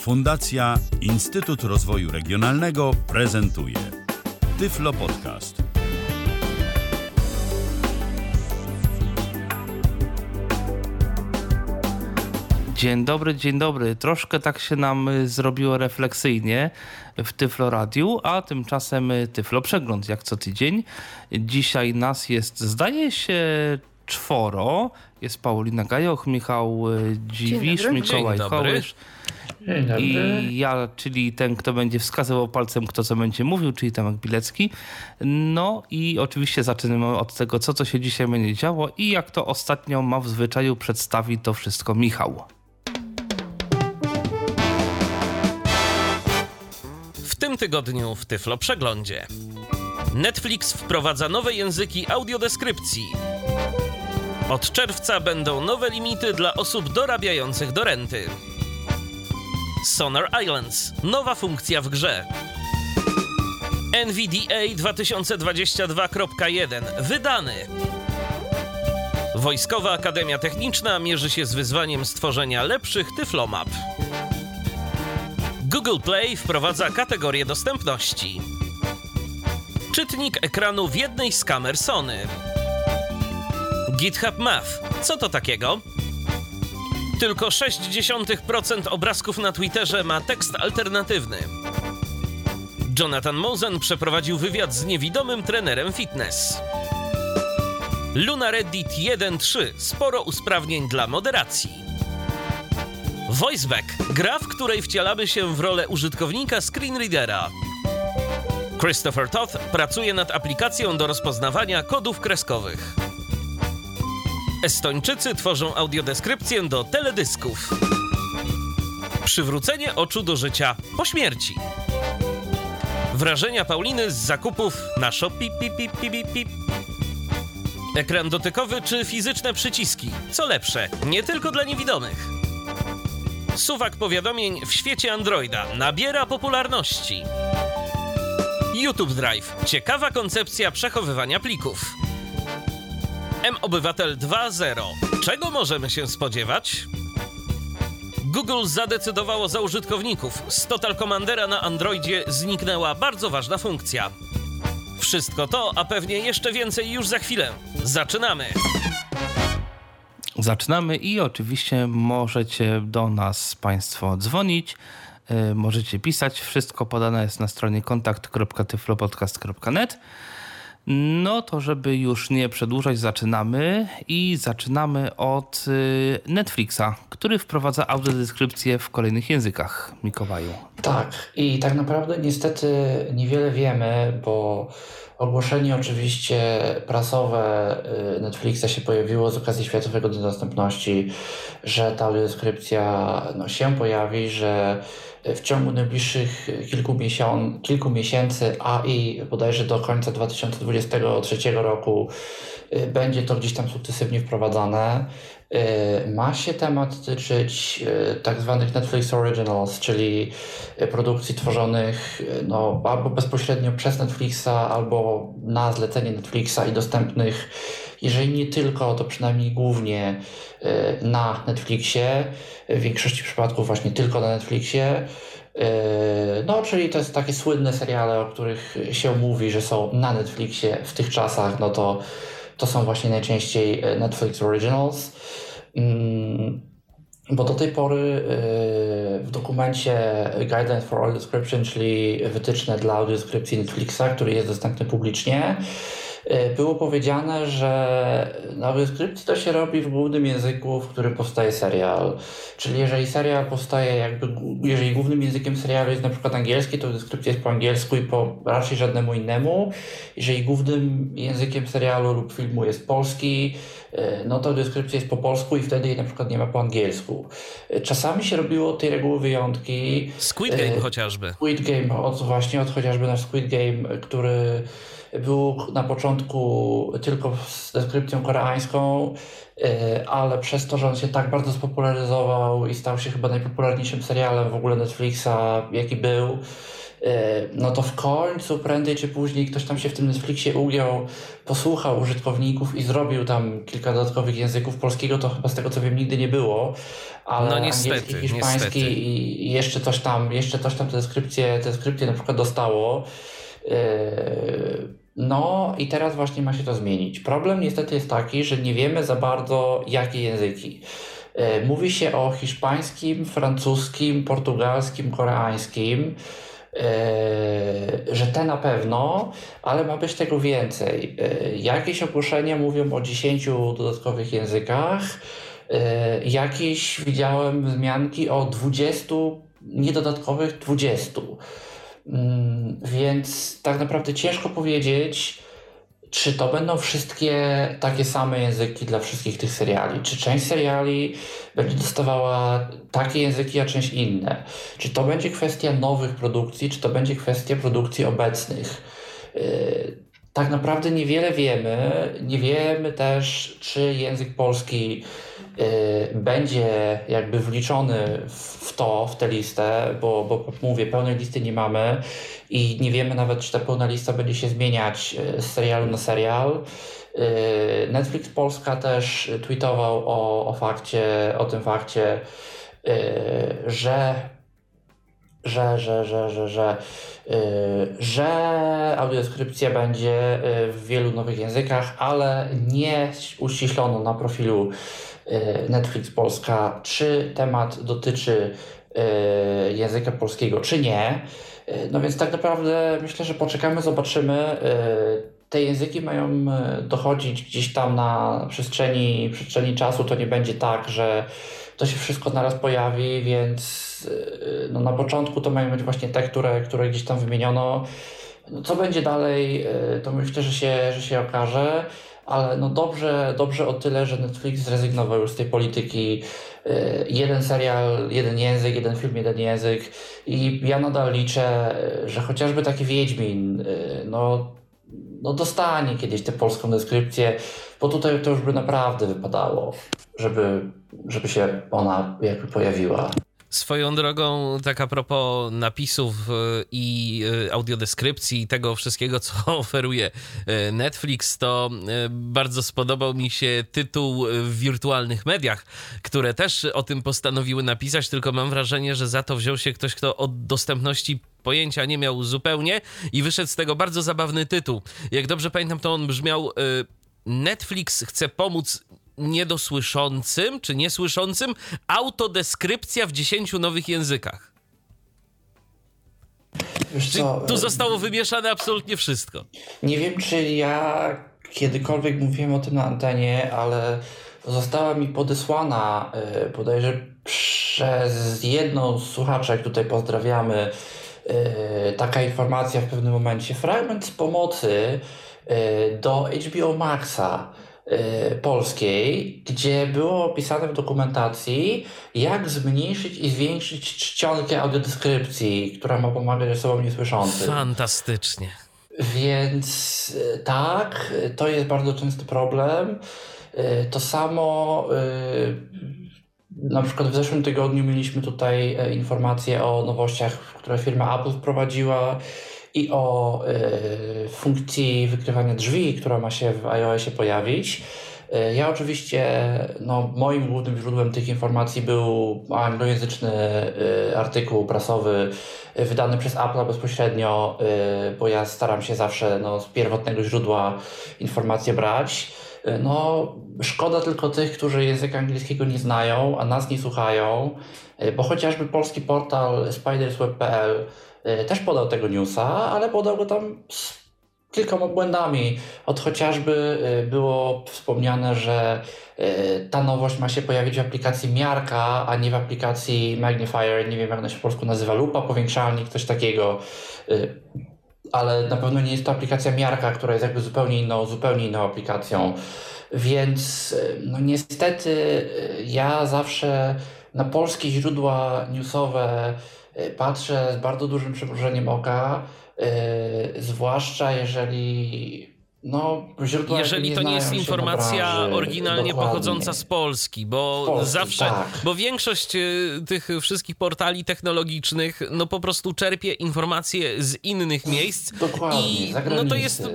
Fundacja Instytut Rozwoju Regionalnego prezentuje Tyflo Podcast. Dzień dobry, dzień dobry. Troszkę tak się nam y, zrobiło refleksyjnie w Tyflo Radiu, a tymczasem y, Tyflo Przegląd jak co tydzień. Dzisiaj nas jest, zdaje się, czworo. Jest Paulina Gajoch, Michał y, Dziwisz, Mikołaj Hołysz. I ja, czyli ten, kto będzie wskazywał palcem, kto co będzie mówił, czyli Tomek Bilecki. No i oczywiście zaczynamy od tego, co to się dzisiaj będzie działo i jak to ostatnio ma w zwyczaju przedstawi to wszystko Michał. W tym tygodniu w Tyflo Przeglądzie. Netflix wprowadza nowe języki audiodeskrypcji. Od czerwca będą nowe limity dla osób dorabiających do renty. Sonar Islands nowa funkcja w grze. NVDA 2022.1 wydany. Wojskowa Akademia Techniczna mierzy się z wyzwaniem stworzenia lepszych tyflomap. Google Play wprowadza kategorię dostępności. Czytnik ekranu w jednej z kamer Sony. GitHub Math. Co to takiego? Tylko 0,6% obrazków na Twitterze ma tekst alternatywny. Jonathan Mosen przeprowadził wywiad z niewidomym trenerem fitness. Luna Reddit 1.3 sporo usprawnień dla moderacji. Voiceback gra, w której wcielamy się w rolę użytkownika screenreadera. Christopher Toth pracuje nad aplikacją do rozpoznawania kodów kreskowych. Estończycy tworzą audiodeskrypcję do teledysków. Przywrócenie oczu do życia po śmierci. Wrażenia Pauliny z zakupów na Shopee. Pip, pip, pip, pip. Ekran dotykowy czy fizyczne przyciski? Co lepsze, nie tylko dla niewidomych. Suwak powiadomień w świecie Androida nabiera popularności. YouTube Drive. Ciekawa koncepcja przechowywania plików. M-Obywatel 2.0. Czego możemy się spodziewać? Google zadecydowało za użytkowników. Z Total Commandera na Androidzie zniknęła bardzo ważna funkcja. Wszystko to, a pewnie jeszcze więcej już za chwilę. Zaczynamy! Zaczynamy i oczywiście możecie do nas Państwo dzwonić. Yy, możecie pisać. Wszystko podane jest na stronie kontakt.tyflopodcast.net. No to, żeby już nie przedłużać, zaczynamy i zaczynamy od y, Netflixa, który wprowadza audiodeskrypcję w kolejnych językach. Mikołaju. Tak, i tak naprawdę niestety niewiele wiemy, bo ogłoszenie oczywiście prasowe y, Netflixa się pojawiło z okazji Światowego Dnia Dostępności, że ta audiodeskrypcja no, się pojawi, że w ciągu najbliższych kilku, miesiąc, kilku miesięcy, a i bodajże do końca 2023 roku y, będzie to gdzieś tam sukcesywnie wprowadzane. Y, ma się temat tyczyć y, tak zwanych Netflix Originals, czyli produkcji tworzonych no, albo bezpośrednio przez Netflixa, albo na zlecenie Netflixa i dostępnych, jeżeli nie tylko, to przynajmniej głównie na Netflixie w większości przypadków właśnie tylko na Netflixie. Yy, no, czyli to jest takie słynne seriale, o których się mówi, że są na Netflixie w tych czasach, no to, to są właśnie najczęściej e, Netflix Originals. Mm, bo do tej pory e, w dokumencie Guidelines for Audio Description, czyli wytyczne dla audiodeskrypcji Netflixa, który jest dostępny publicznie, E, było powiedziane, że na skrypcji to się robi w głównym języku, w którym powstaje serial. Czyli jeżeli serial powstaje jakby, jeżeli głównym językiem serialu jest na przykład angielski, to deskrypcja jest po angielsku i po raczej żadnemu innemu. Jeżeli głównym językiem serialu lub filmu jest polski, e, no to deskrypcja jest po polsku i wtedy jej na przykład nie ma po angielsku. E, czasami się robiło tej reguły wyjątki. Squid Game e, chociażby. Squid Game, od, właśnie od chociażby nasz Squid Game, który był na początku tylko z deskrypcją koreańską, e, ale przez to, że on się tak bardzo spopularyzował i stał się chyba najpopularniejszym serialem w ogóle Netflixa, jaki był, no to w końcu prędzej czy później ktoś tam się w tym Netflixie ugiął, posłuchał użytkowników i zrobił tam kilka dodatkowych języków. Polskiego to chyba z tego co wiem nigdy nie było, ale no niestety, angielski, hiszpański niestety. i jeszcze coś tam, jeszcze coś tam te deskrypcje, te skrypcje na przykład dostało. No i teraz właśnie ma się to zmienić. Problem niestety jest taki, że nie wiemy za bardzo jakie języki. E, mówi się o hiszpańskim, francuskim, portugalskim, koreańskim, e, że te na pewno, ale ma być tego więcej. E, jakieś ogłoszenia mówią o 10 dodatkowych językach, jakieś widziałem wzmianki o 20, niedodatkowych 20. Mm, więc tak naprawdę ciężko powiedzieć, czy to będą wszystkie takie same języki dla wszystkich tych seriali? Czy część seriali będzie dostawała takie języki, a część inne? Czy to będzie kwestia nowych produkcji, czy to będzie kwestia produkcji obecnych? Yy, tak naprawdę niewiele wiemy. Nie wiemy też, czy język polski y, będzie jakby wliczony w to, w tę listę, bo, bo mówię, pełnej listy nie mamy i nie wiemy nawet, czy ta pełna lista będzie się zmieniać y, z serialu na serial. Y, Netflix Polska też tweetował o, o fakcie, o tym fakcie, że że, że, że, że, że, yy, że audiodeskrypcja będzie y, w wielu nowych językach, ale nie uściślono na profilu Netflix Polska, czy temat dotyczy yy, języka polskiego, czy nie. Y, no więc tak naprawdę myślę, że poczekamy, zobaczymy. Te języki mają dochodzić gdzieś tam na przestrzeni, przestrzeni czasu. To nie będzie tak, że to się wszystko naraz pojawi, więc no na początku to mają być właśnie te, które, które gdzieś tam wymieniono. No co będzie dalej, to myślę, że się, że się okaże, ale no dobrze, dobrze o tyle, że Netflix zrezygnował już z tej polityki y, jeden serial, jeden język, jeden film, jeden język i ja nadal liczę, że chociażby taki Wiedźmin, no, no dostanie kiedyś tę polską deskrypcję, bo tutaj to już by naprawdę wypadało żeby, żeby się ona jakby pojawiła. Swoją drogą, tak a propos napisów e, i e, audiodeskrypcji i tego wszystkiego, co oferuje e, Netflix, to bardzo spodobał mi się tytuł w wirtualnych mediach, które też o tym postanowiły napisać, tylko mam wrażenie, że za to wziął się ktoś, kto od dostępności pojęcia nie miał zupełnie i wyszedł z tego bardzo zabawny tytuł. Jak dobrze pamiętam, to on brzmiał Netflix chce pomóc niedosłyszącym czy niesłyszącym autodeskrypcja w 10 nowych językach. Co, tu zostało wymieszane absolutnie wszystko. Nie wiem, czy ja kiedykolwiek mówiłem o tym na antenie, ale została mi podesłana y, bodajże przez jedną z słuchaczek, tutaj pozdrawiamy, y, taka informacja w pewnym momencie, fragment z pomocy y, do HBO Maxa polskiej, gdzie było opisane w dokumentacji, jak zmniejszyć i zwiększyć czcionkę audiodeskrypcji, która ma pomagać osobom niesłyszącym. Fantastycznie. Więc y, tak, to jest bardzo częsty problem. Y, to samo na przykład w zeszłym tygodniu mieliśmy tutaj e, informacje o nowościach, które firma Apple wprowadziła i o y, funkcji wykrywania drzwi, która ma się w iOSie pojawić. Y, ja oczywiście, no, moim głównym źródłem tych informacji był anglojęzyczny y, artykuł prasowy wydany przez Apple bezpośrednio, bo ja staram się zawsze no, z pierwotnego źródła informacje brać. No, szkoda tylko tych, którzy języka angielskiego nie znają, a nas nie słuchają, bo chociażby polski portal spidersweb.pl też podał tego newsa, ale podał go tam z kilkoma błędami. Od chociażby e, było wspomniane, że e, ta nowość ma się pojawić w aplikacji miarka, a nie w aplikacji magnifier. Nie wiem, jak ona się w polsku nazywa, lupa, powiększalnik, coś takiego. Ale na pewno nie jest to aplikacja miarka, która jest jakby zupełnie inną, zupełnie inną aplikacją. Więc no niestety ja zawsze na polskie źródła newsowe Y, patrzę z bardzo dużym przymrużeniem oka, yy, zwłaszcza jeżeli no, Jeżeli to nie jest informacja oryginalnie dokładnie. pochodząca z Polski, bo Polski, zawsze, tak. bo większość y, tych wszystkich portali technologicznych, no po prostu czerpie informacje z innych miejsc. Dokładnie, i no to jest,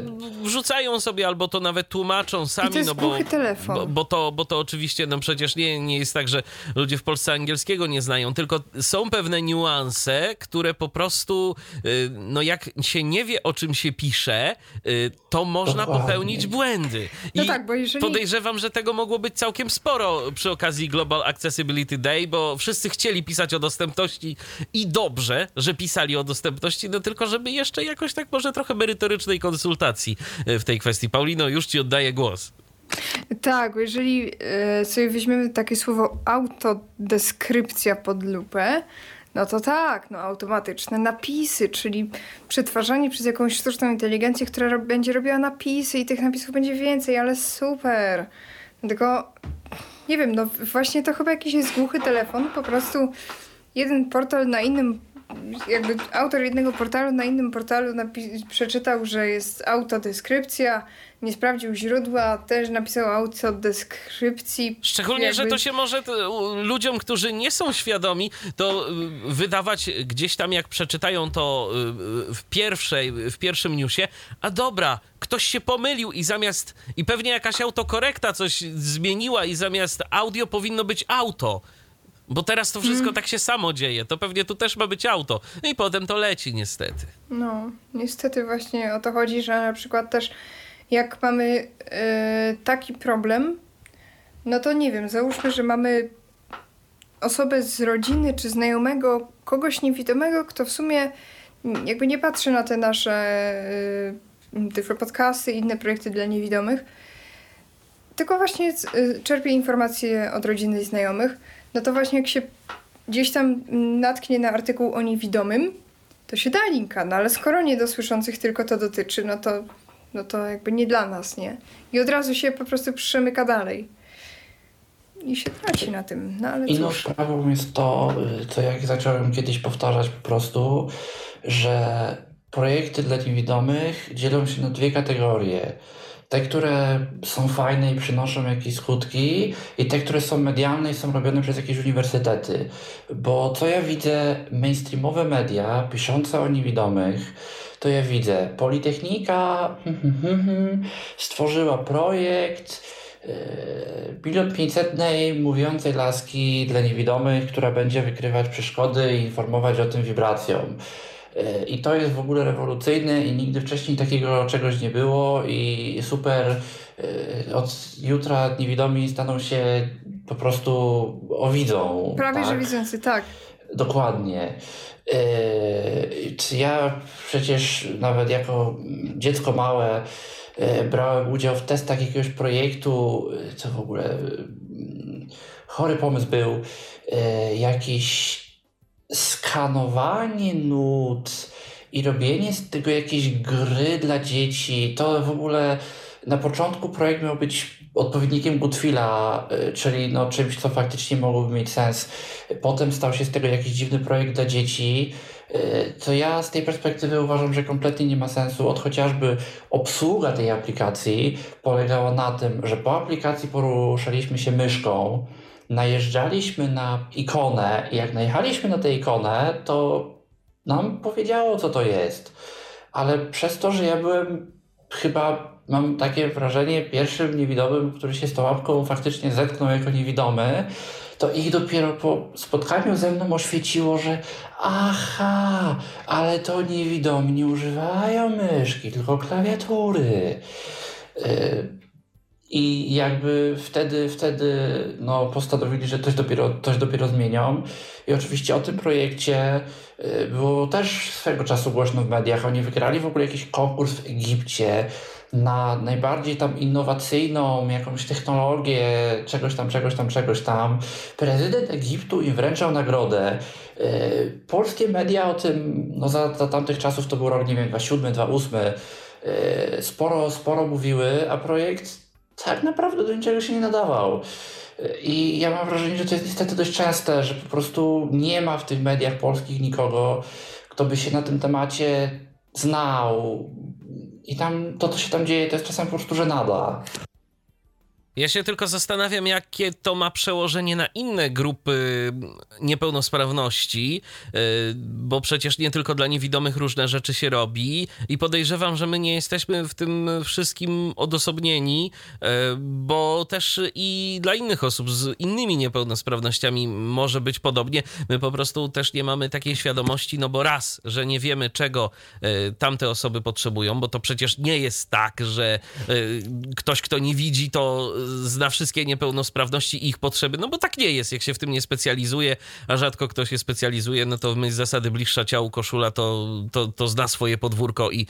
wrzucają sobie albo to nawet tłumaczą sami, I to jest no bo, telefon. Bo, bo, to, bo to oczywiście, no przecież nie, nie jest tak, że ludzie w Polsce angielskiego nie znają, tylko są pewne niuanse, które po prostu, y, no jak się nie wie o czym się pisze, y, to można można Dokładnie. popełnić błędy. No I no tak, bo jeżeli... podejrzewam, że tego mogło być całkiem sporo przy okazji Global Accessibility Day, bo wszyscy chcieli pisać o dostępności i dobrze, że pisali o dostępności, no tylko żeby jeszcze jakoś tak może trochę merytorycznej konsultacji e, w tej kwestii. Paulino, już ci oddaję głos. Tak, bo jeżeli e, sobie weźmiemy takie słowo autodeskrypcja pod lupę, no to tak, no automatyczne napisy, czyli przetwarzanie przez jakąś sztuczną inteligencję, która będzie robiła napisy i tych napisów będzie więcej, ale super. Tylko nie wiem, no właśnie to chyba jakiś jest głuchy telefon, po prostu jeden portal na innym jakby autor jednego portalu na innym portalu przeczytał, że jest autodeskrypcja, nie sprawdził źródła, też napisał autodeskrypcji. Szczególnie, jakby... że to się może ludziom, którzy nie są świadomi, to y, wydawać gdzieś tam, jak przeczytają to y, w, pierwszej, w pierwszym newsie, a dobra, ktoś się pomylił i zamiast, i pewnie jakaś autokorekta coś zmieniła i zamiast audio powinno być auto. Bo teraz to wszystko mm. tak się samo dzieje. To pewnie tu też ma być auto. No i potem to leci, niestety. No, niestety właśnie o to chodzi, że na przykład też jak mamy yy, taki problem, no to nie wiem, załóżmy, że mamy osobę z rodziny czy znajomego, kogoś niewidomego, kto w sumie jakby nie patrzy na te nasze yy, podcasty i inne projekty dla niewidomych, tylko właśnie yy, czerpie informacje od rodziny i znajomych no to właśnie jak się gdzieś tam natknie na artykuł o niewidomym, to się da linka, no ale skoro nie do słyszących tylko to dotyczy, no to, no to jakby nie dla nas, nie? I od razu się po prostu przemyka dalej. I się traci na tym, no ale Inną sprawą jest to, y, co jak zacząłem kiedyś powtarzać po prostu, że projekty dla niewidomych dzielą się na dwie kategorie te, które są fajne i przynoszą jakieś skutki, i te, które są medialne i są robione przez jakieś uniwersytety. Bo co ja widzę, mainstreamowe media piszące o niewidomych, to ja widzę, Politechnika hmm, hmm, hmm, stworzyła projekt milion e, pięćsetnej mówiącej laski dla niewidomych, która będzie wykrywać przeszkody i informować o tym wibracją. E, I to jest w ogóle rewolucyjne i nigdy wcześniej takiego czegoś nie było i super. E, od jutra niewidomi staną się po prostu owidzą. Prawie, tak? że widzący, tak. Dokładnie. Czy ja przecież nawet jako dziecko małe e, brałem udział w testach jakiegoś projektu, co w ogóle chory pomysł był, jakiś skanowanie nut i robienie z tego jakiejś gry dla dzieci, to w ogóle na początku projekt miał być odpowiednikiem Goodwilla, y, czyli no czymś, co faktycznie mogłoby mieć sens. Potem stał się z tego jakiś dziwny projekt dla dzieci, y, co ja z tej perspektywy uważam, że kompletnie nie ma sensu. Od chociażby obsługa tej aplikacji polegała na tym, że po aplikacji poruszaliśmy się myszką, najeżdżaliśmy na ikonę i jak najechaliśmy na tę ikonę, to nam powiedziało, co to jest. Ale przez to, że ja byłem chyba, mam takie wrażenie, pierwszym niewidomym, który się z tą łapką faktycznie zetknął jako niewidomy, to ich dopiero po spotkaniu ze mną oświeciło, że aha, ale to niewidomi nie używają myszki, tylko klawiatury. Yy, i jakby wtedy, wtedy no, postanowili, że coś dopiero, coś dopiero zmienią. I oczywiście o tym projekcie y, było też swego czasu głośno w mediach. Oni wygrali w ogóle jakiś konkurs w Egipcie na najbardziej tam innowacyjną jakąś technologię, czegoś tam, czegoś tam, czegoś tam. Prezydent Egiptu im wręczał nagrodę. Y, polskie media o tym, no za, za tamtych czasów to był rok, nie wiem, 2007, 2008, y, sporo, sporo mówiły, a projekt tak naprawdę do niczego się nie nadawał. I ja mam wrażenie, że to jest niestety dość częste, że po prostu nie ma w tych mediach polskich nikogo, kto by się na tym temacie znał. i tam to, co się tam dzieje, to jest czasem po prostu żenada. Ja się tylko zastanawiam, jakie to ma przełożenie na inne grupy niepełnosprawności, y, bo przecież nie tylko dla niewidomych różne rzeczy się robi i podejrzewam, że my nie jesteśmy w tym wszystkim odosobnieni, y, bo też i dla innych osób z innymi niepełnosprawnościami może być podobnie. My po prostu też nie mamy takiej świadomości, no bo raz, że nie wiemy, czego y, tamte osoby potrzebują, bo to przecież nie jest tak, że ktoś, kto nie widzi, to zna wszystkie niepełnosprawności i ich potrzeby, no bo tak nie jest, jak się w tym nie specjalizuje, a rzadko ktoś się specjalizuje, no to z zasady bliższa ciału koszula to, to, to zna swoje podwórko i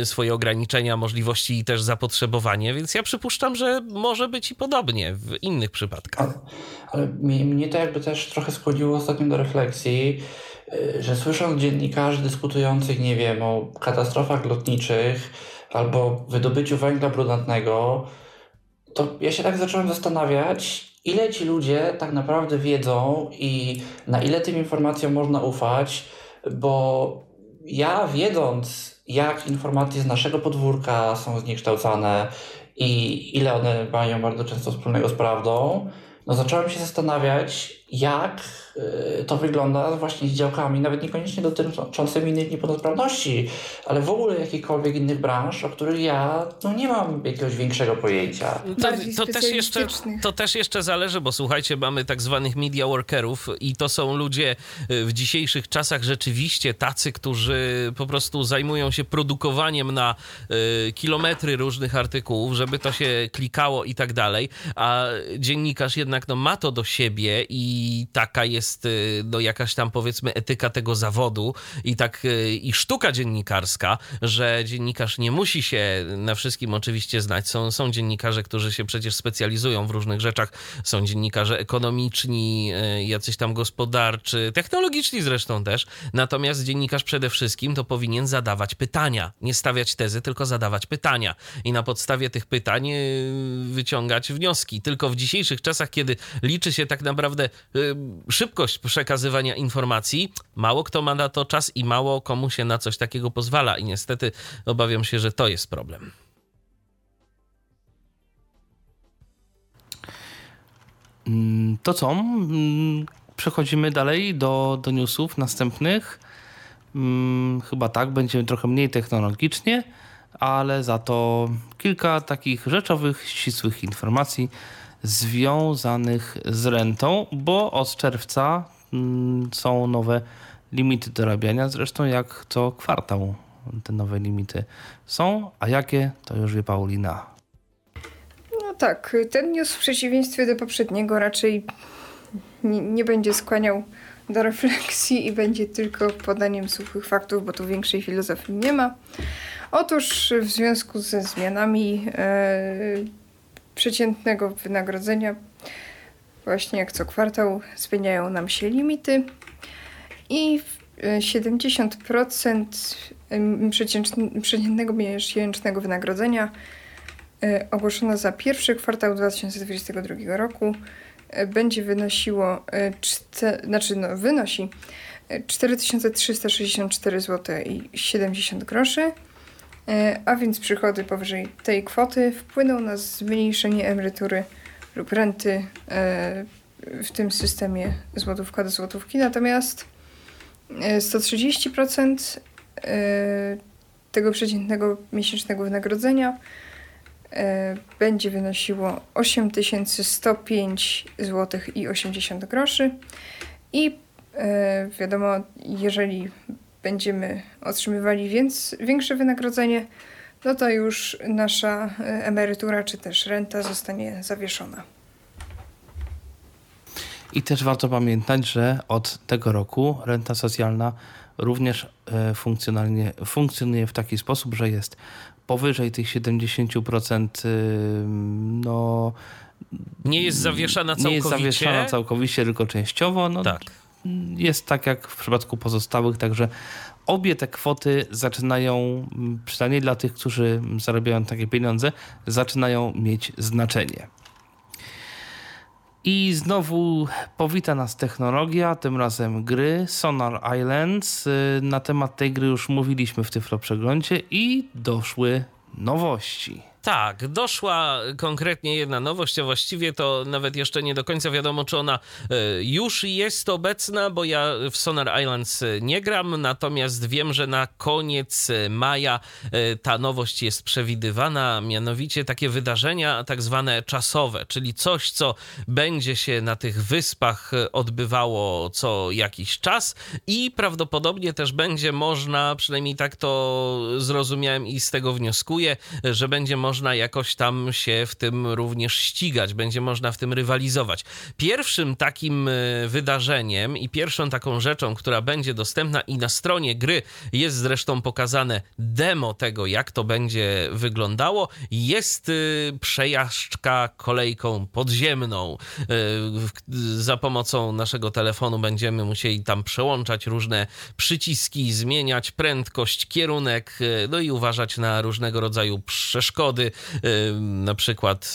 y, swoje ograniczenia, możliwości i też zapotrzebowanie, więc ja przypuszczam, że może być i podobnie w innych przypadkach. Ale, ale mnie, to jakby też trochę skłoniło ostatnio do refleksji, y, że słysząc dziennikarzy dyskutujących, nie wiem, o katastrofach lotniczych albo wydobyciu węgla brunatnego, to ja się tak zacząłem zastanawiać, ile ci ludzie tak naprawdę wiedzą i na ile tym informacjom można ufać, bo ja wiedząc, jak informacje z naszego podwórka są zniekształcane i ile one mają bardzo często wspólnego z prawdą, no zacząłem się zastanawiać, jak to wygląda właśnie z działkami, nawet niekoniecznie dotyczącymi innych niepełnosprawności, ale w ogóle jakichkolwiek innych branż, o których ja no, nie mam jakiegoś większego pojęcia. To, to, też jeszcze, to też jeszcze zależy, bo słuchajcie, mamy tak zwanych media workerów i to są ludzie y, w dzisiejszych czasach rzeczywiście tacy, którzy po prostu zajmują się produkowaniem na y, kilometry różnych artykułów, żeby to się klikało i tak dalej, a dziennikarz jednak no, ma to do siebie i taka jest y, no, jakaś tam powiedzmy etyka tego zawodu i tak y, i sztuka dziennikarska, że dziennikarz nie musi się na wszystkim oczywiście znać. Są, są dziennikarze, którzy się przecież specjalizują w różnych rzeczach. Są dziennikarze ekonomiczni, y, jacyś tam gospodarczy, technologiczni zresztą też. Natomiast dziennikarz przede wszystkim to powinien zadawać pytania. Nie stawiać tezy, tylko zadawać pytania. I na podstawie tych pytań wyciągać wnioski. Tylko w dzisiejszych czasach, kiedy liczy się tak naprawdę Y, szybkość przekazywania informacji, mało kto ma na to czas i mało komu się na coś takiego pozwala. I niestety obawiam się, że to jest problem. Mm, to co? Mm, przechodzimy dalej do, do newsów następnych. Hmm, chyba tak, będziemy trochę mniej technologicznie, ale za to kilka takich rzeczowych, ścisłych informacji związanych z rentą, bo od czerwca mm, są nowe limity dorabiania, zresztą jak co kwartał te nowe limity są, a jakie to już wie Paulina. No tak, ten news w przeciwieństwie do poprzedniego raczej nie, nie będzie skłaniał do refleksji i będzie tylko podaniem suchych faktów, bo tu większej filozofii nie ma. Otóż w związku ze zmianami yy, przeciętnego wynagrodzenia. Właśnie jak co kwartał zmieniają nam się limity i 70% przeciętnego miesięcznego wynagrodzenia e, ogłoszono za pierwszy kwartał 2022 roku e, będzie wynosiło, znaczy no, wynosi 4364 zł i 70 groszy E, a więc przychody powyżej tej kwoty wpłyną na zmniejszenie emerytury lub renty e, w tym systemie złotówka do złotówki. Natomiast 130% e, tego przeciętnego miesięcznego wynagrodzenia będzie wynosiło 8105 zł i 80 groszy. I wiadomo, jeżeli będziemy otrzymywali więc, większe wynagrodzenie, no to już nasza e, emerytura czy też renta zostanie zawieszona. I też warto pamiętać, że od tego roku renta socjalna również e, funkcjonalnie funkcjonuje w taki sposób, że jest powyżej tych 70% e, no nie jest zawieszana całkowicie. Nie jest zawieszana całkowicie, tylko częściowo. No, tak jest tak jak w przypadku pozostałych, także obie te kwoty zaczynają, przynajmniej dla tych, którzy zarabiają takie pieniądze, zaczynają mieć znaczenie. I znowu powita nas technologia, tym razem gry Sonar Islands. Na temat tej gry już mówiliśmy w Tyflo Przeglądzie i doszły nowości. Tak, doszła konkretnie jedna nowość, a właściwie to nawet jeszcze nie do końca wiadomo, czy ona e, już jest obecna, bo ja w Sonar Islands e, nie gram, natomiast wiem, że na koniec e, maja ta nowość jest przewidywana, mianowicie takie wydarzenia tak zwane czasowe, czyli coś, co będzie się na tych wyspach odbywało co jakiś czas i prawdopodobnie też będzie można, przynajmniej tak to zrozumiałem i z tego wnioskuję, że będzie można można jakoś tam się w tym również ścigać, będzie można w tym rywalizować. Pierwszym takim e, wydarzeniem i pierwszą taką rzeczą, która będzie dostępna i na stronie gry jest zresztą pokazane demo tego, jak to będzie wyglądało, jest e, przejażdżka kolejką podziemną. E, za pomocą naszego telefonu będziemy musieli tam przełączać różne przyciski, zmieniać prędkość, kierunek, no i uważać na różnego rodzaju przeszkody na przykład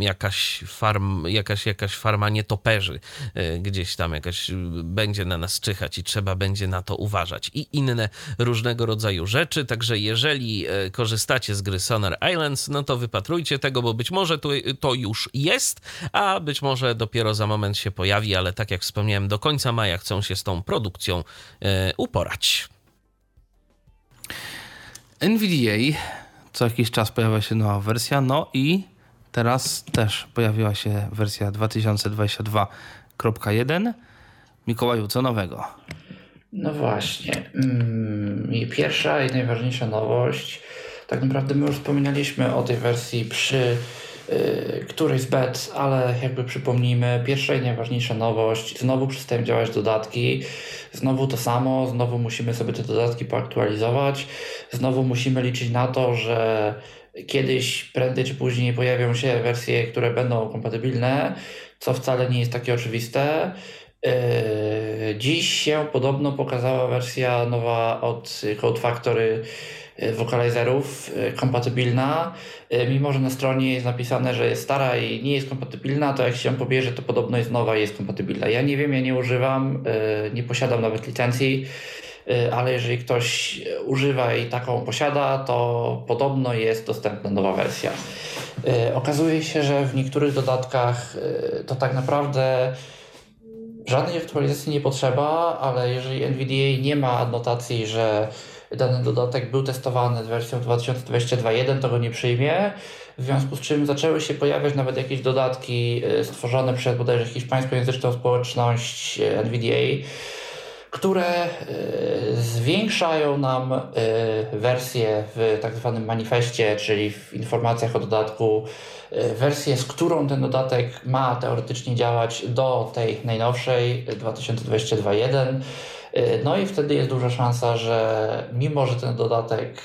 jakaś, farm, jakaś, jakaś farma nietoperzy y, gdzieś tam jakaś y, będzie na nas czyhać i trzeba będzie na to uważać i inne różnego rodzaju rzeczy, także jeżeli y, korzystacie z gry Sonar Islands, no to wypatrujcie tego, bo być może to, to już jest, a być może dopiero za moment się pojawi, ale tak jak wspomniałem, do końca maja chcą się z tą produkcją uporać. NVDA co jakiś czas pojawia się nowa wersja, no i teraz też pojawiła się wersja 2022.1. Mikołaju, co nowego? No właśnie. Mm, pierwsza i najważniejsza nowość. Tak naprawdę my już wspominaliśmy o tej wersji przy y, którejś z bet, ale jakby przypomnijmy, pierwsza i najważniejsza nowość. Znowu przestają działać dodatki. Znowu to samo, znowu musimy sobie te dodatki poaktualizować, znowu musimy liczyć na to, że kiedyś, prędzej czy później pojawią się wersje, które będą kompatybilne, co wcale nie jest takie oczywiste. Yy, dziś się podobno pokazała wersja nowa od Code Factory wokalizerów yy, kompatybilna. Yy, mimo, że na stronie jest napisane, że jest stara i nie jest kompatybilna, to jak się pobierze, to podobno jest nowa i jest kompatybilna. Ja nie wiem, ja nie używam, nie posiadam nawet licencji, ale jeżeli ktoś używa i taką posiada, to podobno jest dostępna nowa wersja. Okazuje się, że w niektórych dodatkach to tak naprawdę Żadnej aktualizacji nie potrzeba, ale jeżeli NVDA nie ma adnotacji, że dany dodatek był testowany z wersją 2022.1, to go nie przyjmie. W związku z czym zaczęły się pojawiać nawet jakieś dodatki e, stworzone przez bodajże hiszpańskojęzyczną społeczność e, NVDA, które e, zwiększają nam wersję w tak zwanym manifestie, czyli w informacjach o dodatku wersję, z którą ten dodatek ma teoretycznie działać do tej najnowszej 2022.1. E, no i wtedy jest duża szansa, że mimo, że ten dodatek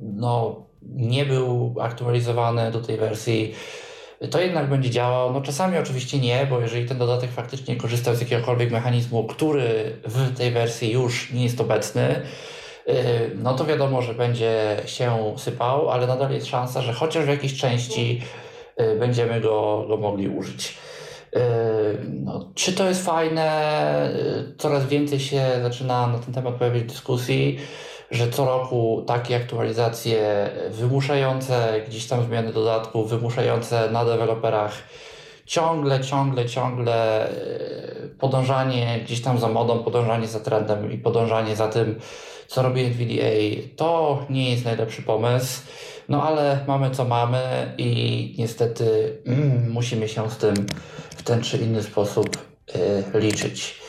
no, nie był aktualizowany do tej wersji, to jednak będzie działał. No czasami oczywiście nie, bo jeżeli ten dodatek faktycznie korzystał z jakiegokolwiek mechanizmu, który w tej wersji już nie jest obecny, Y, no to wiadomo, że będzie się sypał, ale nadal jest szansa, że chociaż w jakiejś części y, będziemy go, go mogli użyć. Y, no, czy to jest fajne? Coraz więcej się zaczyna na ten temat pojawiać dyskusji, że co roku takie aktualizacje wymuszające gdzieś tam zmiany dodatków, wymuszające na deweloperach ciągle, ciągle, ciągle podążanie gdzieś tam za modą, podążanie za trendem i podążanie za tym, co robi NVDA, to nie jest najlepszy pomysł. No ale mamy co mamy i niestety mm, musimy się z tym w ten czy inny sposób y, liczyć.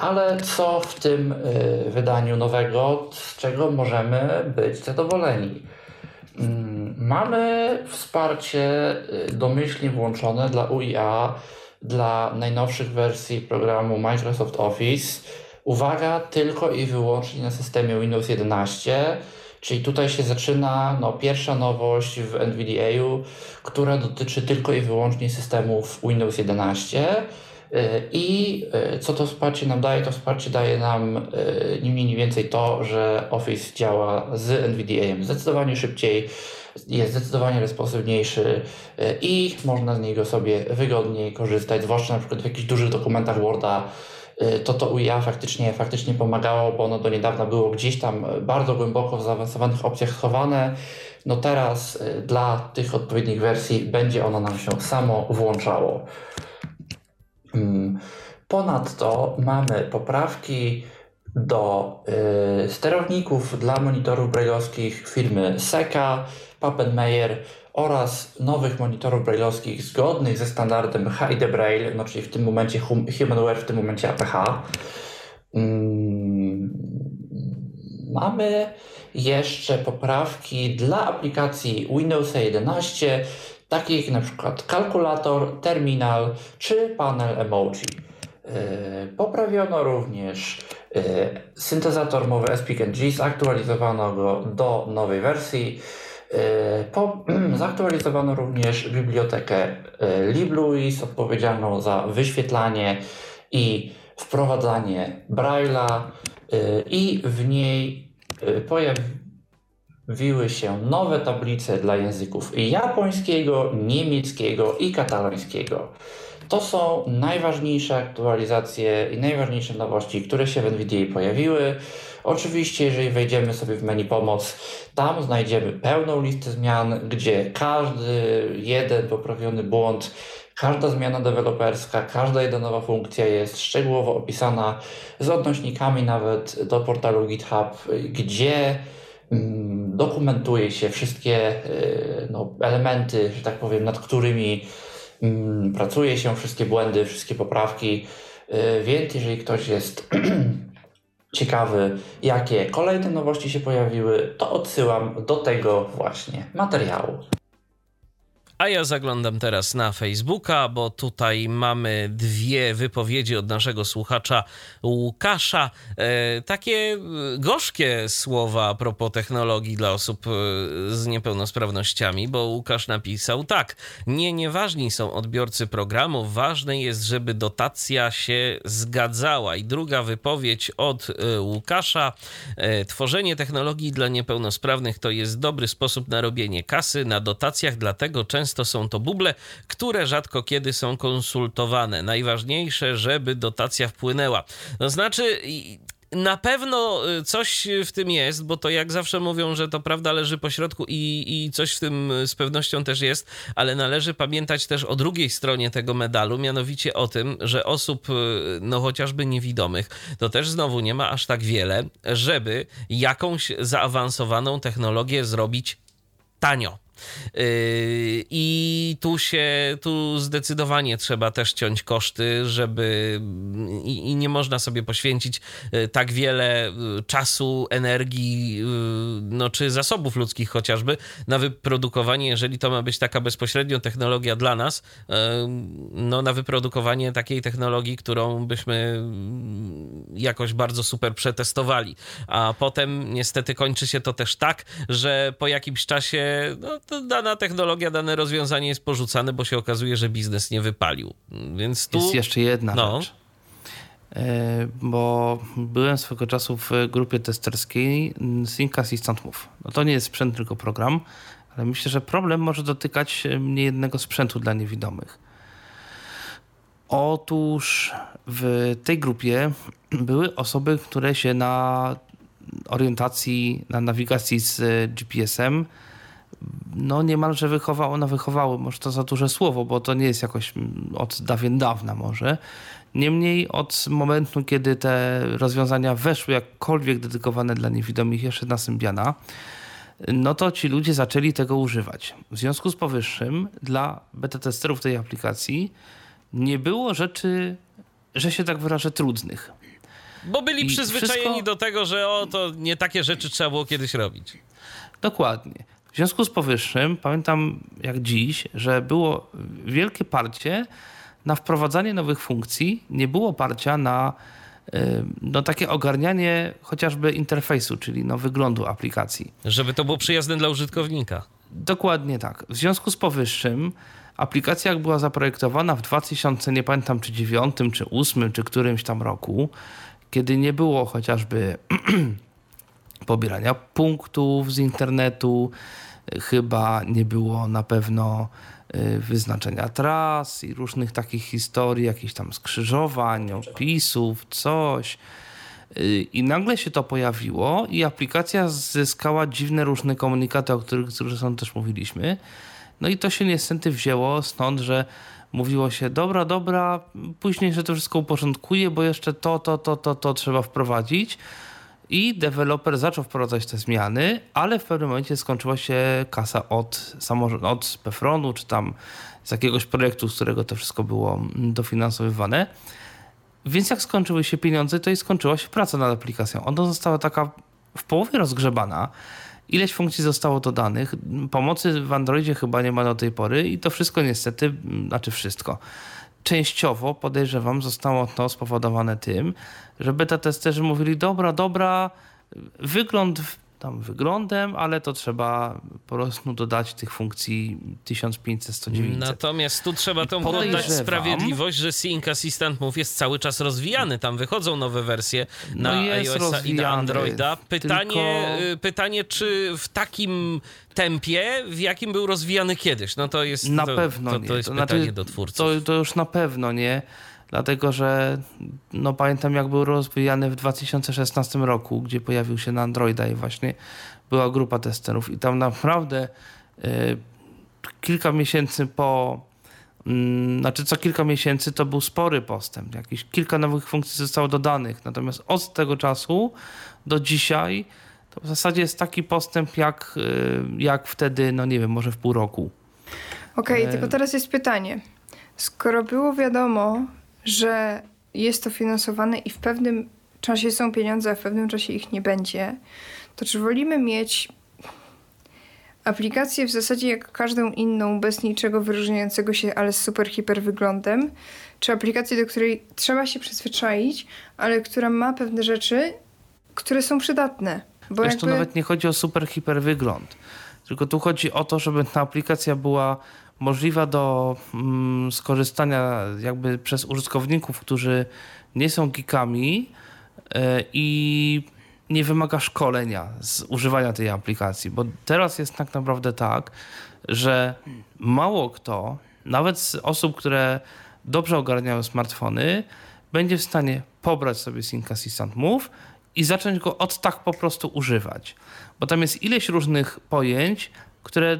Ale co w tym y, wydaniu nowego, z czego możemy być zadowoleni? Mm, mamy wsparcie y, domyślnie włączone dla UIA, dla najnowszych wersji programu Microsoft Office Uwaga, tylko i wyłącznie na systemie Windows 11, czyli tutaj się zaczyna no, pierwsza nowość w NVDA, która dotyczy tylko i wyłącznie systemów Windows 11. Y, I y, co to wsparcie nam daje? To wsparcie daje nam y, nie mniej, nie więcej to, że Office działa z NVDA zdecydowanie szybciej, jest zdecydowanie responsywniejszy i można z niego sobie wygodniej korzystać, zwłaszcza na przykład w jakichś dużych dokumentach Worda to to UIA faktycznie, faktycznie pomagało, bo ono do niedawna było gdzieś tam bardzo głęboko w zaawansowanych opcjach schowane. No teraz dla tych odpowiednich wersji będzie ono nam się samo włączało. Mm. Ponadto mamy poprawki do y, sterowników dla monitorów brailleowskich firmy Seka, Pappenmeyer oraz nowych monitorów brailleowskich zgodnych ze standardem HID Braille, no czyli w tym momencie hum, HumanWare, w tym momencie APH. Mm, mamy jeszcze poprawki dla aplikacji Windows 11, takich jak na przykład kalkulator, terminal czy panel emoji. Yy, poprawiono również yy, syntezator mowy SpeakNG, zaktualizowano go do nowej wersji. Yy, po, zaktualizowano również bibliotekę LibLouis odpowiedzialną za wyświetlanie i wprowadzanie Braille'a i w niej pojawiły się nowe tablice dla języków japońskiego, niemieckiego i katalońskiego. To są najważniejsze aktualizacje i najważniejsze nowości, które się w NVDA pojawiły. Oczywiście, jeżeli wejdziemy sobie w menu pomoc, tam znajdziemy pełną listę zmian, gdzie każdy jeden poprawiony błąd, każda zmiana deweloperska, każda jedna nowa funkcja jest szczegółowo opisana z odnośnikami nawet do portalu GitHub, gdzie mm, dokumentuje się wszystkie y, no, elementy, że tak powiem, nad którymi Mm, pracuje się wszystkie błędy, wszystkie poprawki, y, więc jeżeli ktoś jest ciekawy, jakie kolejne nowości się pojawiły, to odsyłam do tego właśnie materiału. A ja zaglądam teraz na Facebooka, bo tutaj mamy dwie wypowiedzi od naszego słuchacza Łukasza. E, takie e, gorzkie słowa a propos technologii dla osób e, z niepełnosprawnościami, bo Łukasz napisał tak. Nie, nieważni są odbiorcy programów, ważne jest, żeby dotacja się zgadzała. I druga wypowiedź od Łukasza. Tworzenie technologii dla niepełnosprawnych to jest dobry sposób na robienie kasy na dotacjach, dlatego często Często są to buble, które rzadko kiedy są konsultowane. Najważniejsze, żeby dotacja wpłynęła. To znaczy, na pewno y, coś w tym jest, bo to jak zawsze mówią, że to prawda leży po środku i, i coś w tym z pewnością też jest, ale należy pamiętać też o drugiej stronie tego medalu, mianowicie o tym, że osób, y, no chociażby niewidomych, to też znowu nie ma aż tak wiele, żeby jakąś zaawansowaną technologię zrobić tanio. Yy, I tu się, tu zdecydowanie trzeba też ciąć koszty, żeby i, i, nie można sobie poświęcić yy, tak wiele yy, czasu, energii, no czy zasobów ludzkich chociażby na wyprodukowanie, jeżeli to ma być taka bezpośrednio technologia dla nas, no na wyprodukowanie takiej technologii, którą byśmy jakoś bardzo super przetestowali. A potem niestety kończy się to też tak, że po jakimś czasie no, dana technologia, dane rozwiązanie jest porzucane, bo się okazuje, że biznes nie wypalił. Więc tu... Jest jeszcze jedna no. rzecz. E, bo byłem swego czasu w grupie testerskiej Sync Assistant Move. No to nie jest sprzęt, tylko program, ale myślę, że problem może dotykać niejednego sprzętu dla niewidomych. Otóż w tej grupie były osoby, które się na orientacji, na nawigacji z GPS-em no niemalże wychowało, no wychowały, może to za duże słowo, bo to nie jest jakoś od dawien dawna może. Niemniej od momentu, kiedy te rozwiązania weszły jakkolwiek dedykowane dla niewidomych jeszcze na Symbiana, no to ci ludzie zaczęli tego używać. W związku z powyższym dla beta testerów tej aplikacji nie było rzeczy, że się tak wyrażę, trudnych. Bo byli I przyzwyczajeni wszystko... do tego, że o, to nie takie rzeczy trzeba było kiedyś robić. Dokładnie. W związku z powyższym pamiętam jak dziś, że było wielkie parcie na wprowadzanie nowych funkcji, nie było parcia na no, takie ogarnianie chociażby interfejsu, czyli no, wyglądu aplikacji. Żeby to było przyjazne dla użytkownika. Dokładnie tak. W związku z powyższym aplikacja jak była zaprojektowana w 2000, nie pamiętam czy 9, czy 8, czy którymś tam roku, kiedy nie było chociażby pobierania punktów z internetu, chyba nie było na pewno wyznaczenia tras i różnych takich historii, jakichś tam skrzyżowań, opisów, coś. Y, I nagle się to pojawiło i aplikacja zyskała dziwne różne komunikaty, o których zresztą też mówiliśmy. No i to się niestety wzięło stąd, że mówiło się, dobra, dobra, później się to wszystko uporządkuje, bo jeszcze to, to, to, to, to trzeba wprowadzić. I deweloper zaczął wprowadzać te zmiany, ale w pewnym momencie skończyła się kasa od, od Pefronu, czy tam z jakiegoś projektu, z którego to wszystko było dofinansowywane. Więc jak skończyły się pieniądze, to i skończyła się praca nad aplikacją. Ona została taka w połowie rozgrzebana. Ileś funkcji zostało dodanych. Pomocy w Androidzie chyba nie ma do tej pory i to wszystko niestety, znaczy wszystko. Częściowo podejrzewam, zostało to spowodowane tym, że beta testerzy mówili: Dobra, dobra, wygląd tam wyglądem, ale to trzeba po prostu dodać tych funkcji 1500, 109. Natomiast tu trzeba tą oddać sprawiedliwość, że Sync Assistant Move jest cały czas rozwijany. Tam wychodzą nowe wersje na no iOS i na Androida. Pytanie, tylko... Y, pytanie, czy w takim tempie, w jakim był rozwijany kiedyś? No to jest, na to, pewno to, nie. to jest to pytanie znaczy, do twórców. To, to już na pewno nie dlatego że no pamiętam jak był rozwijany w 2016 roku, gdzie pojawił się na Androida i właśnie była grupa testerów i tam naprawdę y, kilka miesięcy po y, znaczy co kilka miesięcy to był spory postęp. Jakieś kilka nowych funkcji zostało dodanych. Natomiast od tego czasu do dzisiaj to w zasadzie jest taki postęp jak, y, jak wtedy, no nie wiem, może w pół roku. Okej, okay, e... tylko teraz jest pytanie. Skoro było wiadomo, że jest to finansowane i w pewnym czasie są pieniądze, a w pewnym czasie ich nie będzie, to czy wolimy mieć aplikację w zasadzie jak każdą inną, bez niczego wyróżniającego się, ale z super hiper wyglądem, czy aplikację, do której trzeba się przyzwyczaić, ale która ma pewne rzeczy, które są przydatne. Bo Wiesz, jakby... to nawet nie chodzi o super hiper wygląd, tylko tu chodzi o to, żeby ta aplikacja była możliwa do mm, skorzystania jakby przez użytkowników, którzy nie są geekami yy, i nie wymaga szkolenia z używania tej aplikacji, bo teraz jest tak naprawdę tak, że mało kto, nawet z osób, które dobrze ogarniają smartfony, będzie w stanie pobrać sobie Sync Assistant Move i zacząć go od tak po prostu używać. Bo tam jest ileś różnych pojęć, które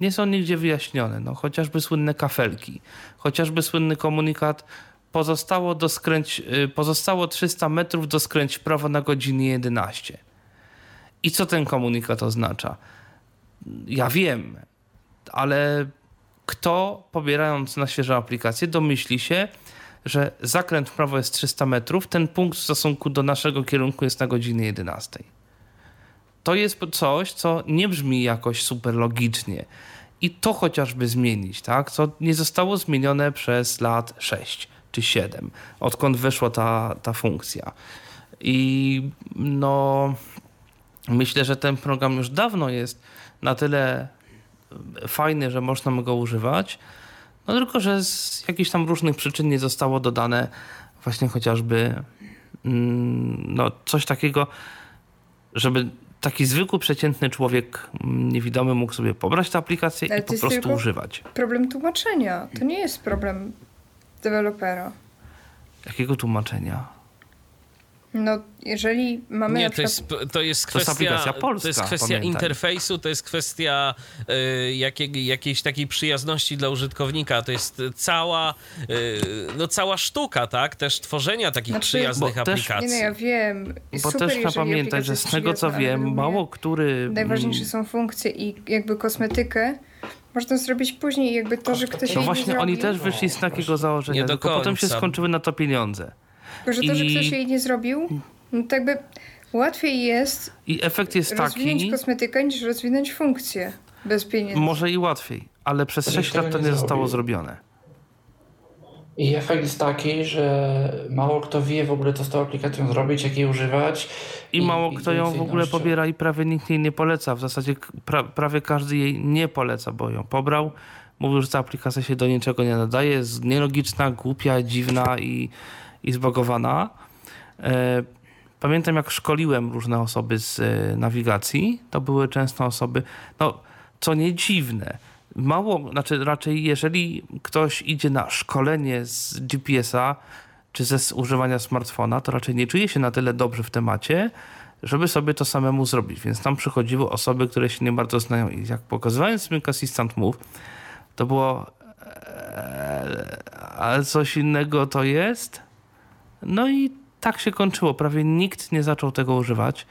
nie są nigdzie wyjaśnione. No, chociażby słynne kafelki, chociażby słynny komunikat pozostało, do skręć, y, pozostało 300 metrów do skręć prawo na godzinie 11. I co ten komunikat oznacza? Ja wiem, ale kto pobierając na świeżą aplikację domyśli się, że zakręt w prawo jest 300 metrów, ten punkt w stosunku do naszego kierunku jest na godzinie 11 to jest coś, co nie brzmi jakoś super logicznie. I to chociażby zmienić, tak? Co nie zostało zmienione przez lat 6 czy 7, odkąd wyszła ta, ta funkcja. I no, myślę, że ten program już dawno jest na tyle fajny, że można go używać. No tylko, że z jakichś tam różnych przyczyn nie zostało dodane właśnie chociażby mm, no, coś takiego, żeby taki zwykły, przeciętny człowiek mm, niewidomy mógł sobie pobrać tę aplikację Ale i po prostu używać. Problem tłumaczenia. To nie jest problem dewelopera. Jakiego tłumaczenia? No, jeżeli mamy. Nie, to, jest, to jest kwestia. To, polska, to jest kwestia pamiętaj. interfejsu, to jest kwestia y, jakiej, jakiejś takiej przyjazności dla użytkownika. To jest cała, y, no, cała sztuka, tak? Też tworzenia takich znaczy, przyjaznych aplikacji. Też, nie, no ja wiem. Bo Super, też trzeba pamiętać, że z tego co wiem, mało który. Najważniejsze są funkcje i jakby kosmetykę można zrobić później, jakby to, że ktoś. No właśnie, oni też wyszli z takiego założenia, nie tylko potem się skończyły na to pieniądze. Tylko, że to, I... że ktoś jej nie zrobił, no to jakby łatwiej jest. I efekt jest rozwinąć taki. kosmetykę niż rozwinąć funkcję bez pieniędzy. Może i łatwiej, ale przez 6 lat to nie zostało zrobione. I efekt jest taki, że mało kto wie w ogóle, co z tą aplikacją zrobić, jak jej używać. I, i mało kto ją w ogóle pobiera i prawie nikt jej nie poleca. W zasadzie pra, prawie każdy jej nie poleca, bo ją pobrał. Mówił, że ta aplikacja się do niczego nie nadaje, jest nielogiczna, głupia, dziwna i i zbagowana. E, pamiętam, jak szkoliłem różne osoby z e, nawigacji, to były często osoby, no co nie dziwne, mało, znaczy raczej jeżeli ktoś idzie na szkolenie z GPS-a czy ze używania smartfona, to raczej nie czuje się na tyle dobrze w temacie, żeby sobie to samemu zrobić. Więc tam przychodziły osoby, które się nie bardzo znają i jak pokazywałem Smink Assistant Move, to było e, ale coś innego to jest. No i tak się kończyło. Prawie nikt nie zaczął tego używać.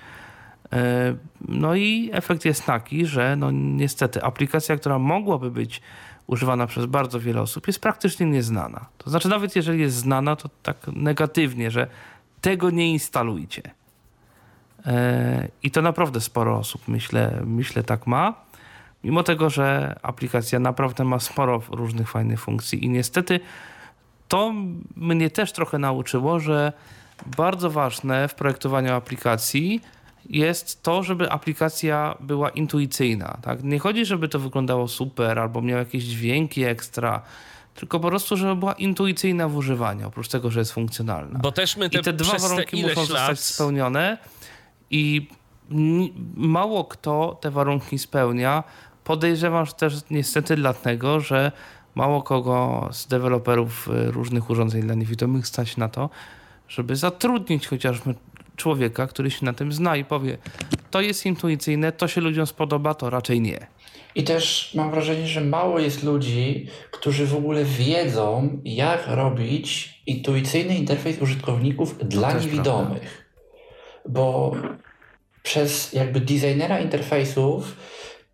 E, no i efekt jest taki, że no niestety aplikacja, która mogłaby być używana przez bardzo wiele osób, jest praktycznie nieznana. To znaczy, nawet jeżeli jest znana, to tak negatywnie, że tego nie instalujcie. E, I to naprawdę sporo osób, myślę, myślę tak ma. Mimo tego, że aplikacja naprawdę ma sporo różnych fajnych funkcji i niestety to mnie też trochę nauczyło, że bardzo ważne w projektowaniu aplikacji jest to, żeby aplikacja była intuicyjna. Tak? Nie chodzi, żeby to wyglądało super albo miało jakieś dźwięki ekstra, tylko po prostu, żeby była intuicyjna w używaniu, oprócz tego, że jest funkcjonalna. Bo też my te, I te dwa warunki te muszą lat... zostać spełnione i mało kto te warunki spełnia. Podejrzewam że też niestety dlatego, że mało kogo z deweloperów y, różnych urządzeń dla niewidomych stać na to, żeby zatrudnić chociażby człowieka, który się na tym zna i powie, to jest intuicyjne, to się ludziom spodoba, to raczej nie. I też mam wrażenie, że mało jest ludzi, którzy w ogóle wiedzą, jak robić intuicyjny interfejs użytkowników dla niewidomych. Prawda. Bo przez jakby designera interfejsów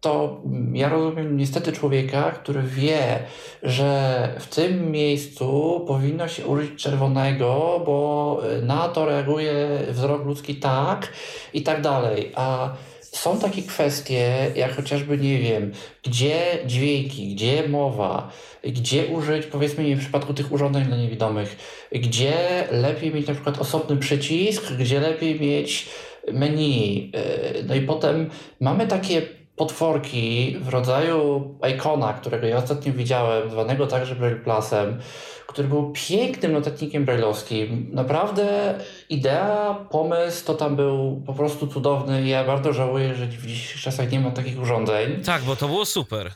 to ja rozumiem niestety człowieka, który wie, że w tym miejscu powinno się użyć czerwonego, bo na to reaguje wzrok ludzki tak i tak dalej. A są takie kwestie, jak chociażby, nie wiem, gdzie dźwięki, gdzie mowa, gdzie użyć, powiedzmy, w przypadku tych urządzeń dla niewidomych, gdzie lepiej mieć na przykład osobny przycisk, gdzie lepiej mieć menu. E, no i potem mamy takie potworki w rodzaju ikona, którego ja ostatnio widziałem, zwanego także Braille Plusem, który był pięknym notatnikiem brailleowskim. Naprawdę idea, pomysł to tam był po prostu cudowny. Ja bardzo żałuję, że w dzisiejszych czasach nie ma takich urządzeń. Tak, bo to było super.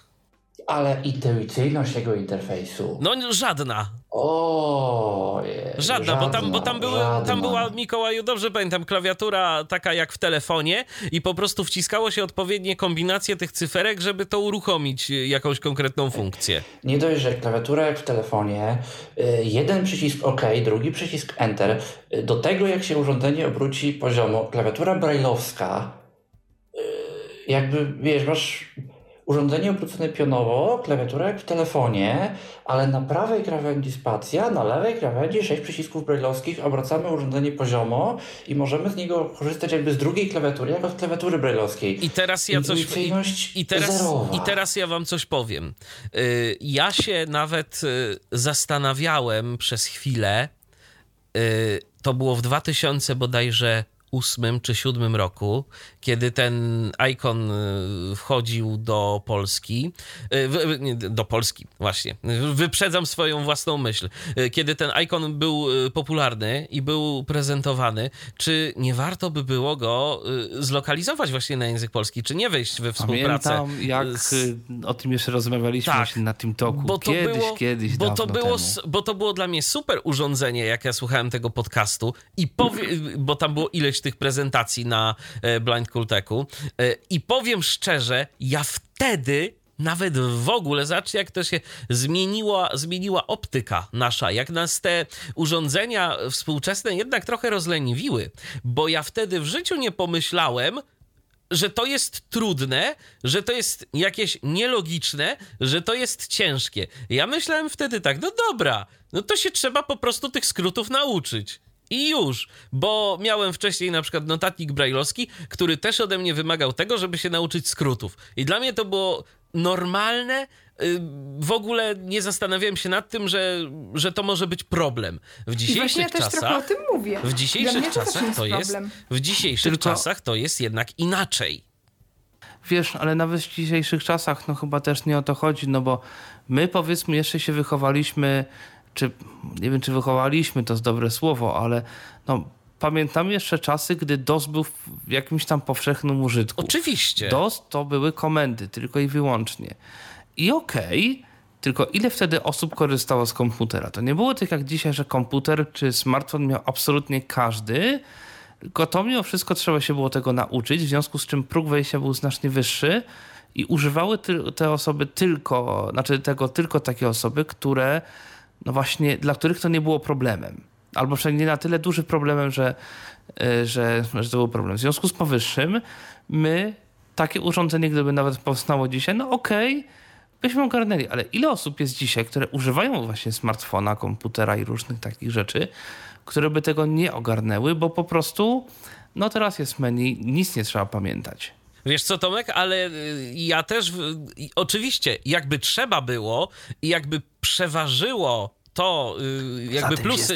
Ale intuicyjność jego interfejsu. No żadna. O, żadna, żadna, bo tam, bo tam, były, tam była, Mikołaju, dobrze pamiętam, klawiatura taka jak w telefonie i po prostu wciskało się odpowiednie kombinacje tych cyferek, żeby to uruchomić y, jakąś konkretną funkcję. Nie dość, że klawiatura jak w telefonie, y, jeden przycisk OK, drugi przycisk Enter, y, do tego jak się urządzenie obróci poziomo, klawiatura brailleowska, jakby, wiesz, masz Urządzenie obrócone pionowo, klawiatura jak w telefonie, ale na prawej krawędzi spacja, na lewej krawędzi sześć przycisków brailleowskich, obracamy urządzenie poziomo i możemy z niego korzystać jakby z drugiej klawiatury, jako z klawiatury brailleowskiej. I teraz ja coś... I, i, teraz, I teraz ja wam coś powiem. Y, ja się nawet y, zastanawiałem przez chwilę, y, to było w 2000 bodajże ósmym czy siódmym roku, kiedy ten ikon y, wchodził do Polski, y, do Polski właśnie, wyprzedzam swoją własną myśl, y, kiedy ten ikon był popularny i był prezentowany, czy nie warto by było go zlokalizować właśnie na język polski, czy nie wejść we współpracę? Pamiętam, jak z... o tym jeszcze rozmawialiśmy tak, na tym toku. Bo to kiedyś, było, kiedyś bo to było, temu. Bo to było dla mnie super urządzenie, jak ja słuchałem tego podcastu i powie, bo tam było ileś tych prezentacji na e, Blind Kulteku. E, I powiem szczerze, ja wtedy nawet w ogóle, zobaczcie jak to się zmieniła, zmieniła optyka nasza, jak nas te urządzenia współczesne jednak trochę rozleniwiły, bo ja wtedy w życiu nie pomyślałem, że to jest trudne, że to jest jakieś nielogiczne, że to jest ciężkie. Ja myślałem wtedy tak, no dobra, no to się trzeba po prostu tych skrótów nauczyć. I już, bo miałem wcześniej na przykład notatnik brajlowski, który też ode mnie wymagał tego, żeby się nauczyć skrótów. I dla mnie to było normalne. Y, w ogóle nie zastanawiałem się nad tym, że, że to może być problem. W dzisiejszych ja czasach. Też o tym mówię. W dzisiejszych czasach to jest. W dzisiejszych Tylko... czasach to jest jednak inaczej. Wiesz, ale nawet w dzisiejszych czasach, no chyba też nie o to chodzi, no bo my powiedzmy jeszcze się wychowaliśmy czy nie wiem, czy wychowaliśmy, to jest dobre słowo, ale no, pamiętam jeszcze czasy, gdy DOS był w jakimś tam powszechnym użytku. Oczywiście. DOS to były komendy, tylko i wyłącznie. I okej, okay, tylko ile wtedy osób korzystało z komputera? To nie było tak jak dzisiaj, że komputer czy smartfon miał absolutnie każdy, tylko to mimo wszystko trzeba się było tego nauczyć, w związku z czym próg wejścia był znacznie wyższy i używały te osoby tylko, znaczy tego tylko takie osoby, które, no właśnie, dla których to nie było problemem. Albo przynajmniej nie na tyle dużym problemem, że, e, że, że to był problem. W związku z powyższym, my takie urządzenie, gdyby nawet powstało dzisiaj, no okej, okay, byśmy ogarnęli, ale ile osób jest dzisiaj, które używają właśnie smartfona, komputera i różnych takich rzeczy, które by tego nie ogarnęły, bo po prostu, no teraz jest menu, nic nie trzeba pamiętać. Wiesz co, Tomek, ale y, ja też, oczywiście, jakby trzeba było i jakby przeważyło to y, jakby plusy,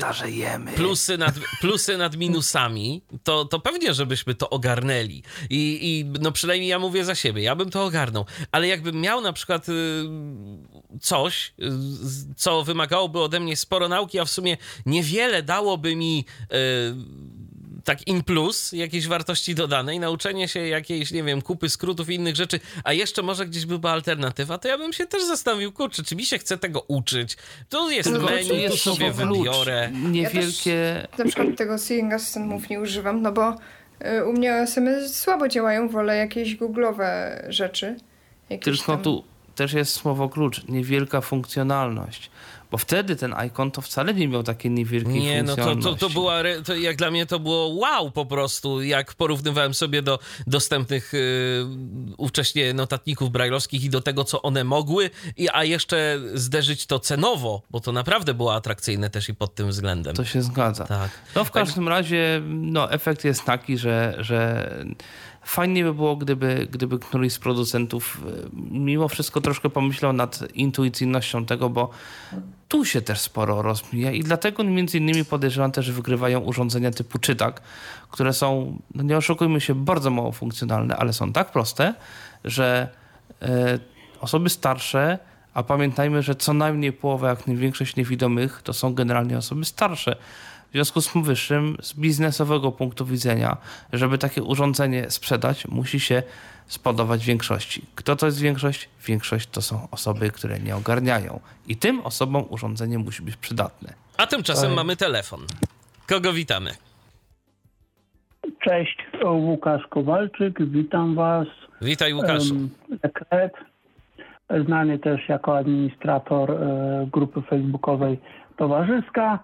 plusy, nad, plusy nad minusami, to, to pewnie, żebyśmy to ogarnęli. I, I no przynajmniej ja mówię za siebie, ja bym to ogarnął. Ale jakbym miał na przykład y, coś, co wymagałoby ode mnie sporo nauki, a w sumie niewiele dałoby mi tak in plus jakiejś wartości dodanej, nauczenie się jakiejś, nie wiem, kupy skrótów i innych rzeczy, a jeszcze może gdzieś by była alternatywa, to ja bym się też zastanowił, kurczę, czy mi się chce tego uczyć? Tu jest no, menu, tu sobie wybiorę. Niewielkie... Ja też, na przykład tego Seeing Assistant Move nie używam, no bo y, u mnie OSM słabo działają, wolę jakieś googlowe rzeczy. Tylko tam... tu też jest słowo klucz, niewielka funkcjonalność bo wtedy ten Icon to wcale nie miał takiej niewielkiej Nie, no to, to, to była, to jak dla mnie to było wow po prostu, jak porównywałem sobie do dostępnych yy, ówcześnie notatników brajlowskich i do tego, co one mogły, i, a jeszcze zderzyć to cenowo, bo to naprawdę było atrakcyjne też i pod tym względem. To się zgadza. Tak. No w każdym razie no, efekt jest taki, że, że Fajnie by było, gdyby, gdyby któryś z producentów e, mimo wszystko troszkę pomyślał nad intuicyjnością tego, bo tu się też sporo rozmija i dlatego między innymi podejrzewam też wygrywają urządzenia typu czytak, które są, no nie oszukujmy się, bardzo mało funkcjonalne, ale są tak proste, że e, osoby starsze, a pamiętajmy, że co najmniej połowa, jak nie większość niewidomych, to są generalnie osoby starsze, w związku z powyższym, z biznesowego punktu widzenia, żeby takie urządzenie sprzedać, musi się spodobać większości. Kto to jest większość? Większość to są osoby, które nie ogarniają. I tym osobom urządzenie musi być przydatne. A tymczasem Ej. mamy telefon. Kogo witamy? Cześć, Łukasz Kowalczyk, witam Was. Witaj Łukaszu. Dekret, znany też jako administrator e, grupy facebookowej Towarzyska.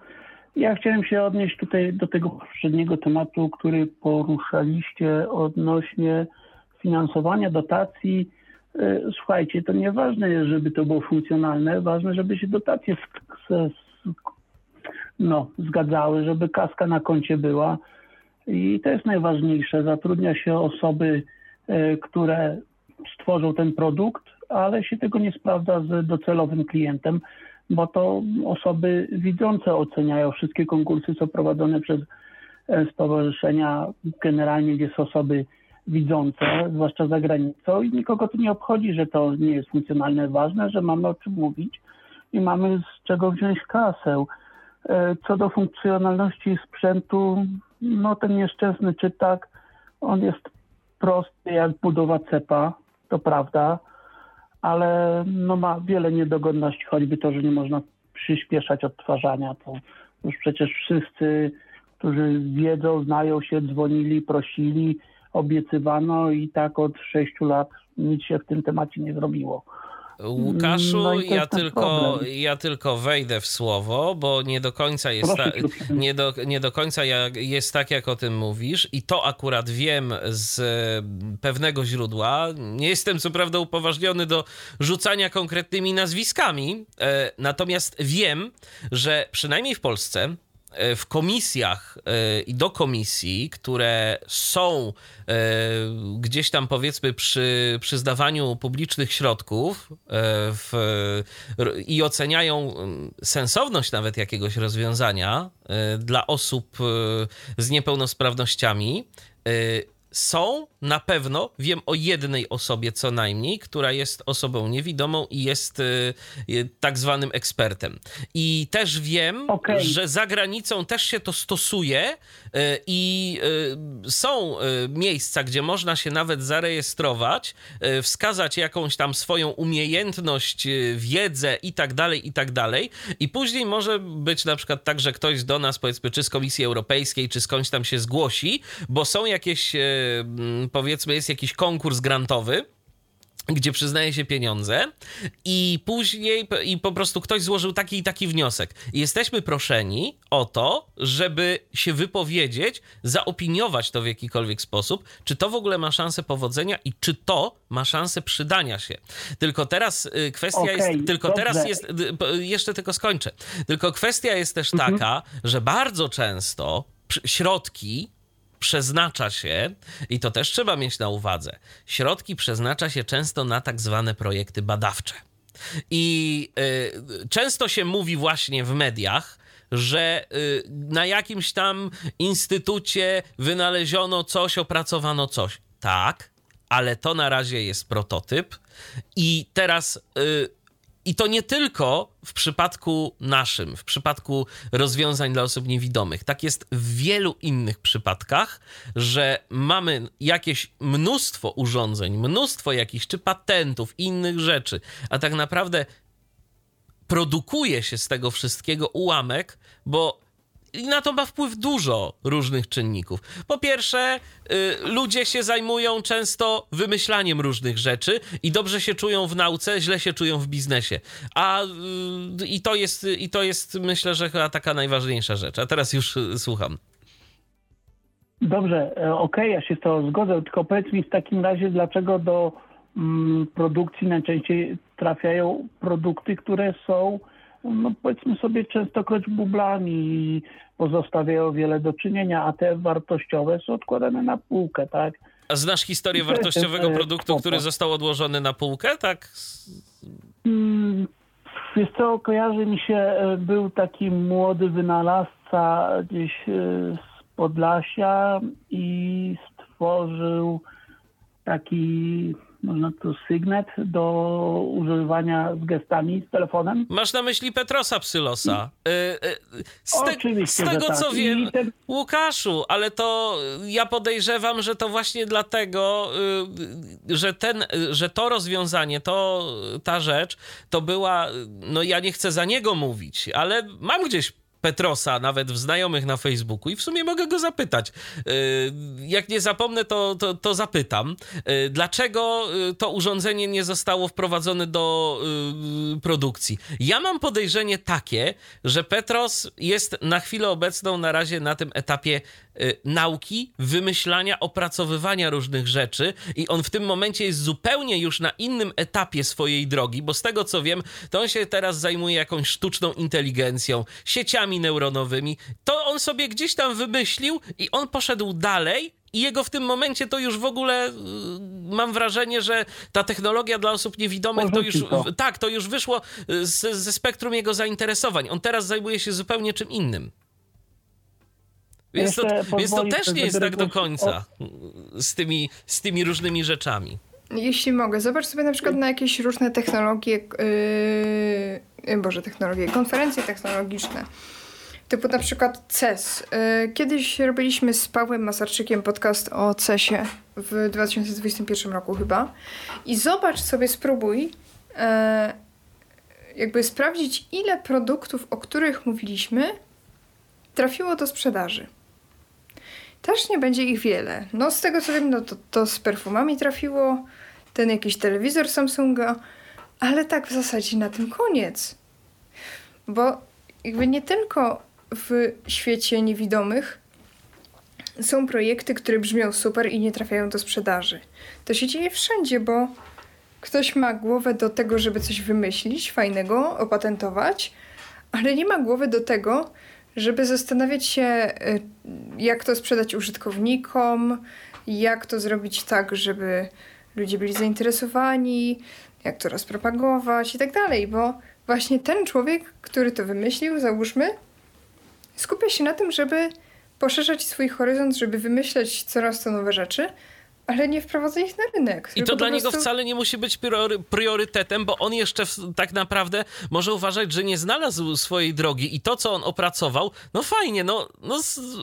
Ja chciałem się odnieść tutaj do tego poprzedniego tematu, który poruszaliście odnośnie finansowania dotacji. E, słuchajcie, to nieważne jest, żeby to było funkcjonalne, ważne, żeby się dotacje no, zgadzały, żeby kaska na koncie była. I to jest najważniejsze. Zatrudnia się osoby, e, które stworzą ten produkt, ale się tego nie sprawdza z docelowym klientem bo to osoby widzące oceniają wszystkie konkursy, są prowadzone przez e, stowarzyszenia, generalnie gdzie są osoby widzące, zwłaszcza za granicą i nikogo to nie obchodzi, że to nie jest funkcjonalne. Ważne, że mamy o czym mówić i mamy z czego wziąć kasę. E, co do funkcjonalności sprzętu, no ten nieszczęsny czytak, on jest prosty jak budowa cepa, to prawda, ale no ma wiele niedogodności, choćby to, że nie można przyspieszać odtwarzania. To już przecież wszyscy, którzy wiedzą, znają się, dzwonili, prosili, obiecywano i tak od sześciu lat nic się w tym temacie nie zrobiło. Łukaszu, no ja, tylko, ja tylko wejdę w słowo, bo nie do końca jest, ta, nie do, nie do końca jest tak, jak o tym mówisz, i to akurat wiem z pewnego źródła. Nie jestem co prawda upoważniony do rzucania konkretnymi nazwiskami, e, natomiast wiem, że przynajmniej w Polsce w komisjach e, i do komisji, które są e, gdzieś tam powiedzmy przy przyznawaniu publicznych środków w, i oceniają sensowność nawet jakiegoś rozwiązania dla osób z niepełnosprawnościami, są na pewno, wiem o jednej osobie co najmniej, która jest osobą niewidomą i jest y, y, tak zwanym ekspertem. I też wiem, okay. że za granicą też się to stosuje y, i są miejsca, gdzie można się nawet zarejestrować, wskazać jakąś tam swoją umiejętność, wiedzę i tak dalej, i tak dalej. I później może być na przykład tak, że ktoś do nas, powiedzmy, czy z Komisji Europejskiej, czy skądś tam się zgłosi, bo są jakieś powiedzmy jest jakiś konkurs grantowy, gdzie przyznaje się pieniądze i później i po prostu ktoś złożył taki i taki wniosek. I jesteśmy proszeni o to, żeby się wypowiedzieć, zaopiniować to w jakikolwiek sposób, czy to w ogóle ma szansę powodzenia i czy to ma szansę przydania się. Tylko teraz y, kwestia okay, jest, tylko dobrze. teraz jest, jeszcze tylko skończę. Tylko kwestia jest też mhm. taka, że bardzo często środki przeznacza się, i to też trzeba mieć na uwadze, środki przeznacza się często na tak zwane projekty badawcze. I y, często się mówi właśnie w mediach, że y, na jakimś tam instytucie wynaleziono coś, opracowano coś. Tak, ale to na razie jest prototyp. I teraz y, i to nie tylko w przypadku naszym, w przypadku rozwiązań dla osób niewidomych. Tak jest w wielu innych przypadkach, że mamy jakieś mnóstwo urządzeń, mnóstwo jakichś czy patentów, innych rzeczy, a tak naprawdę produkuje się z tego wszystkiego ułamek, bo i na to ma wpływ dużo różnych czynników. Po pierwsze, y, ludzie się zajmują często wymyślaniem różnych rzeczy i dobrze się czują w nauce, źle się czują w biznesie. A y, i to jest, i to jest myślę, że chyba taka najważniejsza rzecz. A teraz już y, słucham. Dobrze, e, okej, okay, ja się z to zgodzę, tylko powiedz mi w takim razie, dlaczego do mm, produkcji najczęściej trafiają produkty, które są no powiedzmy sobie częstokroć bublami i pozostawiają wiele do czynienia, a te wartościowe są odkładane na półkę, tak? A znasz historię wartościowego produktu, który został odłożony na półkę, tak? Hmm, wiesz co, kojarzy mi się, e, był taki młody wynalazca gdzieś e, z Podlasia i stworzył taki można tu sygnet do używania z gestami, z telefonem. Masz na myśli Petrosa Psylosa. Y, y, z, te, z tego tak. co wiem, ten... Łukaszu, ale to ja podejrzewam, że to właśnie dlatego, y, że, ten, że to rozwiązanie, to ta rzecz, to była, no ja nie chcę za niego mówić, ale mam gdzieś Petrosa, nawet w znajomych na Facebooku i w sumie mogę go zapytać. Y, jak nie zapomnę, to, to, to, zapytam, y, dlaczego y, to urządzenie nie zostało wprowadzone do produkcji. Ja mam podejrzenie takie, że Petros jest na chwilę obecną na razie na tym etapie nauki, wymyślania, opracowywania różnych rzeczy i on w tym momencie jest zupełnie już na innym etapie swojej drogi, bo z tego co wiem, to on się teraz zajmuje jakąś sztuczną inteligencją, sieciami neuronowymi. To on sobie gdzieś tam wymyślił i on poszedł dalej i jego w tym momencie to już w ogóle y, mam wrażenie, że ta technologia dla osób niewidomych to już tak, to już wyszło y, z, ze spektrum jego zainteresowań. On teraz zajmuje się zupełnie czym innym. Więc to, więc to też nie jest tak do końca z tymi, z tymi różnymi rzeczami. Jeśli mogę, zobacz sobie na przykład na jakieś różne technologie, yy, boże, technologie, konferencje technologiczne Typu na przykład CES. Y, kiedyś robiliśmy z Pawłem Masarczykiem podcast o CESie w 2021 roku chyba. I zobacz sobie, spróbuj y, jakby sprawdzić, ile produktów, o których mówiliśmy, trafiło do sprzedaży. Też nie będzie ich wiele. No z tego co wiem, no to, to z perfumami trafiło, ten jakiś telewizor Samsunga, ale tak w zasadzie na tym koniec. Bo jakby nie tylko w świecie niewidomych są projekty, które brzmią super i nie trafiają do sprzedaży. To się dzieje wszędzie, bo ktoś ma głowę do tego, żeby coś wymyślić fajnego, opatentować, ale nie ma głowy do tego, żeby zastanawiać się, y, jak to sprzedać użytkownikom, jak to zrobić tak, żeby ludzie byli zainteresowani, jak to rozpropagować i tak dalej, bo właśnie ten człowiek, który to wymyślił, załóżmy, skupia się na tym, żeby poszerzać swój horyzont, żeby wymyślać coraz to nowe rzeczy, ale nie wprowadza ich na rynek. I to dla prostu... niego wcale nie musi być priory, priorytetem, bo on jeszcze w, tak naprawdę może uważać, że nie znalazł swojej drogi i to, co on opracował, no fajnie, no, no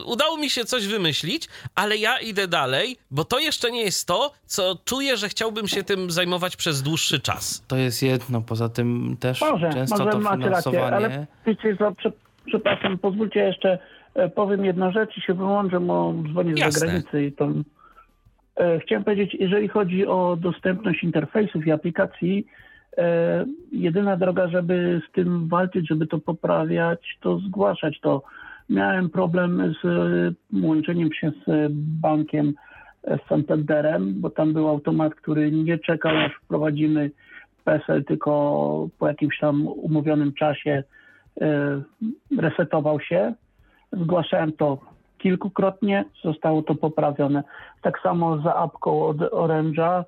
udało mi się coś wymyślić, ale ja idę dalej, bo to jeszcze nie jest to, co czuję, że chciałbym się tym zajmować przez dłuższy czas. To jest jedno, poza tym też może, często może to finansowanie... Rację, ale wiecie co, przepraszam, pozwólcie jeszcze e, powiem jedną rzecz i się wyłączę, bo dzwonię z zagranicy i to chciałem powiedzieć, jeżeli chodzi o dostępność interfejsów i aplikacji, e, jedyna droga, żeby z tym walczyć, żeby to poprawiać, to zgłaszać to. Miałem problem z łączeniem się z bankiem, z Santanderem, bo tam był automat, który nie czekał, aż wprowadzimy PESEL, tylko po jakimś tam umówionym czasie e, resetował się. Zgłaszałem to kilkukrotnie zostało to poprawione. Tak samo za apką od Orange'a.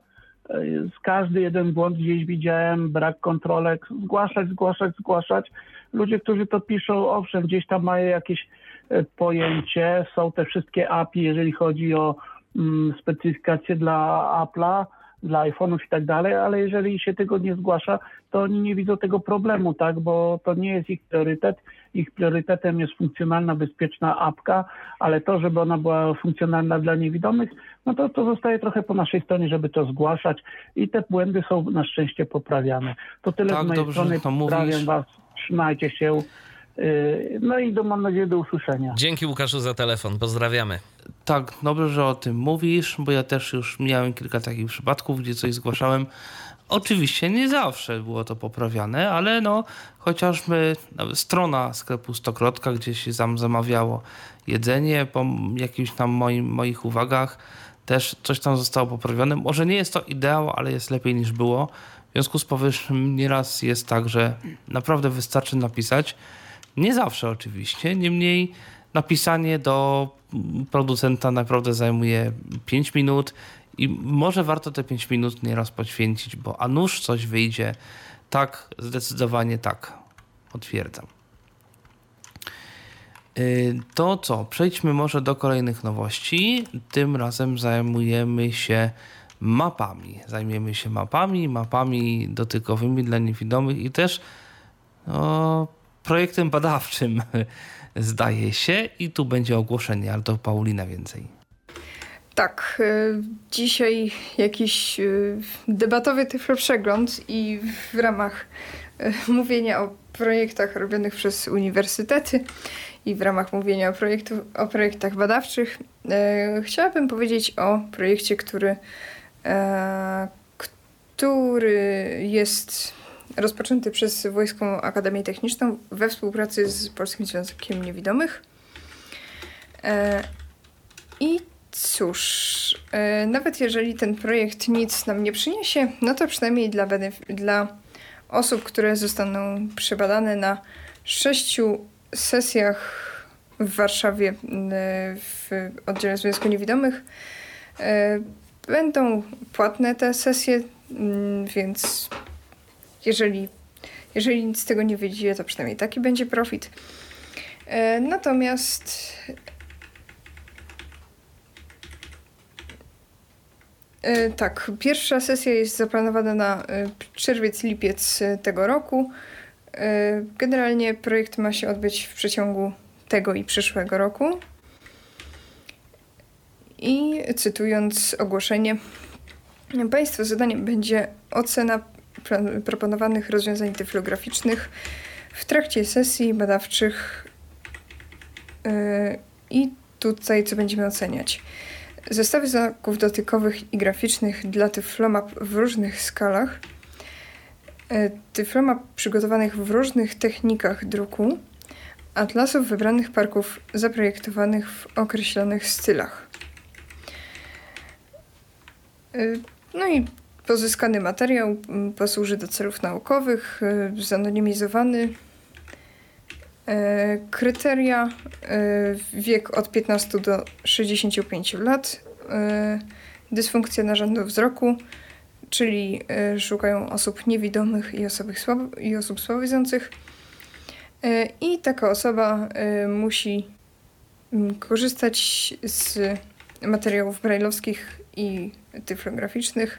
Z każdy jeden błąd gdzieś widziałem, brak kontrolek, zgłaszać, zgłaszać, zgłaszać. Ludzie, którzy to piszą, owszem, gdzieś tam mają jakieś e, pojęcie, są te wszystkie API, jeżeli chodzi o mm, specyfikacje dla Apple'a, dla iPhone'ów i tak dalej, ale jeżeli się tego nie zgłasza, to oni nie widzą tego problemu, tak, bo to nie jest ich priorytet. Ich priorytetem jest funkcjonalna, bezpieczna apka, ale to, żeby ona była funkcjonalna dla niewidomych, no to to zostaje trochę po naszej stronie, żeby to zgłaszać i te błędy są na szczęście poprawiane. To tyle tak, z mojej dobrze, strony. Pozdrawiam Was, trzymajcie się. Yy, no i do, mam nadzieję do usłyszenia. Dzięki Łukaszu za telefon, pozdrawiamy. Tak, dobrze, że o tym mówisz, bo ja też już miałem kilka takich przypadków, gdzie coś zgłaszałem. Oczywiście nie zawsze było to poprawiane, ale no chociażby strona sklepu Stokrotka, gdzie się tam zamawiało jedzenie po jakimś tam moim, moich uwagach, też coś tam zostało poprawione. Może nie jest to ideał, ale jest lepiej niż było. W związku z powyższym nieraz jest tak, że naprawdę wystarczy napisać. Nie zawsze oczywiście, niemniej napisanie do producenta naprawdę zajmuje 5 minut i może warto te 5 minut nieraz poświęcić, bo a nuż coś wyjdzie. Tak, zdecydowanie tak. Potwierdzam. Y, to co? Przejdźmy może do kolejnych nowości. Tym razem zajmujemy się mapami. Zajmiemy się mapami, mapami dotykowymi dla niewidomych i też no, projektem badawczym, zdaje się. I tu będzie ogłoszenie, ale to Paulina więcej. Tak, y, dzisiaj jakiś y, debatowy tyflo przegląd i w ramach y, mówienia o projektach robionych przez uniwersytety i w ramach mówienia o, projektu, o projektach badawczych chciałabym powiedzieć o projekcie, który, który jest rozpoczęty przez Wojską Akademię Techniczną we współpracy z Polskim Związkiem Niewidomych. I Cóż, yy, nawet jeżeli ten projekt nic nam nie przyniesie, no to przynajmniej dla, dla osób, które zostaną przebadane na sześciu sesjach w Warszawie yy, w oddziale Związku Niewidomych, yy, będą płatne te sesje, mm, więc jeżeli, jeżeli nic z tego nie wyjdzie, to przynajmniej taki będzie profit. Natomiast E, tak, pierwsza sesja jest zaplanowana na e, czerwiec-lipiec e, tego roku. Generalnie projekt ma się odbyć w przeciągu tego i przyszłego roku. I cytując ogłoszenie, Państwa zadaniem będzie ocena proponowanych rozwiązań tyflograficznych w trakcie sesji badawczych. I tutaj co będziemy oceniać? Zestawy znaków dotykowych i graficznych dla tyflomap w różnych skalach, e, tyflomap przygotowanych w różnych technikach druku, atlasów wybranych parków zaprojektowanych w określonych stylach. E, no i pozyskany materiał posłuży do celów naukowych, e, zanonimizowany. Kryteria wiek od 15 do 65 lat, dysfunkcja narządu wzroku, czyli szukają osób niewidomych i, słabo, i osób słabowidzących. I taka osoba musi korzystać z materiałów brajlowskich i tyflograficznych,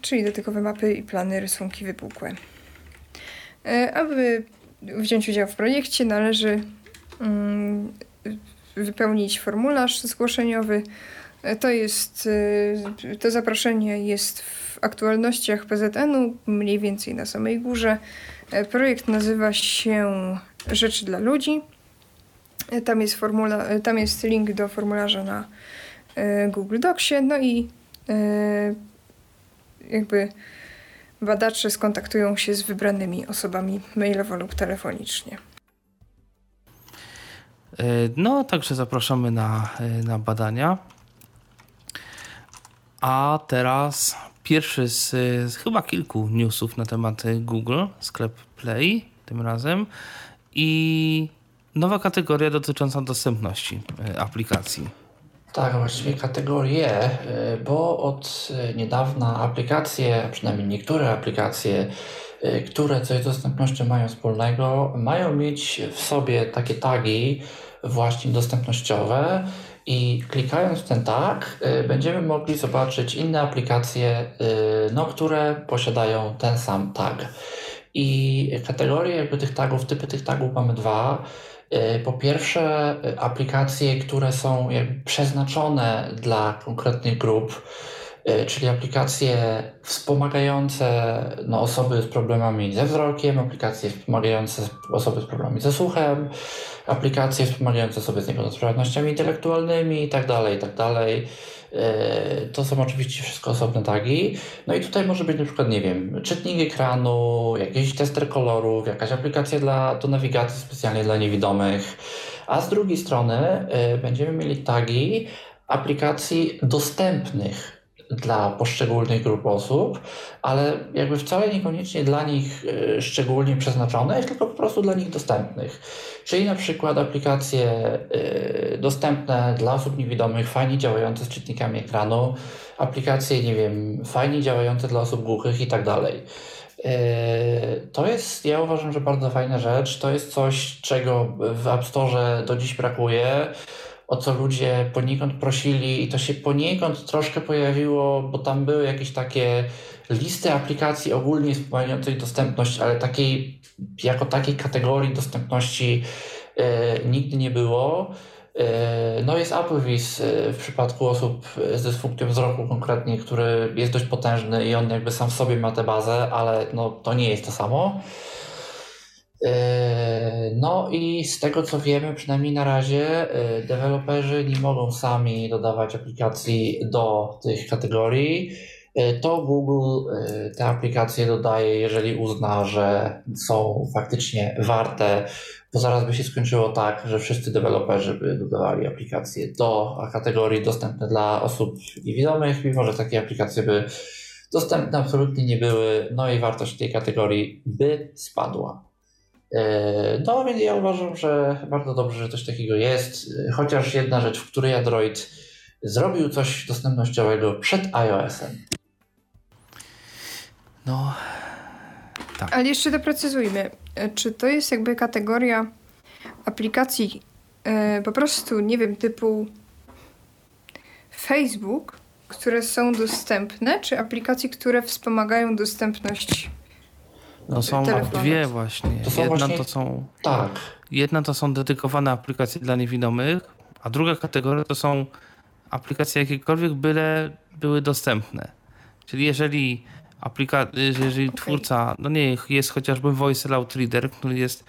czyli dotykowe mapy i plany, rysunki wypukłe. E, aby wziąć udział w projekcie, należy mm, wypełnić formularz zgłoszeniowy. To jest, e, to zaproszenie jest w aktualnościach PZN-u, mniej więcej na samej górze. Projekt nazywa się Rzeczy dla ludzi. Tam jest, formula, tam jest link do formularza na Google Docsie, no i jakby badacze skontaktują się z wybranymi osobami mailowo lub telefonicznie. E, no, także zapraszamy na, e, na badania. A teraz pierwszy z, z, chyba kilku newsów na temat Google, sklep Play tym razem i nowa kategoria dotycząca dostępności e, aplikacji. Tak, właściwie kategorie, y, bo od niedawna aplikacje, a przynajmniej niektóre aplikacje, y, które coś z dostępnością mają wspólnego, mają mieć w sobie takie tagi właśnie dostępnościowe i klikając w ten tag y, będziemy mogli zobaczyć inne aplikacje, no, które posiadają ten sam tag. I kategorie jakby tych tagów, typy tych tagów mamy dwa. E, po pierwsze, e, aplikacje, które są przeznaczone dla konkretnych grup, e, czyli aplikacje wspomagające no, osoby z problemami ze wzrokiem, aplikacje wspomagające osoby z problemami ze słuchem, aplikacje wspomagające osoby z niepełnosprawnościami intelektualnymi itd., tak itd. E, to są oczywiście wszystko osobne tagi. No i tutaj może być na przykład, nie wiem, czytnik ekranu, jakiś tester kolorów, jakaś aplikacja dla, do nawigacji specjalnie dla niewidomych. A z drugiej strony e, będziemy mieli tagi aplikacji dostępnych dla poszczególnych grup osób, ale jakby wcale niekoniecznie dla nich e, szczególnie przeznaczonych, tylko po prostu dla nich dostępnych. Czyli na przykład aplikacje e, dostępne dla osób niewidomych, fajnie działające z czytnikami ekranu, aplikacje, nie wiem, fajnie działające dla osób głuchych i tak dalej. E, to jest, ja uważam, że bardzo fajna rzecz. To jest coś, czego w App Store do dziś brakuje o co ludzie poniekąd prosili i to się poniekąd troszkę pojawiło, bo tam były jakieś takie listy aplikacji ogólnie wspomagających dostępność, ale takiej, jako takiej kategorii dostępności e, nigdy nie było. E, no jest AppleVis e, w przypadku osób z dysfunkcją wzroku konkretnie, który jest dość potężny i on jakby sam w sobie ma tę bazę, ale no, to nie jest to samo. E, no i z tego co wiemy, przynajmniej na razie, e, deweloperzy nie mogą sami dodawać aplikacji do tych kategorii. E, to Google te aplikacje dodaje, jeżeli uzna, że są faktycznie warte, bo zaraz by się skończyło tak, że wszyscy deweloperzy by dodawali aplikacje do kategorii dostępne dla osób niewidomych, mimo że takie aplikacje by dostępne absolutnie nie były, no i wartość tej kategorii by spadła. E, no więc ja uważam, że bardzo dobrze, że coś takiego jest. Chociaż jedna rzecz, w której Android zrobił coś dostępnościowego przed iOS-em. No, tak. Ale jeszcze doprecyzujmy. E, czy to jest jakby kategoria aplikacji e, po prostu, nie wiem, typu Facebook, które są dostępne, czy aplikacji, które wspomagają dostępność no są dwie właśnie. To są jedna właśnie... to są. Tak. Jedna to są dedykowane aplikacje dla niewidomych, a druga kategoria to są aplikacje jakiekolwiek byle były dostępne. Czyli jeżeli aplika jeżeli okay. twórca, no nie, jest chociażby Voice Loud Reader, który jest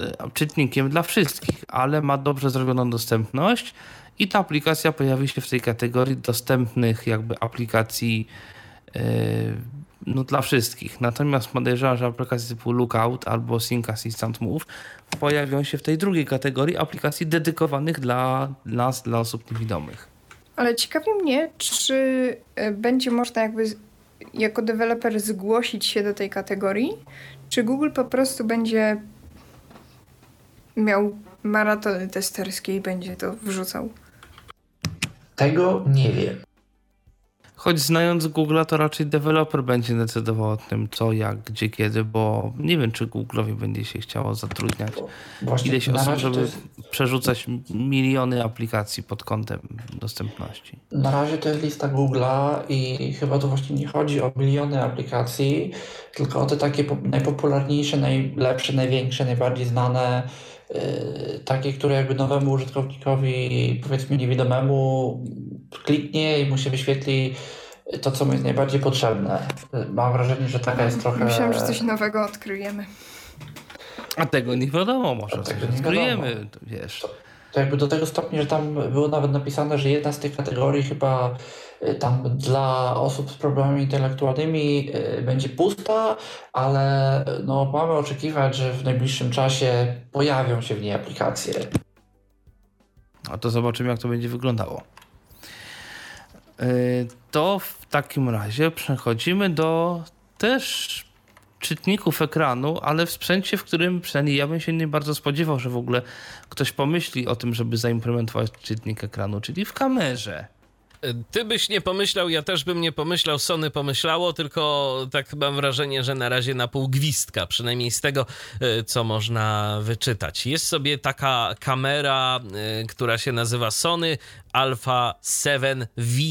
e, czytnikiem dla wszystkich, ale ma dobrze zrobioną dostępność i ta aplikacja pojawi się w tej kategorii dostępnych jakby aplikacji yy, no, dla wszystkich. Natomiast podejrzewam, że aplikacje typu Lookout albo Sync Assistant Move pojawią się w tej drugiej kategorii aplikacji dedykowanych dla nas, dla osób niewidomych. Ale ciekawi mnie, czy e, będzie można jakby jako deweloper zgłosić się do tej kategorii, czy Google po prostu będzie miał maratony testerskie i będzie to wrzucał? Tego nie wiem. Choć znając Google, to raczej deweloper będzie decydował o tym, co, jak, gdzie, kiedy, bo nie wiem, czy Google'owi będzie się chciało zatrudniać Właśnie ileś osób, żeby jest... przerzucać miliony aplikacji pod kątem dostępności. Na razie to jest lista Google'a i chyba tu właśnie nie chodzi o miliony aplikacji, tylko o te takie najpopularniejsze, najlepsze, największe, najbardziej znane takie, które jakby nowemu użytkownikowi, powiedzmy niewidomemu, kliknie i mu się wyświetli to, co mu jest najbardziej potrzebne. Mam wrażenie, że taka jest trochę... Myślałem, że coś nowego odkryjemy. A tego nie wiadomo, może coś odkryjemy, wiesz. To, to jakby do tego stopnia, że tam było nawet napisane, że jedna z tych kategorii chyba Y, tam dla osób z problemami intelektualnymi y, będzie pusta, ale y, no, mamy oczekiwać, że w najbliższym czasie pojawią się w niej aplikacje. A to zobaczymy, jak to będzie wyglądało. To w takim razie przechodzimy do też czytników ekranu, ale w sprzęcie, w którym przynajmniej ja bym się nie bardzo spodziewał, że w ogóle ktoś pomyśli o tym, żeby zaimplementować czytnik ekranu, czyli w kamerze. Ty byś nie pomyślał, ja też bym nie pomyślał, Sony pomyślało, tylko tak mam wrażenie, że na razie na pół gwizdka, przynajmniej z tego, e, co można wyczytać. Jest sobie taka kamera, e, która się nazywa Sony Alpha 7 V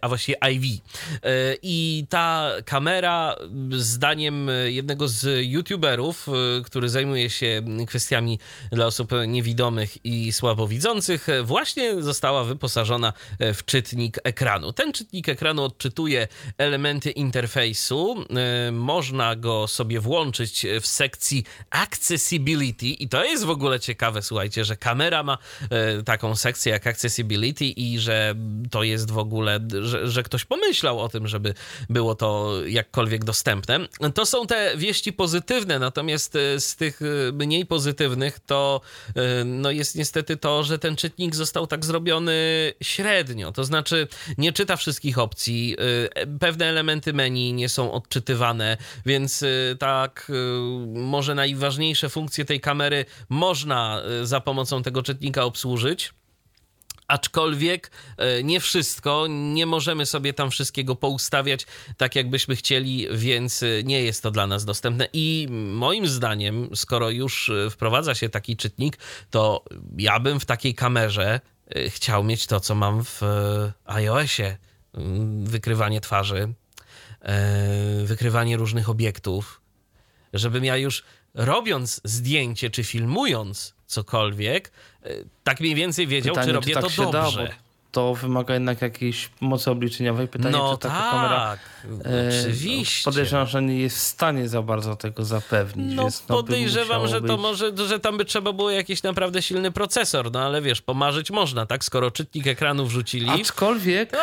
a właściwie IV. E, I ta kamera, zdaniem jednego z youtuberów, e, który zajmuje się kwestiami dla osób niewidomych i słabowidzących, właśnie została wyposażona w czytnik ekranu. Ten czytnik ekranu odczytuje elementy interfejsu. Można go sobie włączyć w sekcji Accessibility i to jest w ogóle ciekawe, słuchajcie, że kamera ma taką sekcję jak Accessibility i że to jest w ogóle że, że ktoś pomyślał o tym, żeby było to jakkolwiek dostępne. To są te wieści pozytywne, natomiast e, z tych e, mniej pozytywnych to e, no jest niestety to, że ten czytnik został tak zrobiony średnio, to znaczy nie czyta wszystkich opcji, pewne elementy menu nie są odczytywane, więc tak może najważniejsze funkcje tej kamery można za pomocą tego czytnika obsłużyć. Aczkolwiek e, nie wszystko, nie możemy sobie tam wszystkiego poustawiać tak, jakbyśmy chcieli, więc e, nie jest to dla nas dostępne. I moim zdaniem, skoro już e, wprowadza się taki czytnik, to ja bym w takiej kamerze chciał mieć to, co mam w iOSie: mm, wykrywanie twarzy, wykrywanie różnych obiektów, żebym ja już robiąc zdjęcie czy filmując cokolwiek, e, tak mniej więcej wiedział, Pytanie, czy robię czy tak to dobrze. Da, to wymaga jednak jakiejś mocy obliczeniowej. Pytanie, no czy taka tak, kamera e, oczywiście. podejrzewam, że nie jest w stanie za bardzo tego zapewnić. No, więc, no podejrzewam, że być... to może, że tam by trzeba było jakiś naprawdę silny procesor, no ale wiesz, pomarzyć można, tak? Skoro czytnik ekranu wrzucili. Aczkolwiek, to...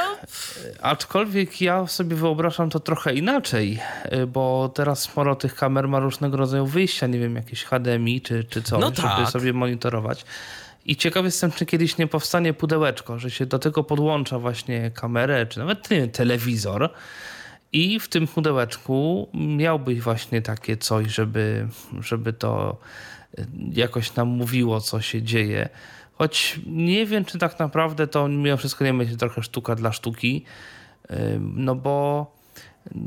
aczkolwiek ja sobie wyobrażam to trochę inaczej, e, bo teraz sporo tych kamer ma różnego rodzaju wyjścia, nie wiem, jakieś HDMI czy, czy coś, no tak. żeby sobie monitorować. I ciekaw jestem, czy kiedyś nie powstanie pudełeczko, że się do tego podłącza właśnie kamerę, czy nawet nie, telewizor. I w tym pudełeczku miałbyś właśnie takie coś, żeby, żeby to e, jakoś nam mówiło, co się dzieje. Choć nie wiem, czy tak naprawdę to mimo wszystko nie będzie trochę sztuka dla sztuki, no bo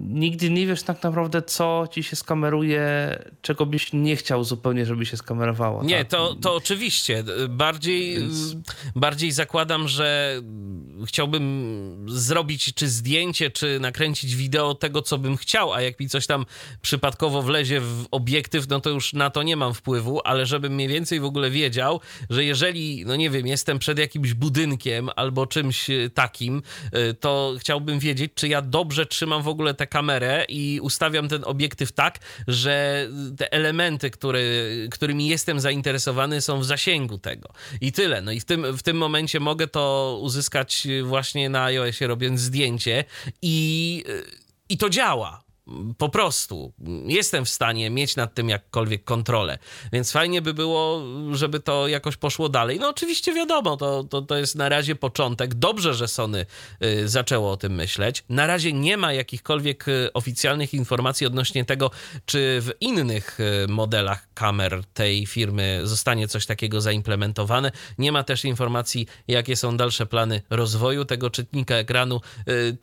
nigdy nie wiesz tak naprawdę, co ci się skameruje, czego byś nie chciał zupełnie, żeby się skamerowało. Nie, tak? to, to oczywiście. Bardziej, Więc... bardziej zakładam, że chciałbym zrobić czy zdjęcie, czy nakręcić wideo tego, co bym chciał, a jak mi coś tam przypadkowo wlezie w obiektyw, no to już na to nie mam wpływu, ale żebym mniej więcej w ogóle wiedział, że jeżeli, no nie wiem, jestem przed jakimś budynkiem albo czymś takim, y, to chciałbym wiedzieć, czy ja dobrze trzymam w ogóle ogóle tę kamerę i ustawiam ten obiektyw tak, że te elementy, które, którymi jestem zainteresowany, są w zasięgu tego. I tyle. No i w tym, w tym momencie mogę to uzyskać właśnie na iOSie, robiąc zdjęcie i, i to działa po prostu jestem w stanie mieć nad tym jakkolwiek kontrolę. Więc fajnie by było, żeby to jakoś poszło dalej. No oczywiście wiadomo, to, to, to jest na razie początek. Dobrze, że Sony y, zaczęło o tym myśleć. Na razie nie ma jakichkolwiek y, oficjalnych informacji odnośnie tego, czy w innych y, modelach kamer tej firmy zostanie coś takiego zaimplementowane. Nie ma też informacji, jakie są dalsze plany rozwoju tego czytnika ekranu.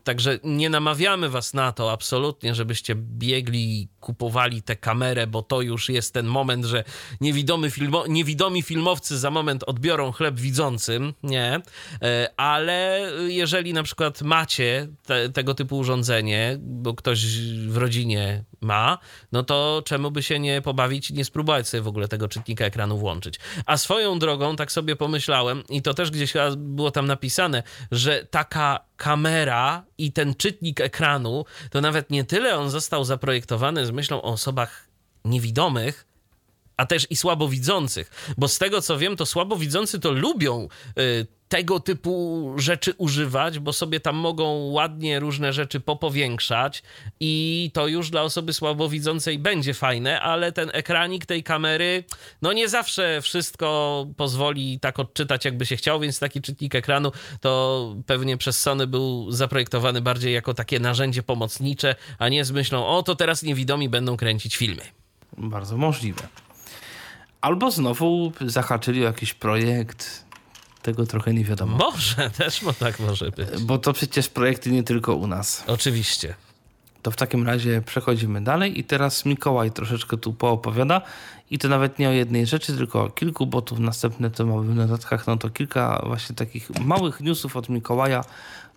Także nie namawiamy was na to absolutnie, żeby żebyście biegli, kupowali tę kamerę, bo to już jest ten moment, że niewidomy filmo, niewidomi filmowcy za moment odbiorą chleb widzącym. Nie. E, ale jeżeli na przykład macie te, tego typu urządzenie, bo ktoś w rodzinie ma, no to czemu by się nie pobawić nie spróbować sobie w ogóle tego czytnika ekranu włączyć. A swoją drogą, tak sobie pomyślałem, i to też gdzieś było tam napisane, że taka kamera i ten czytnik ekranu, to nawet nie tyle on został zaprojektowany z myślą o osobach niewidomych, a też i słabowidzących, bo z tego co wiem, to słabowidzący to lubią y, tego typu rzeczy używać, bo sobie tam mogą ładnie różne rzeczy popowiększać i to już dla osoby słabowidzącej będzie fajne, ale ten ekranik tej kamery, no nie zawsze wszystko pozwoli tak odczytać, jakby się chciał, więc taki czytnik ekranu to pewnie przez Sony był zaprojektowany bardziej jako takie narzędzie pomocnicze, a nie z myślą, o to teraz niewidomi będą kręcić filmy. Bardzo możliwe. Albo znowu zahaczyli o jakiś projekt, tego trochę nie wiadomo. Może, też mo tak może być. Bo to przecież projekty nie tylko u nas. Oczywiście. To w takim razie przechodzimy dalej i teraz Mikołaj troszeczkę tu poopowiada i to nawet nie o jednej rzeczy, tylko o kilku, bo tu następne to mamy w notatkach, no to kilka właśnie takich małych newsów od Mikołaja,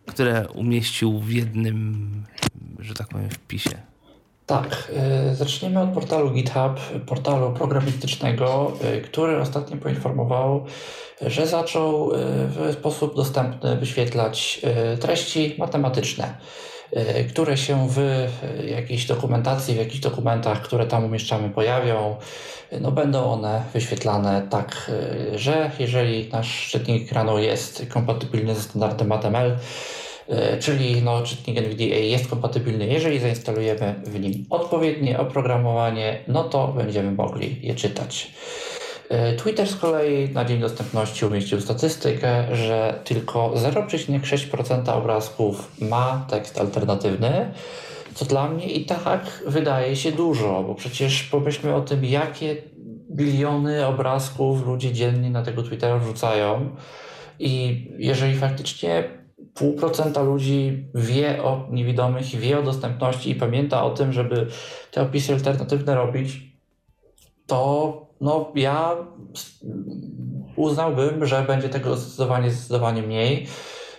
które umieścił w jednym, że tak powiem, wpisie. Tak, y, zaczniemy od portalu GitHub, portalu programistycznego, y, który ostatnio poinformował, że zaczął y, w sposób dostępny wyświetlać treści matematyczne, które się w jakiejś dokumentacji, w jakichś dokumentach, które tam umieszczamy, pojawią. No, będą one wyświetlane tak, że jeżeli nasz czytnik ekranu jest kompatybilny ze standardem HTML, E, czyli no, czytnik NVDA jest kompatybilny. Jeżeli zainstalujemy w nim odpowiednie oprogramowanie, no to będziemy mogli je czytać. E, Twitter z kolei na dzień dostępności umieścił statystykę, że tylko 0,6% obrazków ma tekst alternatywny, co dla mnie i tak wydaje się dużo, bo przecież pomyślmy o tym, jakie biliony obrazków ludzie dziennie na tego Twittera wrzucają. I jeżeli faktycznie pół procenta ludzi wie o niewidomych, wie o dostępności i pamięta o tym, żeby te opisy alternatywne robić, to no, ja uznałbym, że będzie tego zdecydowanie, zdecydowanie mniej.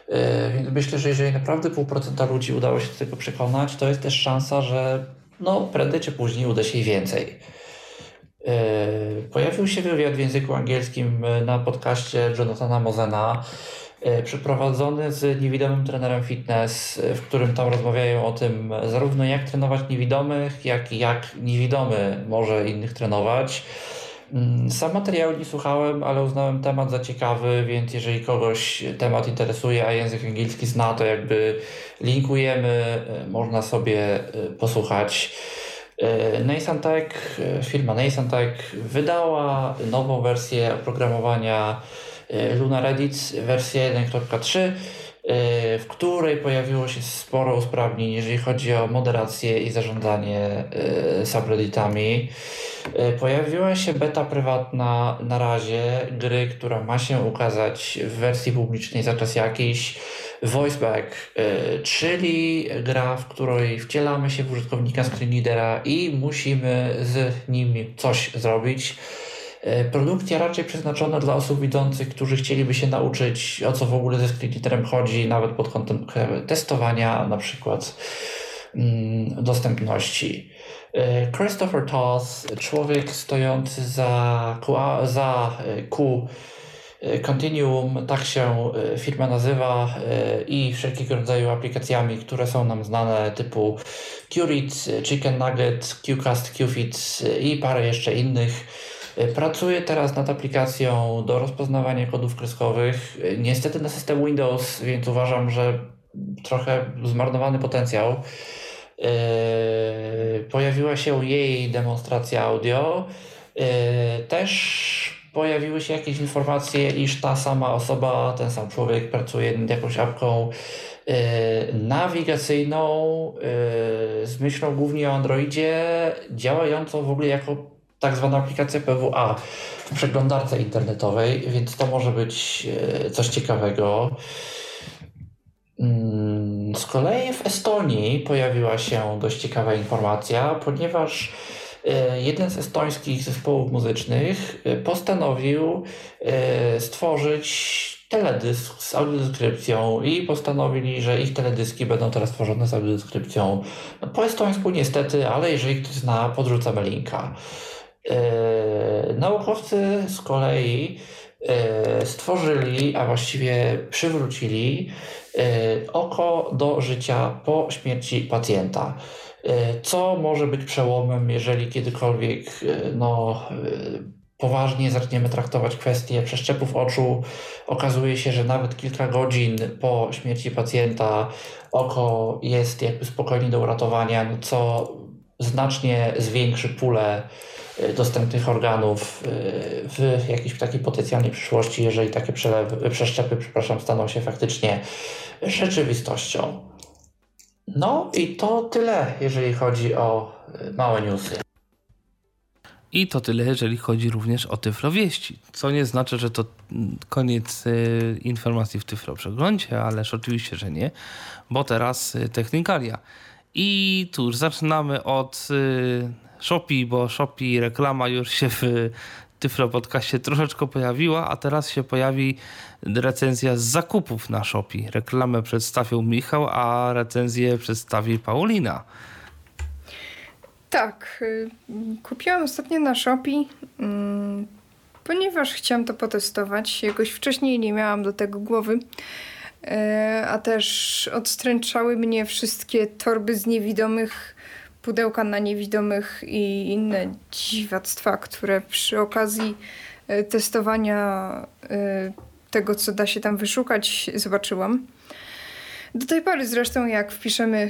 Yy, więc myślę, że jeżeli naprawdę pół procenta ludzi udało się do tego przekonać, to jest też szansa, że no, prędzej czy później uda się i więcej. Yy, pojawił się wywiad w języku angielskim na podcaście Jonathana Mozena, przeprowadzony z niewidomym trenerem fitness, e, w którym tam rozmawiają o tym zarówno jak trenować niewidomych, jak i jak niewidomy może innych trenować. Mm, sam materiał nie słuchałem, ale uznałem temat za ciekawy, więc jeżeli kogoś temat interesuje, a język angielski zna, to jakby linkujemy, e, można sobie posłuchać. Nasantech, firma Nasantech wydała nową wersję oprogramowania E, Luna Reddit wersja 1.3, e, w której pojawiło się sporo usprawnień, jeżeli chodzi o moderację i zarządzanie e, subredditami. Pojawiła się beta prywatna na razie gry, która ma się ukazać w wersji publicznej za czas jakiś. Voiceback, czyli gra, w której wcielamy się w użytkownika screenreadera i musimy z nim coś zrobić. E, produkcja raczej przeznaczona dla osób widzących, którzy chcieliby się nauczyć, o co w ogóle ze screenreaderem chodzi, nawet pod kątem testowania, na przykład mm, dostępności. E, Christopher Toth, człowiek stojący za, za e, Q Continuum, tak się firma nazywa i wszelkiego rodzaju aplikacjami, które są nam znane typu Qrit, Chicken Nugget, Qcast, Qfit i parę jeszcze innych Pracuję teraz nad aplikacją do rozpoznawania kodów kreskowych. Niestety na system Windows, więc uważam, że trochę zmarnowany potencjał. Pojawiła się jej demonstracja audio. Też pojawiły się jakieś informacje, iż ta sama osoba, ten sam człowiek pracuje nad jakąś apką nawigacyjną z myślą głównie o Androidzie, działającą w ogóle jako tak zwana aplikacja PWA w przeglądarce internetowej, więc to może być coś ciekawego. Mm, z kolei w Estonii pojawiła się dość ciekawa informacja, ponieważ e, jeden z estońskich zespołów muzycznych e, postanowił e, stworzyć teledysk z audiodeskrypcją i postanowili, że ich teledyski będą teraz tworzone z audiodeskrypcją no, po estońsku niestety, ale jeżeli ktoś zna, podrzucamy linka. Naukowcy z kolei stworzyli, a właściwie przywrócili E, oko do życia po śmierci pacjenta. E, co może być przełomem, jeżeli kiedykolwiek e, no, poważnie zaczniemy traktować kwestię przeszczepów oczu, okazuje się, że nawet kilka godzin po śmierci pacjenta oko jest jakby spokojnie do uratowania, co znacznie zwiększy pulę dostępnych organów w jakiejś takiej potencjalnej przyszłości, jeżeli takie przelewy, przeszczepy przepraszam, staną się faktycznie rzeczywistością. No i to tyle, jeżeli chodzi o y, małe newsy. I to tyle, jeżeli chodzi również o Tyflowieści. Co nie znaczy, że to mm, koniec y, informacji w Tyflo przeglądzie, ależ oczywiście, że nie, bo teraz y, technikalia. I już zaczynamy od Shopee, bo Shopee reklama już się w Tyflo Podcastie troszeczkę pojawiła, a teraz się pojawi recenzja z zakupów na Shopee. Reklamę przedstawił Michał, a recenzję przedstawi Paulina. Tak, y, kupiłam ostatnio na Shopee, mm, ponieważ chciałam to potestować. Jakoś wcześniej nie miałam do tego głowy, y, a też odstręczały mnie wszystkie torby z niewidomych pudełka na niewidomych i inne dziwactwa, które przy okazji e, testowania e, tego, co da się tam wyszukać, zobaczyłam. Do tej pory zresztą, jak wpiszemy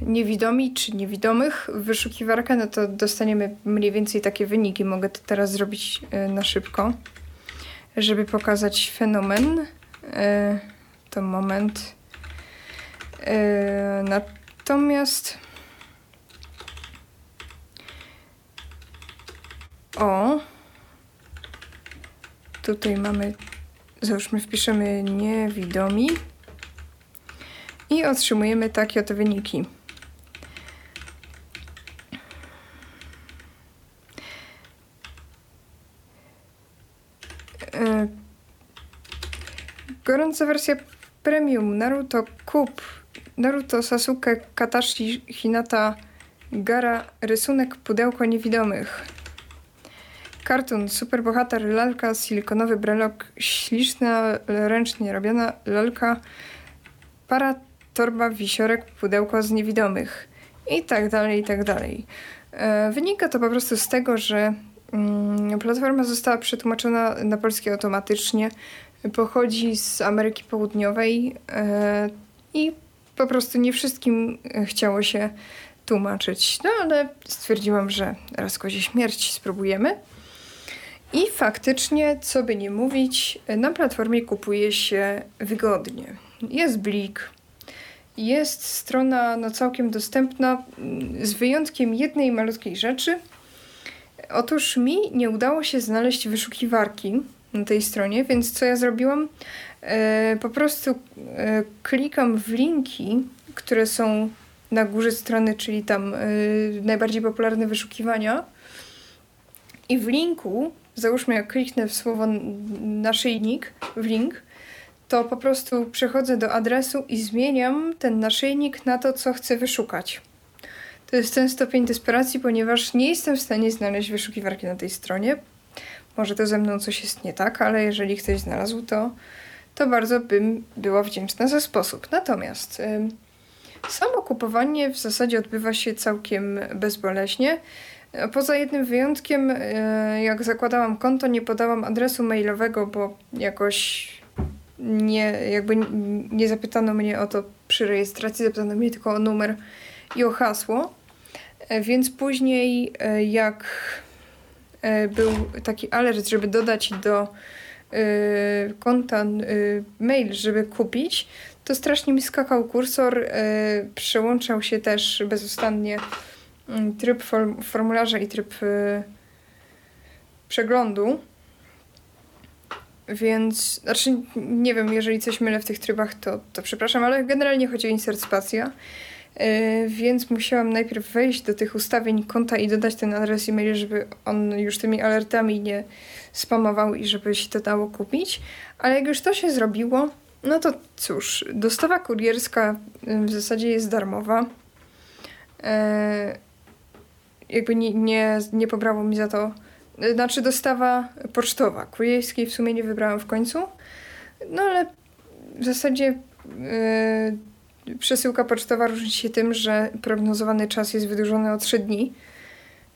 niewidomi czy niewidomych w wyszukiwarkę, no to dostaniemy mniej więcej takie wyniki. Mogę to teraz zrobić e, na szybko, żeby pokazać fenomen. To moment. Natomiast O. Tutaj mamy, załóżmy, wpiszemy niewidomi i otrzymujemy takie oto wyniki. E, gorąca wersja premium Naruto Kup Naruto Sasuke Katashi Hinata Gara rysunek pudełko niewidomych Kartun, superbohater, lalka, silikonowy brelok, śliczna, ręcznie robiona lalka, para, torba, wisiorek, pudełko z niewidomych i tak dalej, i tak dalej. E, wynika to po prostu z tego, że mm, platforma została przetłumaczona na polski automatycznie, pochodzi z Ameryki Południowej e, i po prostu nie wszystkim chciało się tłumaczyć. No ale stwierdziłam, że raz kozie śmierć spróbujemy. I faktycznie, co by nie mówić, na platformie kupuje się wygodnie. Jest blik, jest strona no, całkiem dostępna, z wyjątkiem jednej malutkiej rzeczy. Otóż mi nie udało się znaleźć wyszukiwarki na tej stronie, więc co ja zrobiłam? E, po prostu e, klikam w linki, które są na górze strony, czyli tam e, najbardziej popularne wyszukiwania. I w linku załóżmy jak kliknę w słowo naszyjnik, w link, to po prostu przechodzę do adresu i zmieniam ten naszyjnik na to, co chcę wyszukać. To jest ten stopień desperacji, ponieważ nie jestem w stanie znaleźć wyszukiwarki na tej stronie. Może to ze mną coś jest nie tak, ale jeżeli ktoś znalazł, to, to bardzo bym była wdzięczna za sposób. Natomiast yy, samo kupowanie w zasadzie odbywa się całkiem bezboleśnie. Poza jednym wyjątkiem, e, jak zakładałam konto, nie podałam adresu mailowego, bo jakoś nie, jakby nie zapytano mnie o to przy rejestracji, zapytano mnie tylko o numer i o hasło. Więc później, jak był taki alert, żeby dodać do konta mail, żeby kupić, to strasznie mi skakał kursor, przełączał się też bezustannie tryb formularza i tryb przeglądu. Więc, znaczy nie wiem, jeżeli coś mylę w tych trybach, to, to przepraszam, ale generalnie chodzi o insert spacja. Yy, więc musiałam najpierw wejść do tych ustawień konta i dodać ten adres e-mail, żeby on już tymi alertami nie spamował i żeby się to dało kupić. Ale jak już to się zrobiło, no to cóż, dostawa kurierska w zasadzie jest darmowa. Yy, jakby nie, nie, nie pobrało mi za to znaczy dostawa pocztowa. Kurierskiej w sumie nie wybrałam w końcu. No ale w zasadzie yy, przesyłka pocztowa różni się tym, że prognozowany czas jest wydłużony o 3 dni.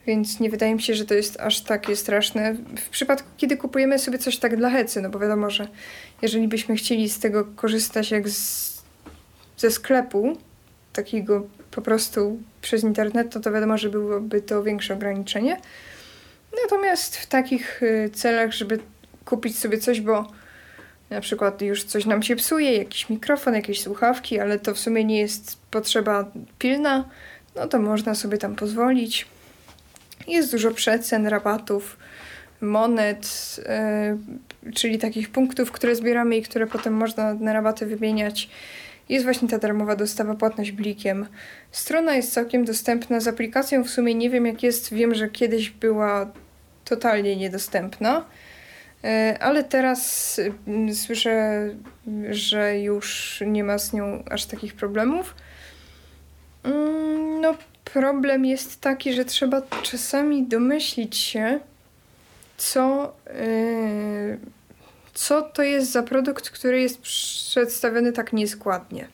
Więc nie wydaje mi się, że to jest aż takie straszne. W przypadku, kiedy kupujemy sobie coś tak dla hecy, no bo wiadomo, że jeżeli byśmy chcieli z tego korzystać jak z, ze sklepu, takiego po prostu przez internet, to to wiadomo, że byłoby to większe ograniczenie. Natomiast w takich y, celach, żeby kupić sobie coś, bo na przykład już coś nam się psuje, jakiś mikrofon, jakieś słuchawki, ale to w sumie nie jest potrzeba pilna, no to można sobie tam pozwolić. Jest dużo przecen, rabatów, monet, yy, czyli takich punktów, które zbieramy i które potem można na rabaty wymieniać. Jest właśnie ta darmowa dostawa, płatność blikiem. Strona jest całkiem dostępna z aplikacją. W sumie nie wiem jak jest. Wiem, że kiedyś była totalnie niedostępna. E, ale teraz mm, słyszę, że już nie ma z nią aż takich problemów. Mm, no, problem jest taki, że trzeba czasami domyślić się, co, yy, co to jest za produkt, który jest przedstawiony tak nieskładnie.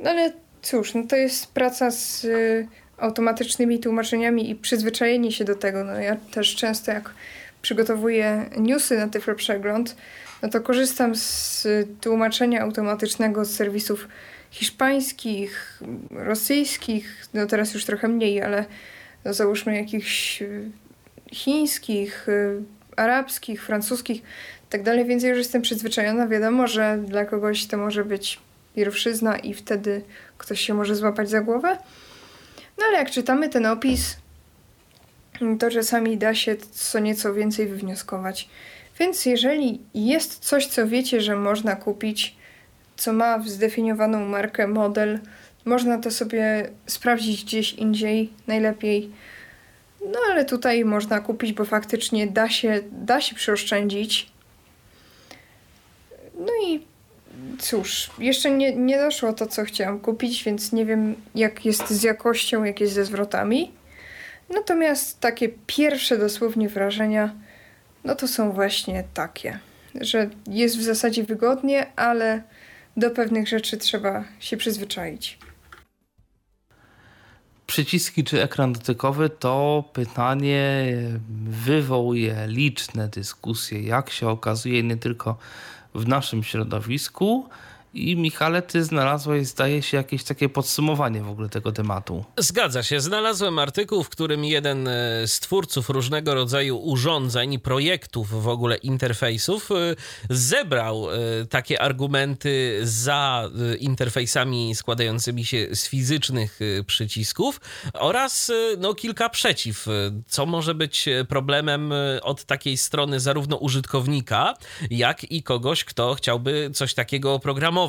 No ale cóż, no to jest praca z y, automatycznymi tłumaczeniami i przyzwyczajenie się do tego. No ja też często jak przygotowuję newsy na Tyflo Przegląd, no to korzystam z tłumaczenia automatycznego z serwisów hiszpańskich, rosyjskich, no teraz już trochę mniej, ale no załóżmy jakichś chińskich, arabskich, francuskich tak dalej, więc ja już jestem przyzwyczajona. Wiadomo, że dla kogoś to może być pierwszyzna i wtedy ktoś się może złapać za głowę. No ale jak czytamy ten opis, to czasami da się co nieco więcej wywnioskować. Więc jeżeli jest coś, co wiecie, że można kupić, co ma zdefiniowaną markę, model, można to sobie sprawdzić gdzieś indziej, najlepiej. No ale tutaj można kupić, bo faktycznie da się, da się przeoszczędzić. No i cóż, jeszcze nie, nie doszło to, co chciałam kupić, więc nie wiem, jak jest z jakością, jak jest ze zwrotami. Natomiast takie pierwsze dosłownie wrażenia, no to są właśnie takie, że jest w zasadzie wygodnie, ale do pewnych rzeczy trzeba się przyzwyczaić. Przyciski czy ekran dotykowy to pytanie wywołuje liczne dyskusje, jak się okazuje, nie tylko w naszym środowisku. I Michale, ty znalazłeś, zdaje się, jakieś takie podsumowanie w ogóle tego tematu. Zgadza się. Znalazłem artykuł, w którym jeden e, z twórców różnego rodzaju urządzeń, projektów w ogóle interfejsów, e, zebrał e, takie argumenty za interfejsami składającymi się z fizycznych przycisków oraz no, kilka przeciw, co może być problemem od takiej strony zarówno użytkownika, jak i kogoś, kto chciałby coś takiego oprogramować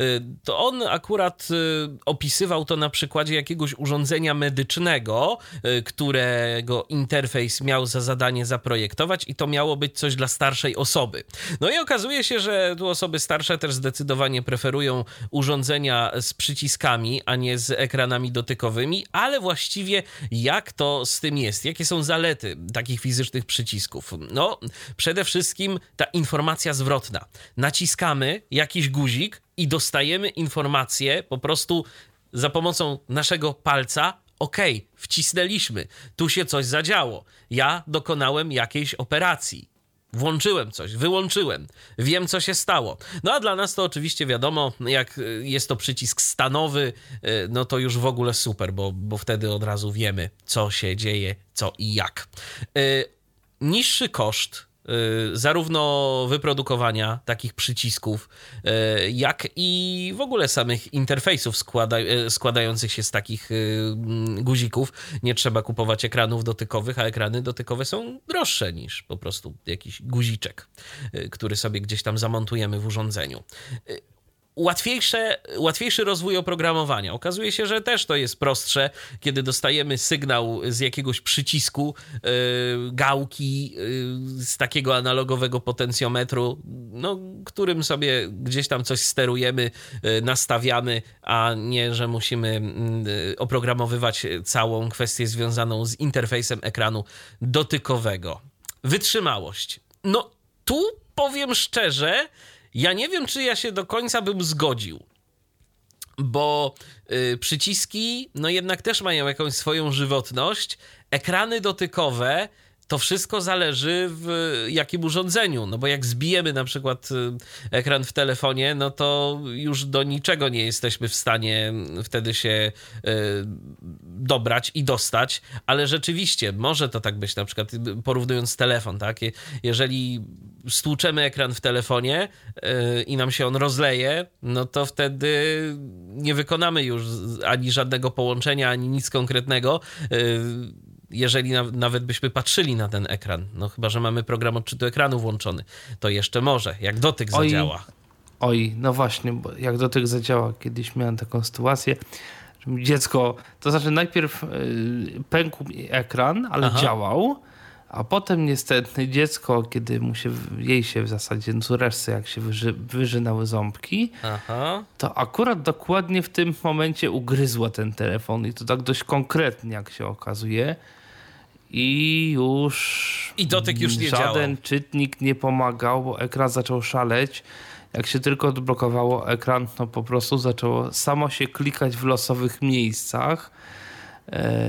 Y, to on akurat y, opisywał to na przykładzie jakiegoś urządzenia medycznego, y, którego interfejs miał za zadanie zaprojektować i to miało być coś dla starszej osoby. No i okazuje się, że tu osoby starsze też zdecydowanie preferują urządzenia z przyciskami, a nie z ekranami dotykowymi, ale właściwie jak to z tym jest? Jakie są zalety takich fizycznych przycisków? No, przede wszystkim ta informacja zwrotna. Naciskamy jakiś guzik, i dostajemy informację po prostu za pomocą naszego palca. Okej, okay, wcisnęliśmy, tu się coś zadziało. Ja dokonałem jakiejś operacji. Włączyłem coś, wyłączyłem, wiem co się stało. No a dla nas to oczywiście wiadomo, jak jest to przycisk stanowy, no to już w ogóle super, bo, bo wtedy od razu wiemy, co się dzieje, co i jak. Niższy koszt Y, zarówno wyprodukowania takich przycisków, y, jak i w ogóle samych interfejsów składa, y, składających się z takich mm, guzików. Nie trzeba kupować ekranów dotykowych, a ekrany dotykowe są droższe niż po prostu jakiś guziczek, który sobie gdzieś tam zamontujemy w urządzeniu łatwiejsze, łatwiejszy rozwój oprogramowania. Okazuje się, że też to jest prostsze, kiedy dostajemy sygnał z jakiegoś przycisku, yy, gałki, yy, z takiego analogowego potencjometru, no, którym sobie gdzieś tam coś sterujemy, yy, nastawiamy, a nie, że musimy oprogramowywać całą kwestię związaną z interfejsem ekranu dotykowego. Wytrzymałość. No, tu powiem szczerze, ja nie wiem, czy ja się do końca bym zgodził, bo y, przyciski, no jednak też mają jakąś swoją żywotność. Ekrany dotykowe to wszystko zależy w jakim urządzeniu. No bo jak zbijemy na przykład y, ekran w telefonie, no to już do niczego nie jesteśmy w stanie wtedy się y, dobrać i dostać, ale rzeczywiście może to tak być, na przykład porównując telefon, tak? Jeżeli stłuczemy ekran w telefonie y, i nam się on rozleje, no to wtedy nie wykonamy już ani żadnego połączenia, ani nic konkretnego jeżeli na, nawet byśmy patrzyli na ten ekran, no chyba, że mamy program odczytu ekranu włączony, to jeszcze może, jak dotyk oj, zadziała. Oj, no właśnie, bo jak dotyk zadziała, kiedyś miałem taką sytuację, że dziecko, to znaczy najpierw yy, pękł ekran, ale Aha. działał, a potem niestety dziecko, kiedy mu się, jej się w zasadzie córeczce, jak się wyży, wyżynały ząbki, Aha. to akurat dokładnie w tym momencie ugryzła ten telefon i to tak dość konkretnie, jak się okazuje i już. I dotyk już nie Żaden działał. czytnik nie pomagał, bo ekran zaczął szaleć. Jak się tylko odblokowało ekran, to po prostu zaczęło samo się klikać w losowych miejscach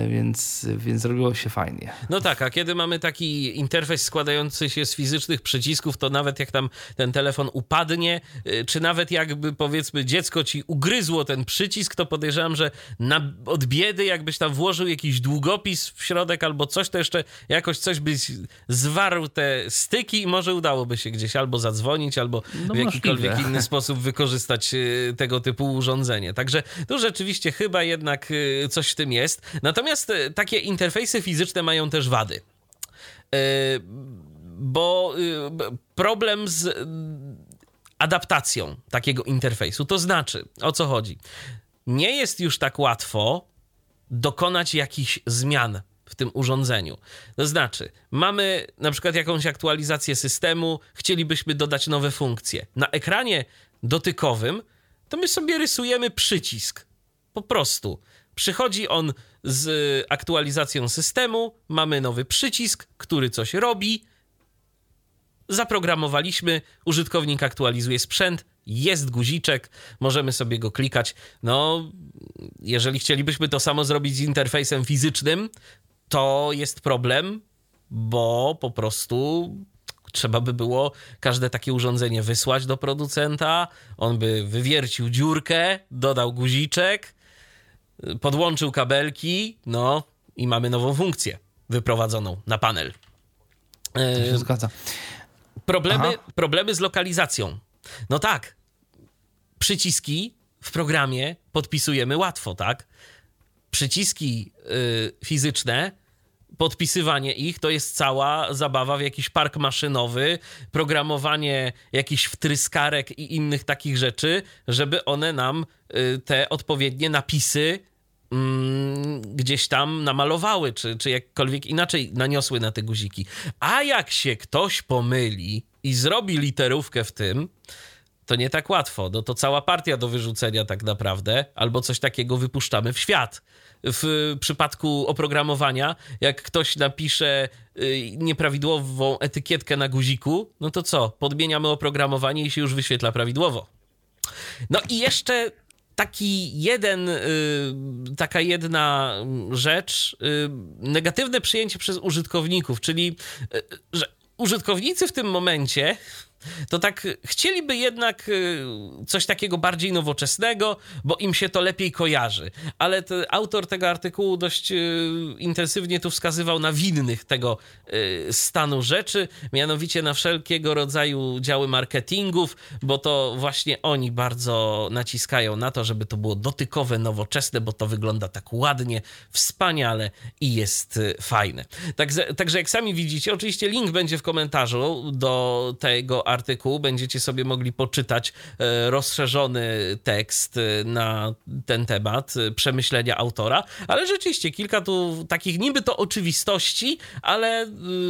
więc, więc zrobiło się fajnie. No tak, a kiedy mamy taki interfejs składający się z fizycznych przycisków, to nawet jak tam ten telefon upadnie, e, czy nawet jakby powiedzmy dziecko ci ugryzło ten przycisk, to podejrzewam, że na, od biedy jakbyś tam włożył jakiś długopis w środek albo coś, to jeszcze jakoś coś byś zwarł te styki i może udałoby się gdzieś albo zadzwonić, albo no w jakikolwiek możliwe. inny sposób wykorzystać e, tego typu urządzenie. Także tu rzeczywiście chyba jednak coś w tym jest. Natomiast e, takie interfejsy fizyczne mają też wady. E, bo e, problem z adaptacją takiego interfejsu, to znaczy, o co chodzi? Nie jest już tak łatwo dokonać jakichś zmian w tym urządzeniu. To znaczy, mamy na przykład jakąś aktualizację systemu, chcielibyśmy dodać nowe funkcje. Na ekranie dotykowym to my sobie rysujemy przycisk. Po prostu. Przychodzi on z aktualizacją systemu, mamy nowy przycisk, który coś robi. Zaprogramowaliśmy, użytkownik aktualizuje sprzęt, jest guziczek, możemy sobie go klikać. No, jeżeli chcielibyśmy to samo zrobić z interfejsem fizycznym, to jest problem, bo po prostu trzeba by było każde takie urządzenie wysłać do producenta, on by wywiercił dziurkę, dodał guziczek, podłączył kabelki, no i mamy nową funkcję wyprowadzoną na panel. To się zgadza. Problemy, problemy z lokalizacją. No tak, przyciski w programie podpisujemy łatwo, tak? Przyciski y, fizyczne, podpisywanie ich to jest cała zabawa w jakiś park maszynowy, programowanie jakichś wtryskarek i innych takich rzeczy, żeby one nam y, te odpowiednie napisy mm, gdzieś tam namalowały, czy, czy jakkolwiek inaczej naniosły na te guziki. A jak się ktoś pomyli i zrobi literówkę w tym, to nie tak łatwo. No to cała partia do wyrzucenia tak naprawdę, albo coś takiego wypuszczamy w świat. W przypadku oprogramowania, jak ktoś napisze y, nieprawidłową etykietkę na guziku, no to co? Podmieniamy oprogramowanie i się już wyświetla prawidłowo. No i jeszcze taki jeden, y, taka jedna rzecz, y, negatywne przyjęcie przez użytkowników, czyli że użytkownicy w tym momencie to tak chcieliby jednak y, coś takiego bardziej nowoczesnego, bo im się to lepiej kojarzy. Ale autor tego artykułu dość y, intensywnie tu wskazywał na winnych tego y, stanu rzeczy, mianowicie na wszelkiego rodzaju działy marketingów, bo to właśnie oni bardzo naciskają na to, żeby to było dotykowe, nowoczesne, bo to wygląda tak ładnie, wspaniale i jest fajne. Także, także jak sami widzicie, oczywiście link będzie w komentarzu do tego artykułu artykuł będziecie sobie mogli poczytać e, rozszerzony tekst e, na ten temat, e, przemyślenia autora, ale rzeczywiście kilka tu takich niby to oczywistości, ale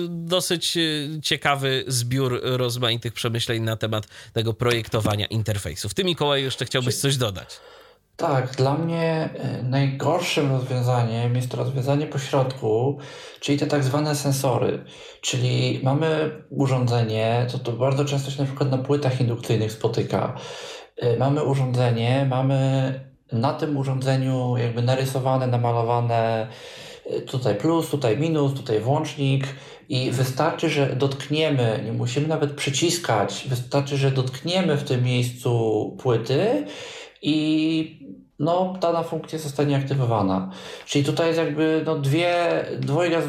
dosyć ciekawy zbiór rozmaitych przemyśleń na temat tego projektowania interfejsów. Ty, Mikołaj, jeszcze chciałbyś coś dodać? Tak, dla mnie najgorszym rozwiązaniem jest to rozwiązanie pośrodku, czyli te tak zwane sensory. Czyli mamy urządzenie, to, to bardzo często się na przykład na płytach indukcyjnych spotyka. Y, mamy urządzenie, mamy na tym urządzeniu jakby narysowane, namalowane y, tutaj plus, tutaj minus, tutaj włącznik i wystarczy, że dotkniemy, nie musimy nawet przyciskać, wystarczy, że dotkniemy w tym miejscu płyty i no, dana funkcja zostanie aktywowana. Czyli tutaj jest jakby no, dwie, dwojga,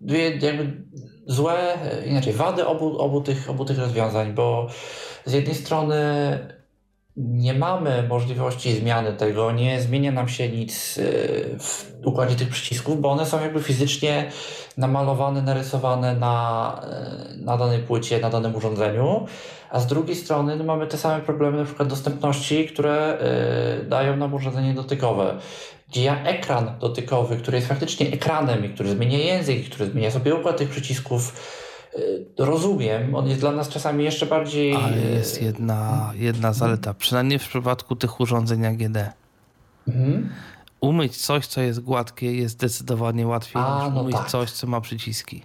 dwie jakby złe, inaczej wady obu, obu, tych, obu tych rozwiązań, bo z jednej strony nie mamy możliwości zmiany tego, nie zmienia nam się nic y, w układzie tych przycisków, bo one są jakby fizycznie namalowane, narysowane na, y, na danej płycie, na danym urządzeniu, a z drugiej strony no, mamy te same problemy na przykład dostępności, które y, dają nam urządzenie dotykowe gdzie ja ekran dotykowy, który jest faktycznie ekranem i który zmienia język, i który zmienia sobie układ tych przycisków, y, rozumiem, on jest dla nas czasami jeszcze bardziej... Ale jest jedna, jedna zaleta, przynajmniej w przypadku tych urządzeń AGD. Mhm. Umyć coś, co jest gładkie, jest zdecydowanie łatwiej A, niż no umyć tak. coś, co ma przyciski.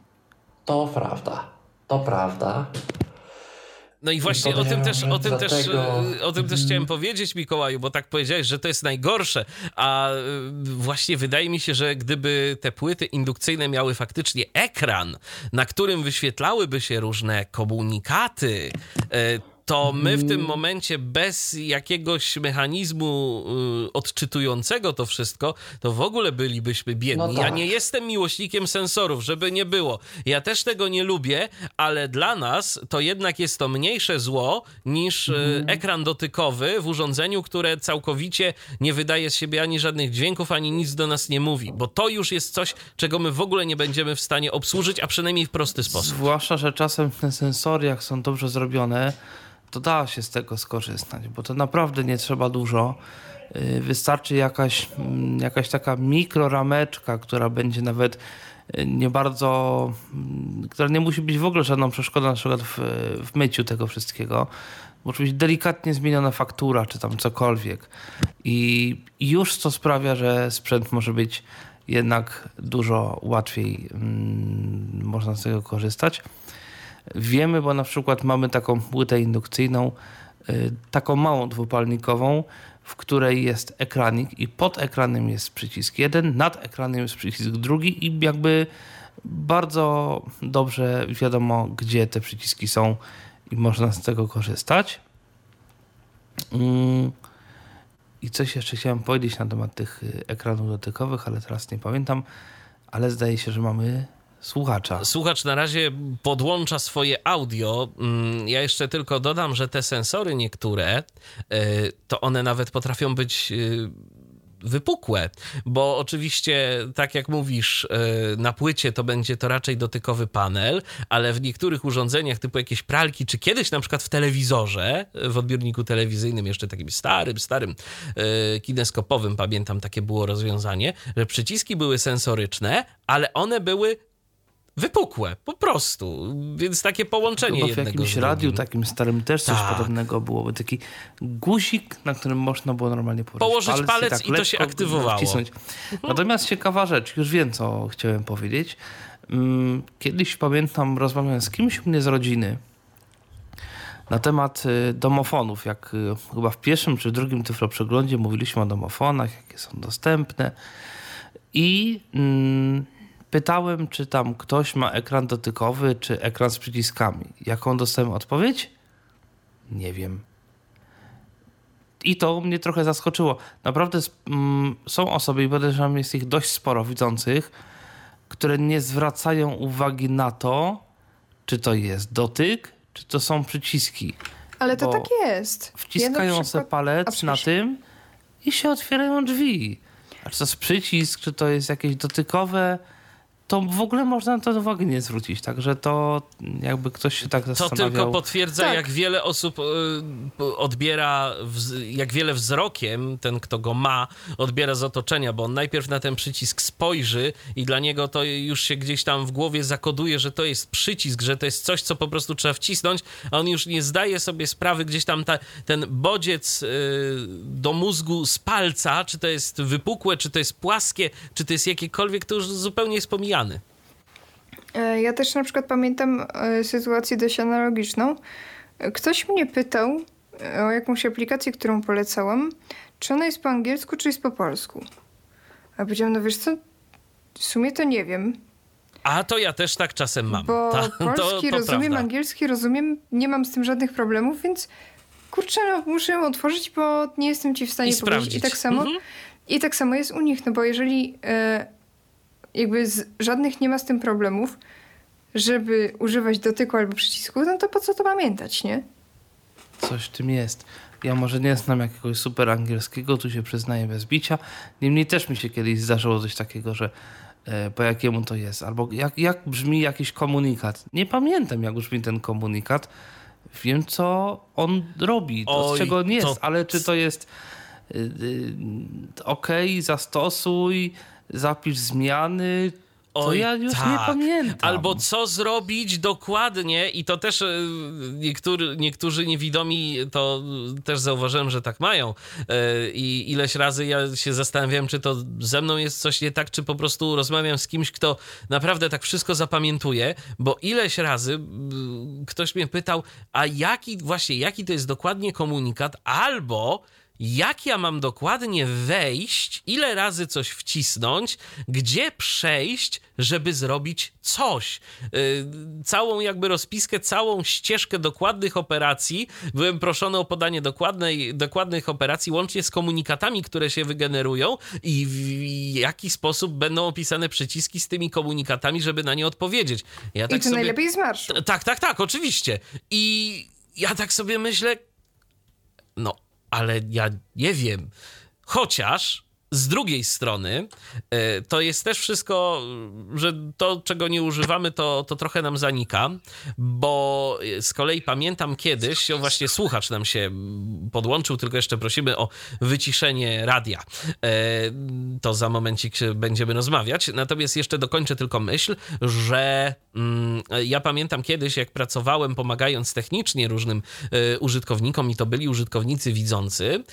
To prawda, to prawda. No i właśnie o tym też, o tym też, e, o tym też chciałem powiedzieć, Mikołaju, bo tak powiedziałeś, że to jest najgorsze, a e, właśnie wydaje mi się, że gdyby te płyty indukcyjne miały faktycznie ekran, na którym wyświetlałyby się różne komunikaty, e, to my w tym mm. momencie bez jakiegoś mechanizmu y, odczytującego to wszystko, to w ogóle bylibyśmy biedni. No tak. Ja nie jestem miłośnikiem sensorów, żeby nie było. Ja też tego nie lubię, ale dla nas to jednak jest to mniejsze zło niż mm. ekran dotykowy w urządzeniu, które całkowicie nie wydaje z siebie ani żadnych dźwięków, ani nic do nas nie mówi, bo to już jest coś, czego my w ogóle nie będziemy w stanie obsłużyć, a przynajmniej w prosty sposób. Zwłaszcza, że czasem te sensory, jak są dobrze zrobione, to da się z tego skorzystać, bo to naprawdę nie trzeba dużo. Y, wystarczy jakaś, mm, jakaś taka mikrorameczka, która będzie nawet y, nie bardzo, mm, która nie musi być w ogóle żadną przeszkodą na przykład w, w myciu tego wszystkiego. Może być delikatnie zmieniona faktura, czy tam cokolwiek. I już to sprawia, że sprzęt może być jednak dużo łatwiej, mm, można z tego korzystać. Wiemy, bo na przykład mamy taką płytę indukcyjną, y, taką małą dwupalnikową, w której jest ekranik i pod ekranem jest przycisk jeden, nad ekranem jest przycisk drugi i jakby bardzo dobrze wiadomo, gdzie te przyciski są i można z tego korzystać. Mm. I coś jeszcze chciałem powiedzieć na temat tych y, ekranów dotykowych, ale teraz nie pamiętam, ale zdaje się, że mamy słuchacza. Słuchacz na razie podłącza swoje audio. Mm, ja jeszcze tylko dodam, że te sensory niektóre, y, to one nawet potrafią być y, wypukłe, bo oczywiście, tak jak mówisz, y, na płycie to będzie to raczej dotykowy panel, ale w niektórych urządzeniach typu jakieś pralki, czy kiedyś na przykład w telewizorze, w odbiorniku telewizyjnym, jeszcze takim starym, starym, kineskopowym, pamiętam, takie było rozwiązanie, że przyciski były sensoryczne, ale one były wypukłe, po prostu. Więc takie połączenie Chyba w jakimś radiu takim starym też coś tak. podobnego byłoby. Taki guzik, na którym można było normalnie położyć, położyć palec, palec i, tak i to się aktywowało. Wcisnąć. Natomiast ciekawa rzecz, już wiem, co chciałem powiedzieć. Mm, kiedyś pamiętam, rozmawiałem z kimś u mnie z rodziny na temat y, domofonów. Jak y, chyba w pierwszym czy drugim tyflo przeglądzie mówiliśmy o domofonach, jakie są dostępne. I mm, Pytałem, czy tam ktoś ma ekran dotykowy, czy ekran z przyciskami. Jaką dostałem odpowiedź? Nie wiem. I to mnie trochę zaskoczyło. Naprawdę mm, są osoby, i podejrzewam, jest ich dość sporo widzących, które nie zwracają uwagi na to, czy to jest dotyk, czy to są przyciski. Ale to tak jest. Wciskają ja sobie palec na tym i się otwierają drzwi. A czy to jest przycisk, czy to jest jakieś dotykowe, to w ogóle można na to uwagi nie zwrócić. Także to jakby ktoś się tak zastanawiał. To tylko potwierdza, tak. jak wiele osób y, odbiera, jak wiele wzrokiem ten, kto go ma, odbiera z otoczenia, bo on najpierw na ten przycisk spojrzy i dla niego to już się gdzieś tam w głowie zakoduje, że to jest przycisk, że to jest coś, co po prostu trzeba wcisnąć, a on już nie zdaje sobie sprawy, gdzieś tam ta, ten bodziec y, do mózgu z palca, czy to jest wypukłe, czy to jest płaskie, czy to jest jakiekolwiek, to już zupełnie jest pomijane E, ja też na przykład pamiętam e, sytuację dość analogiczną. Ktoś mnie pytał e, o jakąś aplikację, którą polecałam, czy ona jest po angielsku, czy jest po polsku. A powiedziałam, no wiesz co, w sumie to nie wiem. A to ja też tak czasem mam. Bo Ta, polski to, to rozumiem, prawda. angielski rozumiem, nie mam z tym żadnych problemów, więc kurczę, no, muszę ją otworzyć, bo nie jestem ci w stanie I powiedzieć. I tak samo, mhm. I tak samo jest u nich, no bo jeżeli jakby z, żadnych nie ma z tym problemów, żeby używać dotyku albo przycisku, no to po co to pamiętać, nie? Coś w tym jest. Ja może nie znam jakiegoś super angielskiego, tu się przyznaję bez bicia. Niemniej też mi się kiedyś zdarzyło coś takiego, że e, po jakiemu to jest, albo jak, jak brzmi jakiś komunikat. Nie pamiętam, jak brzmi ten komunikat. Wiem, co on robi, to, z czego nie jest, to... ale czy to jest y, y, ok, zastosuj, zapisz zmiany, to Oj, ja już tak. nie pamiętam. Albo co zrobić dokładnie i to też e, niektóry, niektórzy niewidomi to też zauważyłem, że tak mają e, i ileś razy ja się zastanawiałem, czy to ze mną jest coś nie tak, czy po prostu rozmawiam z kimś, kto naprawdę tak wszystko zapamiętuje, bo ileś razy ktoś mnie pytał, a jaki właśnie, jaki to jest dokładnie komunikat, albo jak ja mam dokładnie wejść, ile razy coś wcisnąć, gdzie przejść, żeby zrobić coś. Yy, całą jakby rozpiskę, całą ścieżkę dokładnych operacji. Byłem proszony o podanie dokładnej, dokładnych operacji, łącznie z komunikatami, które się wygenerują i w jaki sposób będą opisane przyciski z tymi komunikatami, żeby na nie odpowiedzieć. Ja tak I to sobie... najlepiej z marszu. Tak, tak, tak, oczywiście. I ja tak sobie myślę, no ale ja nie wiem. Chociaż z drugiej strony, e, to jest też wszystko, że to, czego nie używamy, to, to trochę nam zanika, bo z kolei pamiętam kiedyś, właśnie słuchacz nam się podłączył, tylko jeszcze prosimy o wyciszenie radia. E, to za momencik będziemy rozmawiać. Natomiast jeszcze dokończę tylko myśl, że mm, ja pamiętam kiedyś, jak pracowałem pomagając technicznie różnym e, użytkownikom, i to byli użytkownicy widzący,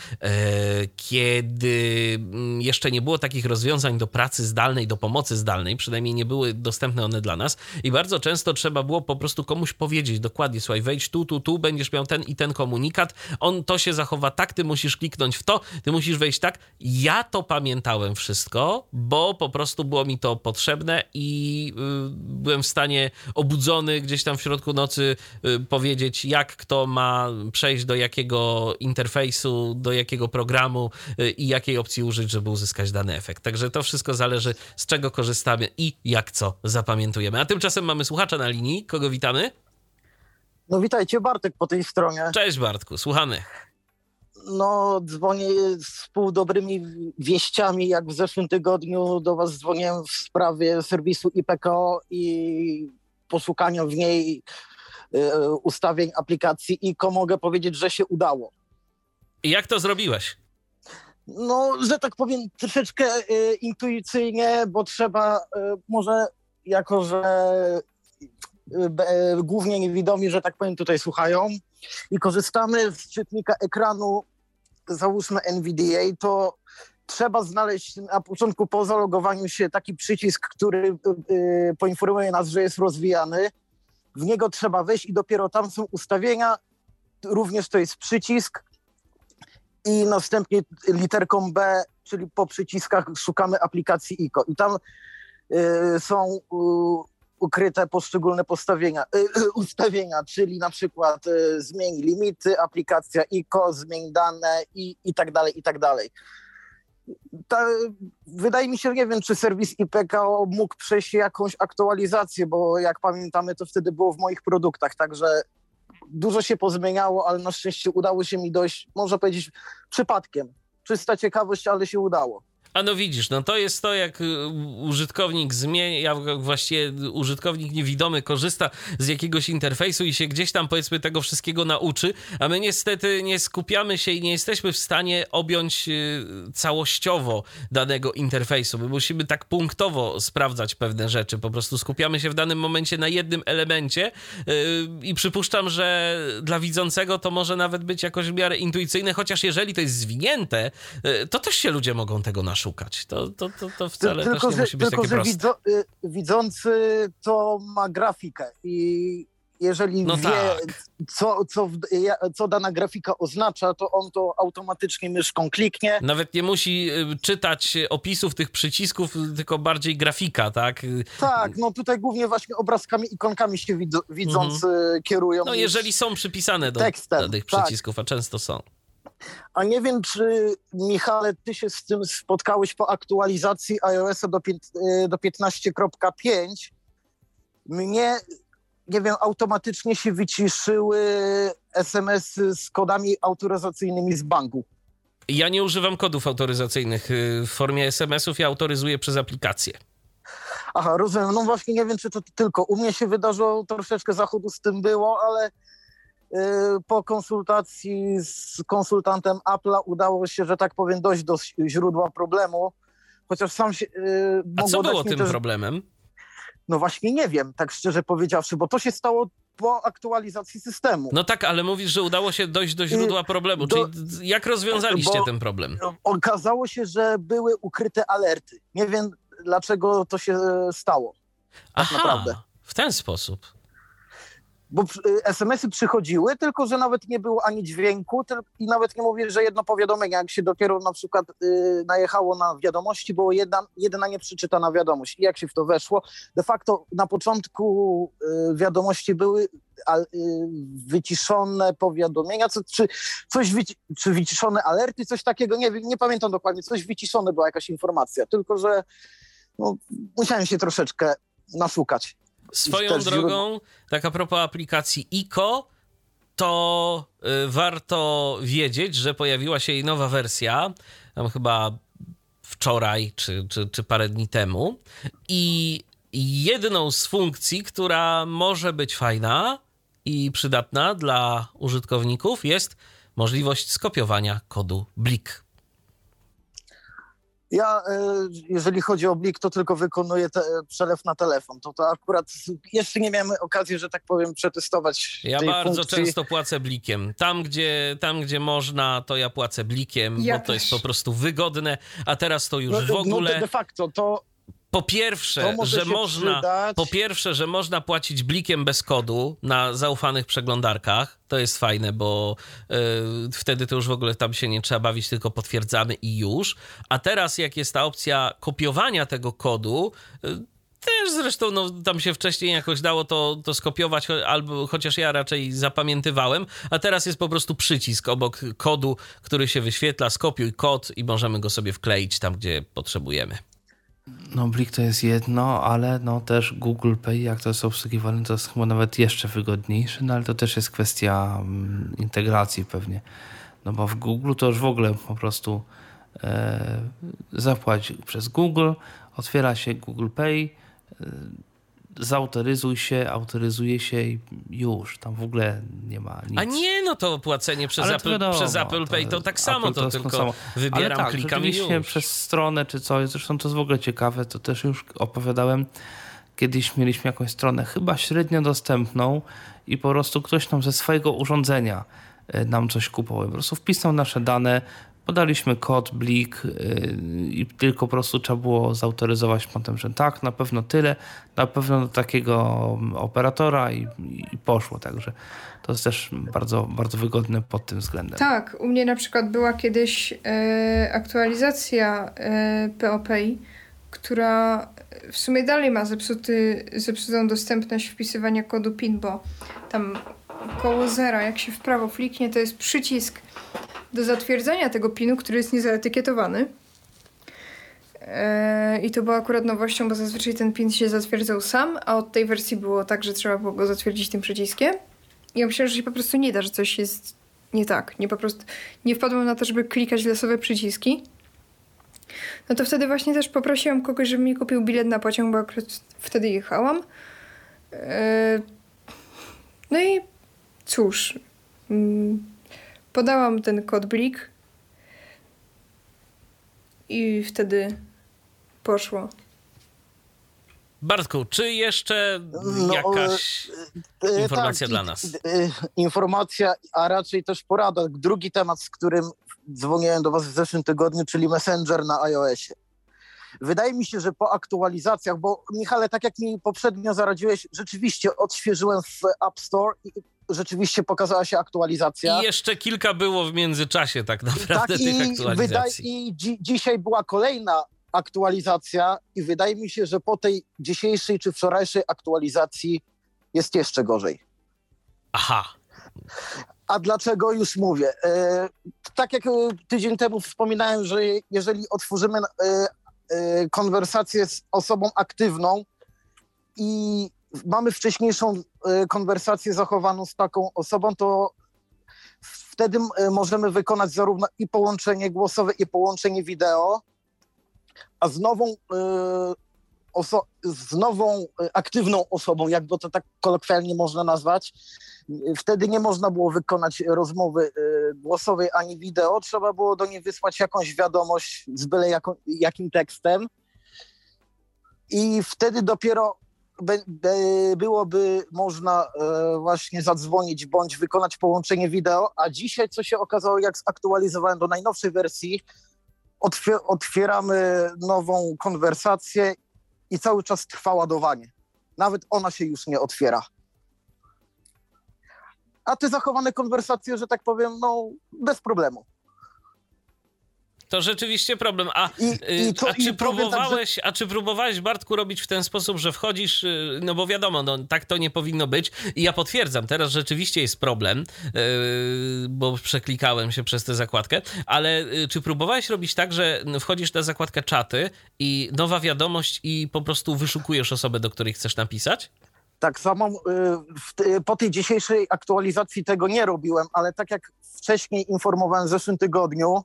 kiedy jeszcze nie było takich rozwiązań do pracy zdalnej, do pomocy zdalnej, przynajmniej nie były dostępne one dla nas i bardzo często trzeba było po prostu komuś powiedzieć dokładnie, słuchaj, wejdź tu, tu, tu, będziesz miał ten i ten komunikat, on to się zachowa tak, ty musisz kliknąć w to, ty musisz wejść tak. Ja to pamiętałem wszystko, bo po prostu było mi to potrzebne i yy, byłem w stanie obudzony gdzieś tam w środku nocy yy, powiedzieć, jak kto ma przejść do jakiego interfejsu, do jakiego programu yy, i jakiej opcji użyć, żeby uzyskać dany efekt. Także to wszystko zależy, z czego korzystamy i jak co zapamiętujemy. A tymczasem mamy słuchacza na linii. Kogo witamy? No witajcie, Bartek po tej stronie. Cześć Bartku, słuchamy. No, dzwonię z pół dobrymi wieściami, jak w zeszłym tygodniu do was dzwoniłem w sprawie serwisu IPKO i poszukania w niej y, ustawień aplikacji ICO. Mogę powiedzieć, że się udało. I jak to zrobiłeś? No, że tak powiem, troszeczkę y, intuicyjnie, bo trzeba y, może jako, że y, głównie niewidomi, że tak powiem, tutaj słuchają i korzystamy z czytnika ekranu, załóżmy NVDA, to trzeba znaleźć na początku po zalogowaniu się taki przycisk, który poinformuje nas, że jest rozwijany. W niego trzeba wejść i dopiero tam są ustawienia. Również to jest przycisk, i następnie literką B, czyli po przyciskach szukamy aplikacji ICO. I tam są ukryte poszczególne postawienia, ustawienia, czyli na przykład zmień limity, aplikacja ICO, zmień dane i, i tak dalej, i tak dalej. Ta, wydaje mi się, nie wiem, czy serwis IPKO mógł przejść jakąś aktualizację, bo jak pamiętamy, to wtedy było w moich produktach, także dużo się pozmieniało, ale na szczęście udało się mi dojść, można powiedzieć, przypadkiem. Czysta ciekawość, ale się udało. A no widzisz, no to jest to, jak y, użytkownik zmienia, właściwie użytkownik niewidomy korzysta z jakiegoś interfejsu i się gdzieś tam powiedzmy tego wszystkiego nauczy, a my niestety nie skupiamy się i nie jesteśmy w stanie objąć y, całościowo danego interfejsu. My musimy tak punktowo sprawdzać pewne rzeczy. Po prostu skupiamy się w danym momencie na jednym elemencie y, i przypuszczam, że dla widzącego to może nawet być jakoś w miarę intuicyjne, chociaż jeżeli to jest zwinięte, to też się ludzie mogą tego naszukać szukać. To, to, to, to wcale tylko, też nie musi być tylko, takie że proste. Widzo, y, widzący to ma grafikę i jeżeli no wie, tak. co, co, co dana grafika oznacza, to on to automatycznie myszką kliknie. Nawet nie musi y, czytać opisów tych przycisków, tylko bardziej grafika, tak? Tak, no tutaj głównie właśnie obrazkami, ikonkami się widzący mhm. kierują. No jeżeli są przypisane do, do tych tak. przycisków, a często są. A nie wiem, czy Michale, ty się z tym spotkałeś po aktualizacji iOS-a do, e, do 15.5. Mnie, nie wiem, automatycznie się wyciszyły SMS-y z kodami autoryzacyjnymi z banku. Ja nie używam kodów autoryzacyjnych y, w formie SMS-ów, ja autoryzuję przez aplikację. Aha, rozumiem. No właśnie nie wiem, czy to tylko u mnie się wydarzyło, troszeczkę zachodu z tym było, ale po konsultacji z konsultantem Apple'a udało się, że tak powiem, dojść do źródła problemu, chociaż sam się... Y, A co było tym też... problemem? No właśnie nie wiem, tak szczerze powiedziawszy, bo to się stało po aktualizacji systemu. No tak, ale mówisz, że udało się dojść do źródła y, problemu. Do, Czyli jak rozwiązaliście ten problem? Okazało się, że były ukryte alerty. Nie wiem, dlaczego to się stało. Tak Aha, naprawdę. w ten sposób bo y, SMS-y przychodziły, tylko że nawet nie było ani dźwięku i nawet nie mówię, że jedno powiadomienie, jak się dopiero na przykład y, najechało na wiadomości, było jedna, jedna nieprzeczytana wiadomość. I jak się w to weszło, de facto na początku y, wiadomości były a, wyciszone powiadomienia, co, czy coś wyci czy wyciszone alerty, coś takiego, nie, nie pamiętam dokładnie, coś wyciszone była jakaś informacja, tylko że no, musiałem się troszeczkę naszukać. Swoją drogą, tak a propos aplikacji ICO, to y, warto wiedzieć, że pojawiła się jej nowa wersja, tam chyba wczoraj czy, czy, czy parę dni temu. I jedną z funkcji, która może być fajna i przydatna dla użytkowników, jest możliwość skopiowania kodu BLIK. Ja, e, jeżeli chodzi o Blik, to tylko wykonuję te, przelew na telefon. To, to akurat jeszcze nie miałem okazji, że tak powiem, przetestować. Ja bardzo funkcji. często płacę blikiem. Tam gdzie, tam, gdzie można, to ja płacę blikiem, ja bo to jest po prostu wygodne, a teraz to już no, w no, ogóle. No de facto to po pierwsze, że można, przydać. po pierwsze, że można płacić blikiem bez kodu na zaufanych przeglądarkach. To jest fajne, bo y, wtedy to już w ogóle tam się nie trzeba bawić, tylko potwierdzamy i już. A teraz, jak jest ta opcja kopiowania tego kodu, y, też zresztą no, tam się wcześniej jakoś dało to, to skopiować, albo chociaż ja raczej zapamiętywałem, a teraz jest po prostu przycisk obok kodu, który się wyświetla, skopiuj kod i możemy go sobie wkleić tam, gdzie potrzebujemy. No Blik to jest jedno, ale no też Google Pay, jak to jest obsługiwane, to jest chyba nawet jeszcze wygodniejsze, no ale to też jest kwestia mm, integracji pewnie. No bo w Google to już w ogóle po prostu e, zapłać przez Google, otwiera się Google Pay, e, zautoryzuj się, autoryzuje się i już. Tam w ogóle nie ma nic. A nie, no to płacenie przez, Apple, wiadomo, przez Apple Pay to tak samo, to, to tylko samo. wybieram, Ale tak, klikam i już. przez stronę czy coś, zresztą to jest w ogóle ciekawe, to też już opowiadałem, kiedyś mieliśmy jakąś stronę chyba średnio dostępną i po prostu ktoś nam ze swojego urządzenia e, nam coś kupował. Po prostu wpisał nasze dane, Podaliśmy kod, blik yy, i tylko po prostu trzeba było zautoryzować potem, że tak, na pewno tyle, na pewno do takiego operatora i, i poszło. Także to jest też bardzo, bardzo wygodne pod tym względem. Tak, u mnie na przykład była kiedyś e, aktualizacja e, POPI, która w sumie dalej ma zepsuty, zepsutą dostępność wpisywania kodu PIN, bo tam koło zera, jak się w prawo fliknie, to jest przycisk do zatwierdzenia tego PIN-u, który jest niezaetykietowany. Eee, I to było akurat nowością, bo zazwyczaj ten PIN się zatwierdzał sam, a od tej wersji było tak, że trzeba było go zatwierdzić tym przyciskiem. I ja myślałam, że się po prostu nie da, że coś jest nie tak. Nie po prostu nie wpadłam na to, żeby klikać losowe przyciski. No to wtedy właśnie też poprosiłam kogoś, żeby mi kupił bilet na pociąg, bo akurat wtedy jechałam. Eee, no i cóż, mm, podałam ten kod blik i wtedy poszło. Bartku, czy jeszcze No, jakaś E, e, informacja tak, dla nas? e, Informacja, a raczej też porada. Drugi temat, z którym dzwoniłem do Was w zeszłym tygodniu, czyli Messenger na iOSie. Wydaje mi się, że po aktualizacjach, bo Michale, tak jak mi poprzednio zaradziłeś, rzeczywiście odświeżyłem w App Store i rzeczywiście pokazała się aktualizacja. I jeszcze kilka było w międzyczasie tak naprawdę tak, tych i, aktualizacji. i dzi, dzisiaj była kolejna aktualizacja i wydaje mi się, że po tej dzisiejszej czy wczorajszej aktualizacji jest jeszcze gorzej. Aha, A dlaczego już mówię? E, tak jak e, tydzień temu wspominałem, że jeżeli otworzymy e, konwersację z osobą aktywną i mamy wcześniejszą e, konwersację zachowaną z taką osobą, to wtedy e, możemy wykonać zarówno i połączenie głosowe, i połączenie wideo, a z nową, e, z nową aktywną osobą, jakby to tak kolokwialnie można nazwać, Wtedy nie można było wykonać rozmowy głosowej ani wideo. Trzeba było do niej wysłać jakąś wiadomość z byle jakim tekstem. I wtedy dopiero be, be, byłoby można e, właśnie zadzwonić bądź wykonać połączenie wideo. A dzisiaj, co się okazało, jak zaktualizowałem do najnowszej wersji, otwier- otwieramy nową konwersację i cały czas trwa ładowanie. Nawet ona się już nie otwiera a te zachowane konwersacje, że tak powiem, no bez problemu. To rzeczywiście problem. A, I- i y, to- a, czy i powiem tak, próbowałeś, a czy próbowałeś, Bartku, robić w ten sposób, że wchodzisz, y, no bo wiadomo, no, tak to nie powinno być. I ja potwierdzam, teraz rzeczywiście jest problem, yy, bo przeklikałem się przez tę zakładkę, ale y, czy próbowałeś robić tak, że wchodzisz na zakładkę czaty i nowa wiadomość i po prostu wyszukujesz osobę, do której chcesz napisać? Tak samo y, po tej dzisiejszej aktualizacji tego nie robiłem, ale tak jak wcześniej informowałem w zeszłym tygodniu,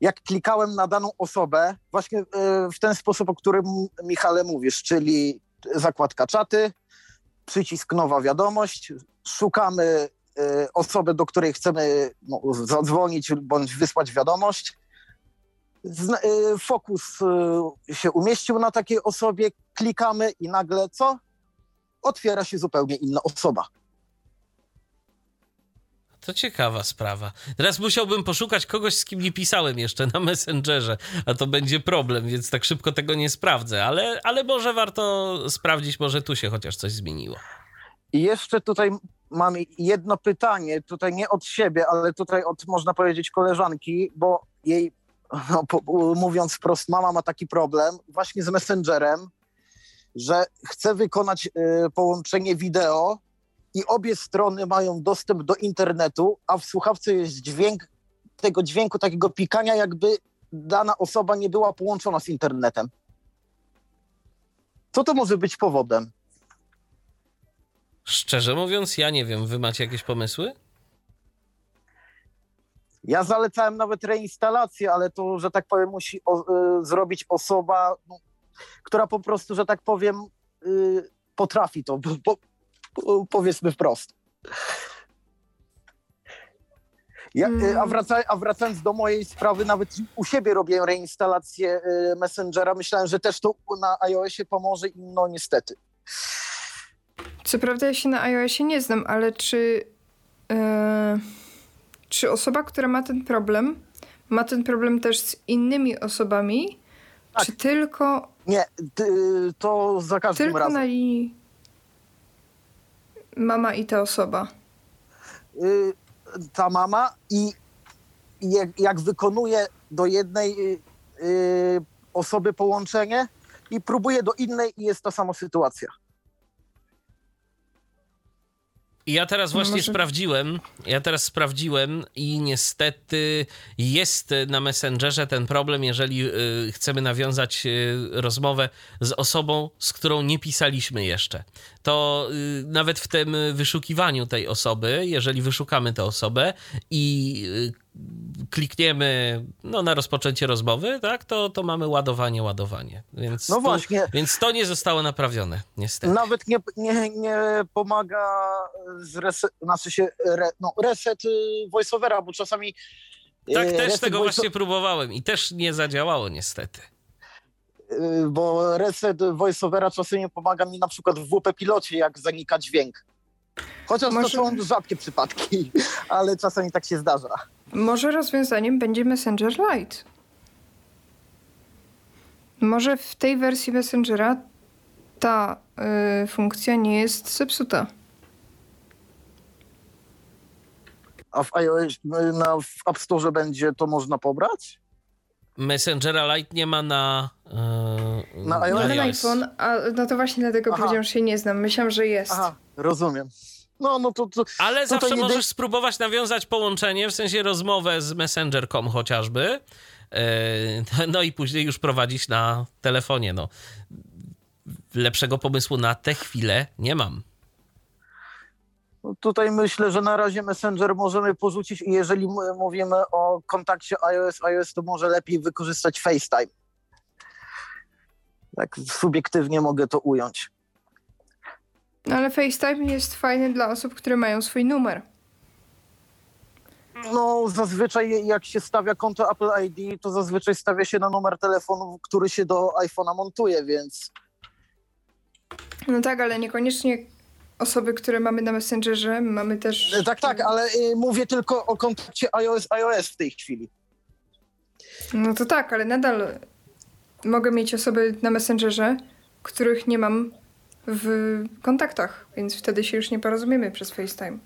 jak klikałem na daną osobę, właśnie y, w ten sposób, o którym Michale mówisz, czyli zakładka czaty, przycisk nowa wiadomość, szukamy y, osoby, do której chcemy no, zadzwonić bądź wysłać wiadomość. Y, fokus się umieścił na takiej osobie, klikamy i nagle co? Otwiera się zupełnie inna osoba. To ciekawa sprawa. Teraz musiałbym poszukać kogoś, z kim nie pisałem jeszcze na Messengerze, a to będzie problem, więc tak szybko tego nie sprawdzę, ale, ale może warto sprawdzić, może tu się chociaż coś zmieniło. I jeszcze tutaj mam jedno pytanie, tutaj nie od siebie, ale tutaj od, można powiedzieć, koleżanki, bo jej, no, mówiąc wprost, mama ma taki problem właśnie z Messengerem, że chce wykonać y, połączenie wideo i obie strony mają dostęp do internetu, a w słuchawce jest dźwięk tego dźwięku, takiego pikania, jakby dana osoba nie była połączona z internetem. Co to może być powodem? Szczerze mówiąc, ja nie wiem, wy macie jakieś pomysły? Ja zalecałem nawet reinstalację, ale to, że tak powiem, musi o, y, zrobić osoba, no, która po prostu, że tak powiem, y, potrafi to, bo, bo, powiedzmy wprost. Ja, y, a, wraca, a wracając do mojej sprawy, nawet u siebie robię reinstalację y, Messengera. Myślałem, że też to na iOSie pomoże i no niestety. Co prawda ja się na iOSie nie znam, ale czy, e, czy osoba, która ma ten problem, ma ten problem też z innymi osobami? Tak. Czy tylko, Nie, to za każdym tylko razem. na linii mama i ta osoba? y, ta mama i jak, jak wykonuje do jednej y, y, osoby połączenie, i próbuję do innej i jest ta sama sytuacja. Ja teraz właśnie Może- sprawdziłem, ja teraz sprawdziłem i niestety jest na Messengerze ten problem, jeżeli y, chcemy nawiązać y, rozmowę z osobą, z którą nie pisaliśmy jeszcze. To y, nawet w tym wyszukiwaniu tej osoby, jeżeli wyszukamy tę osobę i y, klikniemy no, na rozpoczęcie rozmowy, tak, to, to mamy ładowanie, ładowanie. Więc No tu- właśnie. Więc to nie zostało naprawione, niestety. Nawet nie, nie, nie pomaga z reset, znaczy się re, no, reset y, voiceovera, bo czasami. Tak, y, też reset tego voice- właśnie próbowałem i też nie zadziałało niestety. y, Bo reset voiceovera czasem nie pomaga mi na przykład w WP pilocie, jak zanika dźwięk. Chociaż Może- to są rzadkie przypadki, ale czasami tak się zdarza. Może rozwiązaniem będzie Messenger Lite. Może w tej wersji Messengera ta y, funkcja nie jest zepsuta. A w iOS, y, na, w App Store będzie to można pobrać? Messengera Lite nie ma na. Yy, Na iOS? Ale na iPhone, a no to właśnie dlatego Aha. powiedziałam, że się nie znam. Myślałam, że jest. Aha, rozumiem. No, no to, to Ale to zawsze możesz spróbować nawiązać połączenie, w sensie rozmowę z Messenger.com chociażby. Yy, no i później już prowadzić na telefonie. No. Lepszego pomysłu na tę chwilę nie mam. No Tutaj myślę, że na razie Messenger możemy porzucić i jeżeli mówimy o kontakcie iOS, iOS to może lepiej wykorzystać FaceTime. Tak subiektywnie mogę to ująć. No ale FaceTime jest fajny dla osób, które mają swój numer. No zazwyczaj jak się stawia konto Apple ID, to zazwyczaj stawia się na numer telefonu, który się do iPhone'a montuje, więc No tak, ale niekoniecznie osoby, które mamy na Messengerze, mamy też... tak, tak, ale y, mówię tylko o kontakcie iOS, iOS w tej chwili. No to tak, ale nadal mogę mieć osoby na Messengerze, których nie mam w kontaktach, więc wtedy się już nie porozumiemy przez FaceTime.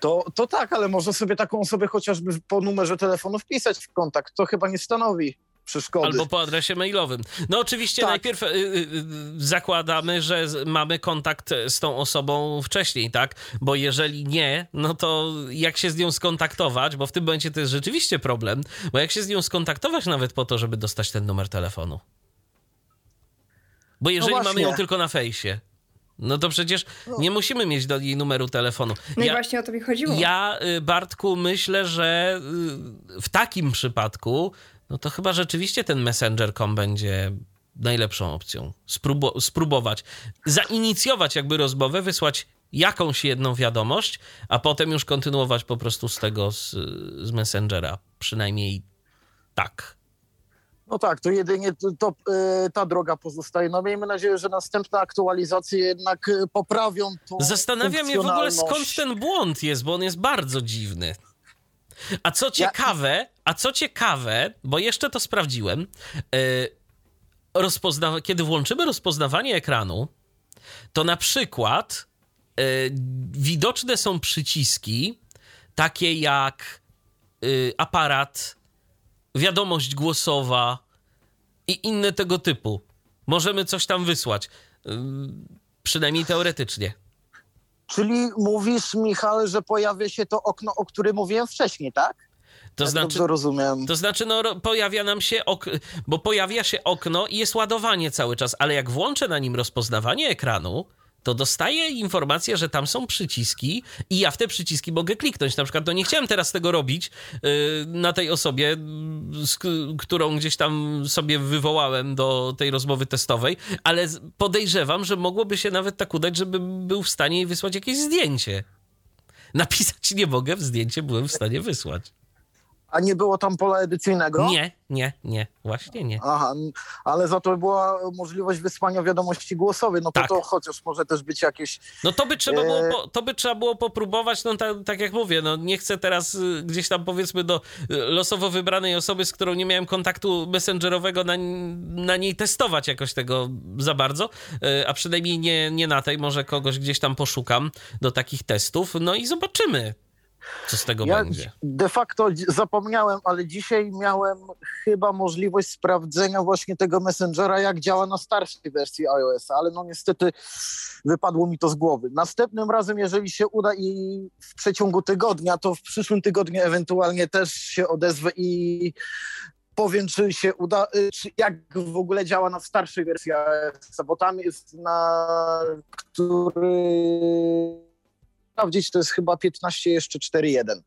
To, to tak, ale można sobie taką osobę chociażby po numerze telefonu wpisać w kontakt. To chyba nie stanowi przeszkody. Albo po adresie mailowym. No oczywiście Tak. najpierw y, y, y, zakładamy, że z- mamy kontakt z tą osobą wcześniej, tak? Bo jeżeli nie, no to jak się z nią skontaktować, bo w tym momencie to jest rzeczywiście problem, bo jak się z nią skontaktować nawet po to, żeby dostać ten numer telefonu? Bo jeżeli mamy właśnie. ją tylko na fejsie, no to przecież nie musimy mieć do jej numeru telefonu. No Ja- i właśnie o to mi chodziło. ja, y, Bartku, myślę, że y, w takim przypadku, no to chyba rzeczywiście ten Messenger.com będzie najlepszą opcją. Spróbo- spróbować, zainicjować jakby rozmowę, wysłać jakąś jedną wiadomość, a potem już kontynuować po prostu z tego, z, z Messengera. Przynajmniej tak. No tak, to jedynie to, to, e, ta droga pozostaje. No miejmy nadzieję, że następne aktualizacje jednak e, poprawią tą Zastanawiam się w ogóle skąd ten błąd jest, bo on jest bardzo dziwny. A co ciekawe, a co ciekawe, bo jeszcze to sprawdziłem, yy, rozpozna- kiedy włączymy rozpoznawanie ekranu, to na przykład widoczne są przyciski takie jak aparat, wiadomość głosowa i inne tego typu. Możemy coś tam wysłać. Przynajmniej teoretycznie. Czyli mówisz, Michał, że pojawia się to okno, o którym mówiłem wcześniej, tak? To znaczy, dobrze rozumiem. to znaczy, no, pojawia nam się, ok- bo pojawia się okno i jest ładowanie cały czas, ale jak włączę na nim rozpoznawanie ekranu, to dostaję informację, że tam są przyciski i ja w te przyciski mogę kliknąć. Na przykład, no nie chciałem teraz tego robić yy, na tej osobie, yy, z, którą gdzieś tam sobie wywołałem do tej rozmowy testowej, ale podejrzewam, że mogłoby się nawet tak udać, żebym był w stanie jej wysłać jakieś zdjęcie. Napisać nie mogę, zdjęcie byłem w stanie wysłać. A nie było tam pola edycyjnego? Nie, nie, nie, właśnie nie. Aha, ale za to była możliwość wysłania wiadomości głosowej, no to Tak. to chociaż może też być jakieś... No to by trzeba było, E, po, to by trzeba było popróbować, no ta, tak jak mówię, no nie chcę teraz y, gdzieś tam powiedzmy do y, losowo wybranej osoby, z którą nie miałem kontaktu messengerowego na, na niej testować jakoś tego za bardzo, y, a przynajmniej nie, nie na tej, może kogoś gdzieś tam poszukam do takich testów, no i zobaczymy. Co z tego Ja będzie? de facto zapomniałem, ale dzisiaj miałem chyba możliwość sprawdzenia właśnie tego Messengera, jak działa na starszej wersji iOS, ale no niestety wypadło mi to z głowy. Następnym razem, jeżeli się uda i w przeciągu tygodnia, to w przyszłym tygodniu ewentualnie też się odezwę i powiem, czy się uda, y, czy jak w ogóle działa na starszej wersji iOS, bo tam jest na który sprawdzić, to jest chyba 15 jeszcze 4.1.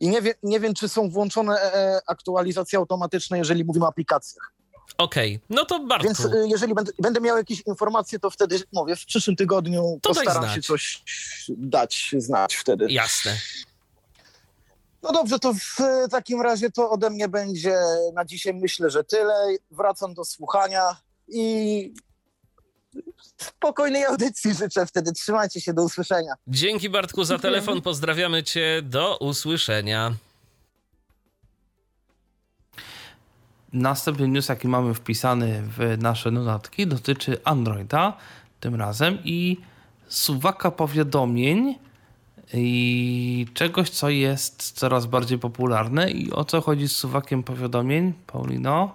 I nie, wie, nie wiem, czy są włączone e, aktualizacje automatyczne, jeżeli mówimy o aplikacjach. Okej, no to Bartku. Więc e, jeżeli będę, będę miał jakieś informacje, to wtedy, mówię, w przyszłym tygodniu To postaram się coś dać znać wtedy. Jasne. No dobrze, to w takim razie to ode mnie będzie na dzisiaj myślę, że tyle. Wracam do słuchania i spokojnej audycji życzę wtedy. Trzymajcie się, do usłyszenia. Dzięki Bartku za telefon. Pozdrawiamy cię. Do usłyszenia. Następny news, jaki mamy wpisany w nasze notatki, dotyczy Androida tym razem i suwaka powiadomień i czegoś, co jest coraz bardziej popularne. I o co chodzi z suwakiem powiadomień, Paulino?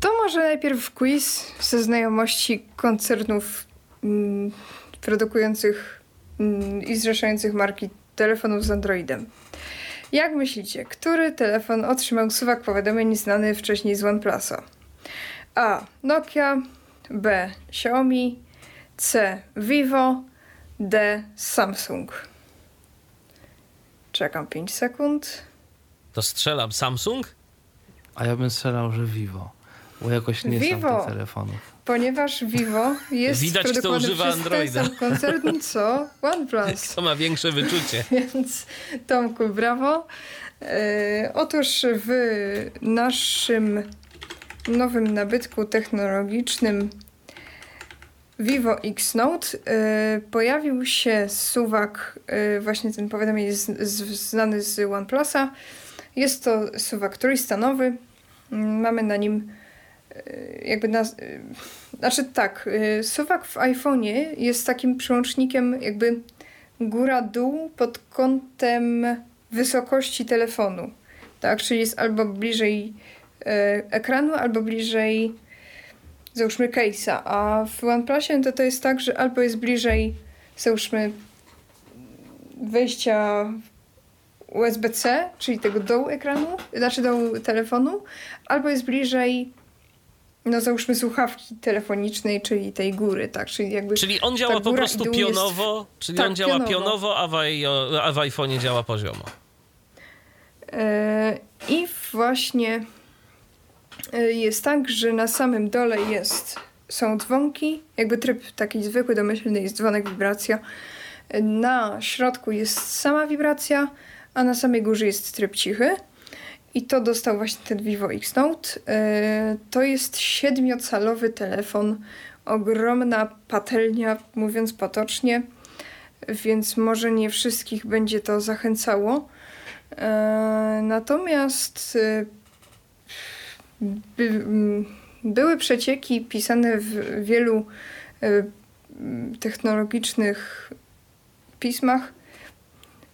To może najpierw quiz ze znajomości koncernów mm, produkujących mm, i zrzeszających marki telefonów z Androidem. Jak myślicie, który telefon otrzymał suwak powiadomień znany wcześniej z OnePlusa? A. Nokia, B. Xiaomi, C. Vivo, D. Samsung. Czekam 5 sekund. To strzelam Samsung? A ja bym strzelał, że Vivo, bo jakoś nie znam Vivo. tych telefonów. Ponieważ Vivo jest Widać, kto używa Androida. sam koncern co OnePlus. To ma większe wyczucie. Więc Tomku, brawo. E, otóż w naszym nowym nabytku technologicznym Vivo X Note e, pojawił się suwak, e, właśnie ten powiadomienie z, z, znany z OnePlusa. Jest to suwak trójstanowy. Mm, Mamy na nim jakby na, e, znaczy tak, e, suwak w iPhone'ie jest takim przełącznikiem jakby góra-dół pod kątem wysokości telefonu. Tak, czyli jest albo bliżej ekranu, albo bliżej załóżmy case'a. A w OnePlusie to, to jest tak, że albo jest bliżej załóżmy wejścia USB-C, czyli tego dołu ekranu, znaczy dołu telefonu, albo jest bliżej no załóżmy słuchawki telefonicznej, czyli tej góry, tak, czyli jakby Czyli on działa po prostu dół jest- pionowo, czyli Tak, on działa pionowo, pionowo. a, w, a w iPhone'ie działa poziomo. E, I właśnie e, jest tak, że na samym dole jest, są dzwonki, jakby tryb taki zwykły, domyślny jest dzwonek, wibracja. E, Na środku jest sama wibracja, a na samej górze jest tryb cichy. I to dostał właśnie ten Vivo X Note. E, To jest siedmiocalowy telefon, ogromna patelnia, mówiąc potocznie, więc może nie wszystkich będzie to zachęcało. E, Natomiast e, były przecieki pisane w wielu technologicznych pismach,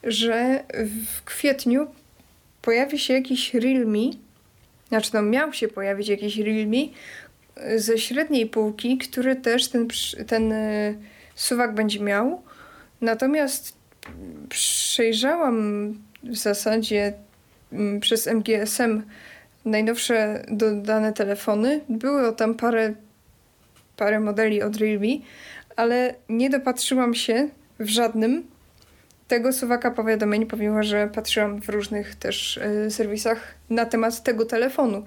że w kwietniu pojawi się jakiś Realme, znaczy no miał się pojawić jakiś Realme e, ze średniej półki, który też ten, ten e, suwak będzie miał. Natomiast przejrzałam w zasadzie mm, przez MGSM najnowsze dodane telefony. Było tam parę, parę modeli od Realme, ale nie dopatrzyłam się w żadnym tego suwaka powiadomień, pomimo że patrzyłam w różnych też y, serwisach na temat tego telefonu.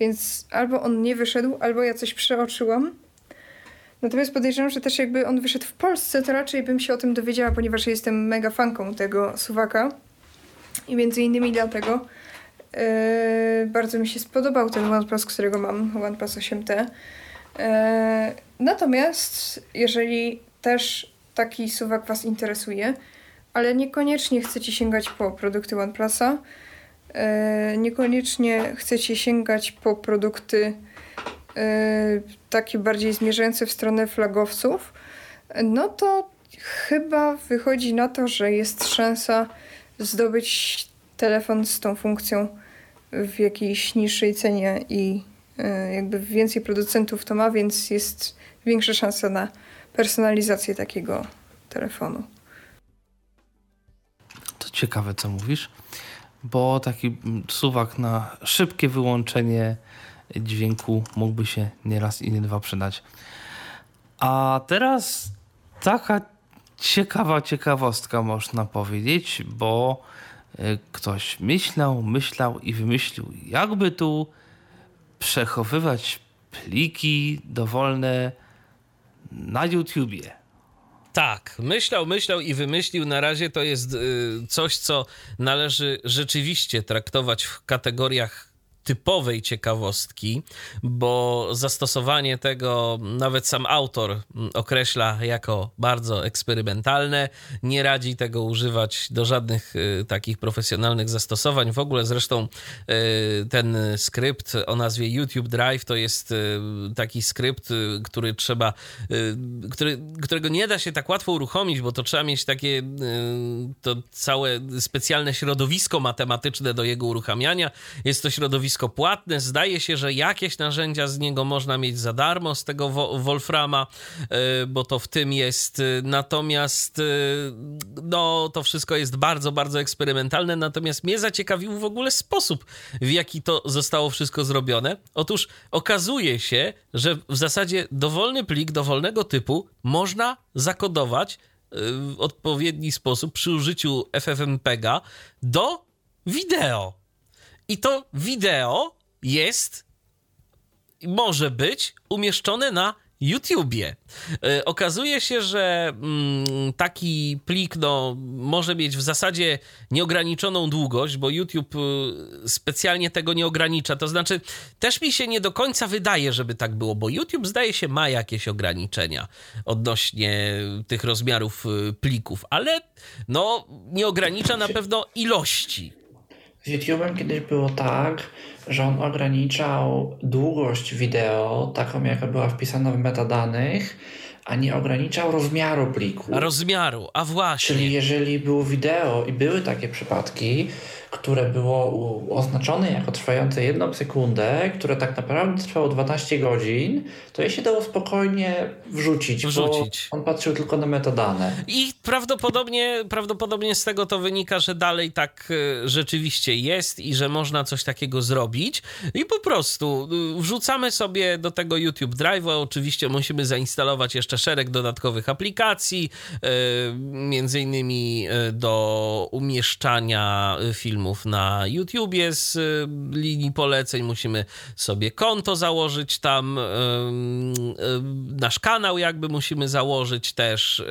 Więc albo on nie wyszedł, albo ja coś przeoczyłam. Natomiast podejrzewam, że też jakby on wyszedł w Polsce, to raczej bym się o tym dowiedziała, ponieważ jestem mega fanką tego suwaka. I między innymi dlatego e, bardzo mi się spodobał ten OnePlus, którego mam, OnePlus 8T. E, natomiast jeżeli też taki suwak Was interesuje, ale niekoniecznie chcecie sięgać po produkty OnePlusa, e, niekoniecznie chcecie sięgać po produkty e, takie bardziej zmierzające w stronę flagowców, no to chyba wychodzi na to, że jest szansa zdobyć telefon z tą funkcją w jakiejś niższej cenie i e, jakby więcej producentów to ma, więc jest większa szansa na personalizację takiego telefonu. Ciekawe, co mówisz, bo taki suwak na szybkie wyłączenie dźwięku mógłby się nieraz i nie dwa przydać. A teraz taka ciekawa ciekawostka można powiedzieć, bo e, ktoś myślał, myślał i wymyślił, jakby tu przechowywać pliki dowolne na YouTubie. Tak, myślał, myślał i wymyślił. Na razie to jest y, coś, co należy rzeczywiście traktować w kategoriach typowej ciekawostki, bo zastosowanie tego nawet sam autor określa jako bardzo eksperymentalne. Nie radzi tego używać do żadnych y, takich profesjonalnych zastosowań. W ogóle zresztą y, ten skrypt o nazwie YouTube Drive to jest y, taki skrypt, który trzeba, który, którego nie da się tak łatwo uruchomić, bo to trzeba mieć takie to całe specjalne środowisko matematyczne do jego uruchamiania. Jest to środowisko środowisko płatne. Zdaje się, że jakieś narzędzia z niego można mieć za darmo, z tego Wolframa, e, bo to w tym jest. Natomiast e, no, to wszystko jest bardzo, bardzo eksperymentalne. Natomiast mnie zaciekawił w ogóle sposób, w jaki to zostało wszystko zrobione. Otóż okazuje się, że w zasadzie dowolny plik dowolnego typu można zakodować e, w odpowiedni sposób przy użyciu FFmpega do wideo. I to wideo jest, może być umieszczone na YouTubie. E, okazuje się, że mm, taki plik no, może mieć w zasadzie nieograniczoną długość, bo YouTube y, specjalnie tego nie ogranicza. To znaczy, też mi się nie do końca wydaje, żeby tak było, bo YouTube zdaje się ma jakieś ograniczenia odnośnie tych rozmiarów y, plików, ale no, nie ogranicza na pewno ilości. Z YouTube'em kiedyś było tak, że on ograniczał długość wideo, taką jaka była wpisana w metadanych, a nie ograniczał rozmiaru pliku. Rozmiaru, a właśnie. Czyli jeżeli było wideo i były takie przypadki, które było oznaczone jako trwające jedną sekundę, które tak naprawdę trwało 12 godzin, to je się dało spokojnie wrzucić, wrzucić. on patrzył tylko na metadane. I prawdopodobnie, prawdopodobnie z tego to wynika, że dalej tak e, rzeczywiście jest i że można coś takiego zrobić i po prostu e, wrzucamy sobie do tego YouTube Drive'a, oczywiście musimy zainstalować jeszcze szereg dodatkowych aplikacji, e, między innymi do umieszczania filmów filmów na YouTubie z y, linii poleceń. Musimy sobie konto założyć tam, y, y, nasz kanał jakby musimy założyć też.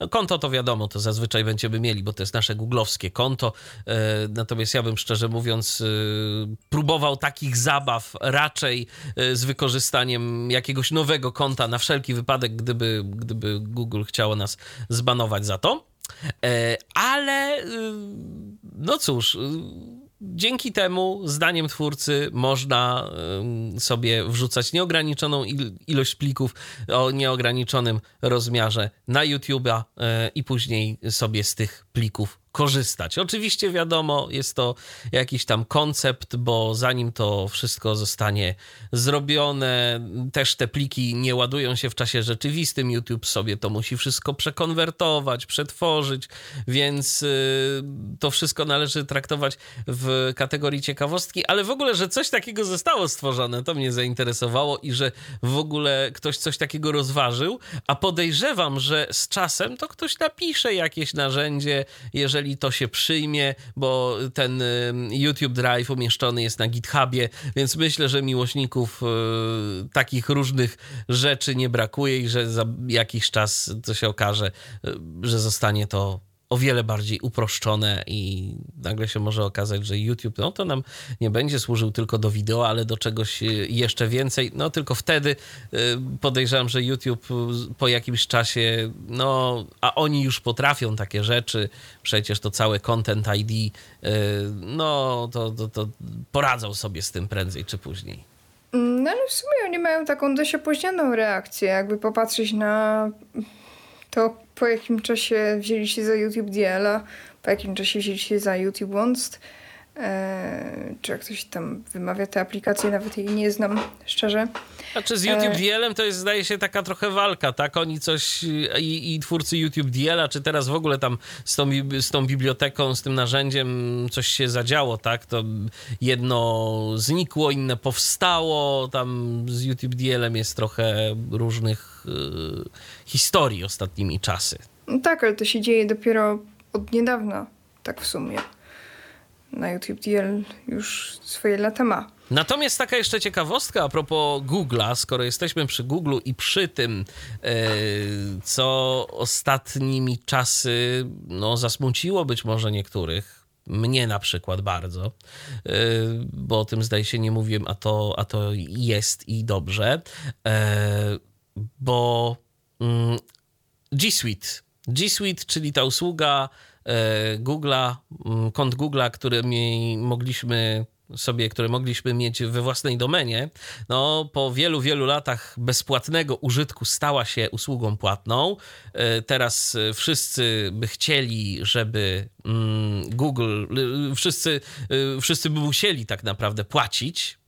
No, konto to wiadomo, to zazwyczaj będziemy mieli, bo to jest nasze googlowskie konto. Natomiast ja bym szczerze mówiąc próbował takich zabaw raczej z wykorzystaniem jakiegoś nowego konta na wszelki wypadek, gdyby, gdyby Google chciało nas zbanować za to. E, ale no cóż, y, dzięki temu, zdaniem twórcy, można y, sobie wrzucać nieograniczoną ilość plików o nieograniczonym rozmiarze na YouTube'a i później sobie z tych plików korzystać. Oczywiście wiadomo, jest to jakiś tam koncept, bo zanim to wszystko zostanie zrobione, też te pliki nie ładują się w czasie rzeczywistym. YouTube sobie to musi wszystko przekonwertować, przetworzyć, więc y, to wszystko należy traktować w kategorii ciekawostki, ale w ogóle, że coś takiego zostało stworzone, to mnie zainteresowało i że w ogóle ktoś coś takiego rozważył, a podejrzewam, że z czasem to ktoś napisze jakieś narzędzie, jeżeli to się przyjmie, bo ten y, YouTube Drive umieszczony jest na GitHubie, więc myślę, że miłośników y, takich różnych rzeczy nie brakuje i że za jakiś czas to się okaże, y, że zostanie to o wiele bardziej uproszczone i nagle się może okazać, że YouTube, no to nam nie będzie służył tylko do wideo, ale do czegoś y, jeszcze więcej. No tylko wtedy y, podejrzewam, że YouTube po jakimś czasie, no a oni już potrafią takie rzeczy, przecież to całe Content ID, y, no to, to, to poradzą sobie z tym prędzej czy później. No ale w sumie oni mają taką dość opóźnioną reakcję, jakby popatrzeć na to po jakim czasie wzięli się za YouTube DL-a, po jakim czasie wzięli się za YouTube Wonst, e, czy jak ktoś tam wymawia te aplikacje, nawet jej nie znam szczerze. Znaczy z YouTube DL-em to jest zdaje się taka trochę walka, tak? Oni coś i, i twórcy YouTube DL-a, czy teraz w ogóle tam z tą, z tą biblioteką, z tym narzędziem coś się zadziało, tak? To jedno znikło, inne powstało, tam z YouTube DL-em jest trochę różnych y, historii ostatnimi czasy. No tak, ale to się dzieje dopiero od niedawna, tak w sumie. Na YouTube DL już swoje lata ma. Natomiast taka jeszcze ciekawostka a propos Google'a, skoro jesteśmy przy Google'u i przy tym, e, co ostatnimi czasy no, zasmuciło być może niektórych, mnie na przykład bardzo, e, bo o tym zdaje się nie mówiłem, a to, a to jest i dobrze, e, bo mm, G Suite, G Suite, czyli ta usługa Google'a, mm, kont Google'a, którymi mogliśmy sobie, które mogliśmy mieć we własnej domenie, no po wielu, wielu latach bezpłatnego użytku stała się usługą płatną. E, teraz wszyscy by chcieli, żeby mm, Google, wszyscy, e, wszyscy by musieli tak naprawdę płacić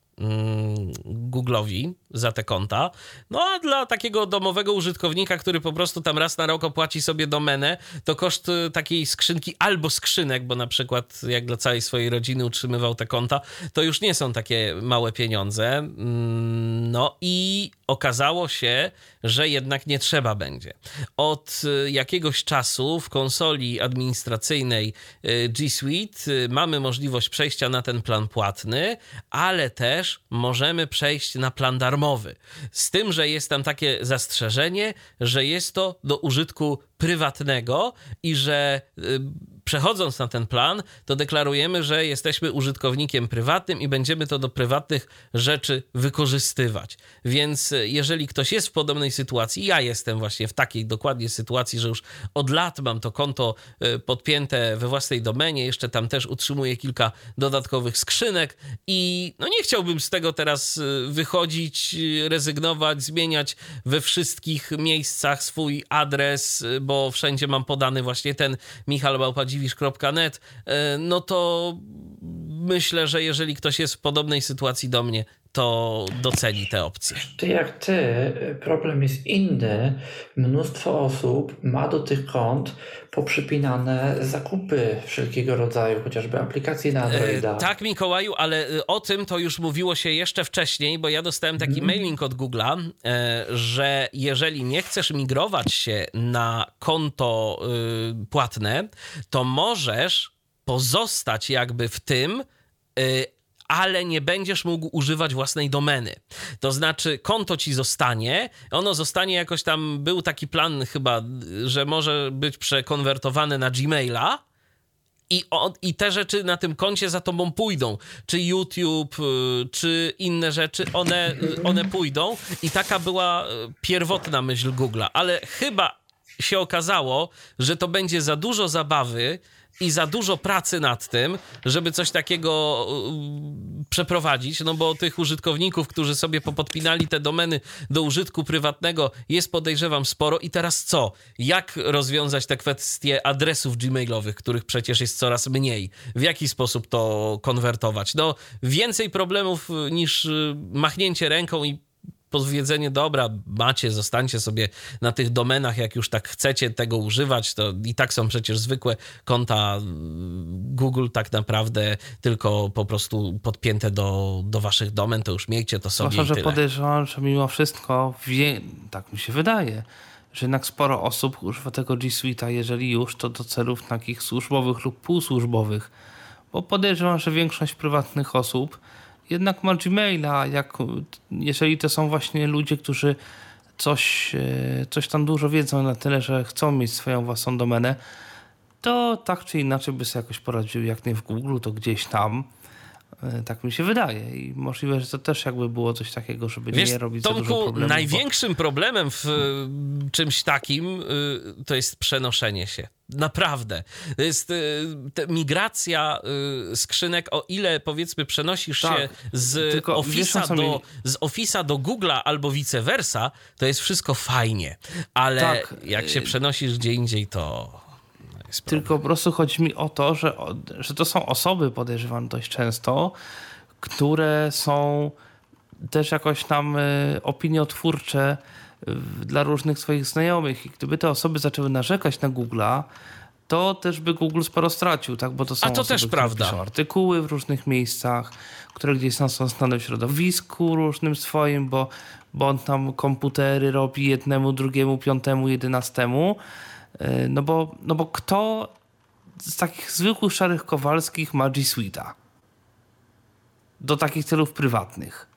Google'owi za te konta. No a dla takiego domowego użytkownika, który po prostu tam raz na rok opłaci sobie domenę, to koszt y, takiej skrzynki albo skrzynek, bo na przykład jak dla całej swojej rodziny utrzymywał te konta, to już nie są takie małe pieniądze. Mm, no i okazało się, że jednak nie trzeba będzie. Od y, jakiegoś czasu w konsoli administracyjnej y, G Suite mamy możliwość przejścia na ten plan płatny, ale też możemy przejść na plan darmowy. Z tym, że jest tam takie zastrzeżenie, że jest to do użytku prywatnego i że y, przechodząc na ten plan, to deklarujemy, że jesteśmy użytkownikiem prywatnym i będziemy to do prywatnych rzeczy wykorzystywać. Więc y, jeżeli ktoś jest w podobnej sytuacji, ja jestem właśnie w takiej dokładnie sytuacji, że już od lat mam to konto y, podpięte we własnej domenie, jeszcze tam też utrzymuję kilka dodatkowych skrzynek i no nie chciałbym z tego teraz wychodzić, rezygnować, zmieniać we wszystkich miejscach swój adres, bo bo wszędzie mam podany właśnie ten michalbałpadziwisz.net, e, no to myślę, że jeżeli ktoś jest w podobnej sytuacji do mnie, to doceni te opcje. Ty jak ty, problem jest inny. Mnóstwo osób ma do tych kont poprzypinane zakupy wszelkiego rodzaju, chociażby aplikacje na Androida. E, tak, Mikołaju, ale e, o tym to już mówiło się jeszcze wcześniej, bo ja dostałem taki mm. mailing od Google'a, e, że jeżeli nie chcesz migrować się na konto e, płatne, to możesz pozostać jakby w tym, e, ale nie będziesz mógł używać własnej domeny. To znaczy, konto ci zostanie, ono zostanie jakoś tam, był taki plan chyba, że może być przekonwertowane na Gmaila, i, on, I te rzeczy na tym koncie za tobą pójdą. Czy YouTube, y, czy inne rzeczy, one, y, one pójdą. I taka była y, pierwotna myśl Google'a. Ale chyba się okazało, że to będzie za dużo zabawy, i za dużo pracy nad tym, żeby coś takiego przeprowadzić, no bo tych użytkowników, którzy sobie popodpinali te domeny do użytku prywatnego jest podejrzewam sporo i teraz co? Jak rozwiązać te kwestie adresów gmailowych, których przecież jest coraz mniej? W jaki sposób to konwertować? No więcej problemów niż y, machnięcie ręką i powiedzenie, dobra, macie, zostańcie sobie na tych domenach, jak już tak chcecie tego używać, to i tak są przecież zwykłe konta Google tak naprawdę tylko po prostu podpięte do, do waszych domen, to już miejcie to sobie Zwłaszcza, że podejrzewam, że mimo wszystko, wie, tak mi się wydaje, że jednak sporo osób używa tego G Suite'a, jeżeli już, to do celów takich służbowych lub półsłużbowych. Bo podejrzewam, że większość prywatnych osób jednak ma Gmaila, jak, jeżeli to są właśnie ludzie, którzy coś, e, coś tam dużo wiedzą na tyle, że chcą mieć swoją własną domenę, to tak czy inaczej by sobie jakoś poradził, jak nie w Google, to gdzieś tam. E, tak mi się wydaje i możliwe, że to też jakby było coś takiego, żeby Wiesz, nie robić Tomku, za dużo problemów. największym bo... problemem w y, czymś takim y, to jest przenoszenie się. Naprawdę. To jest migracja skrzynek, o ile powiedzmy przenosisz tak, się z Office'a do, z do Google'a albo vice versa, to jest wszystko fajnie. Ale tak. jak się przenosisz gdzie indziej, to tylko po prostu chodzi mi o to, że, że to są osoby, podejrzewam dość często, które są też jakoś tam y, opiniotwórcze y, dla różnych swoich znajomych. I gdyby te osoby zaczęły narzekać na Google'a, to też by Google sporo stracił, tak? Bo to są A to osoby, też prawda. piszą artykuły w różnych miejscach, które gdzieś tam są znane w środowisku różnym swoim, bo, bo on tam komputery robi jednemu, drugiemu, piątemu, jedenastemu. E, no bo, no bo kto z takich zwykłych szarych Kowalskich ma G Suite'a? Do takich celów prywatnych.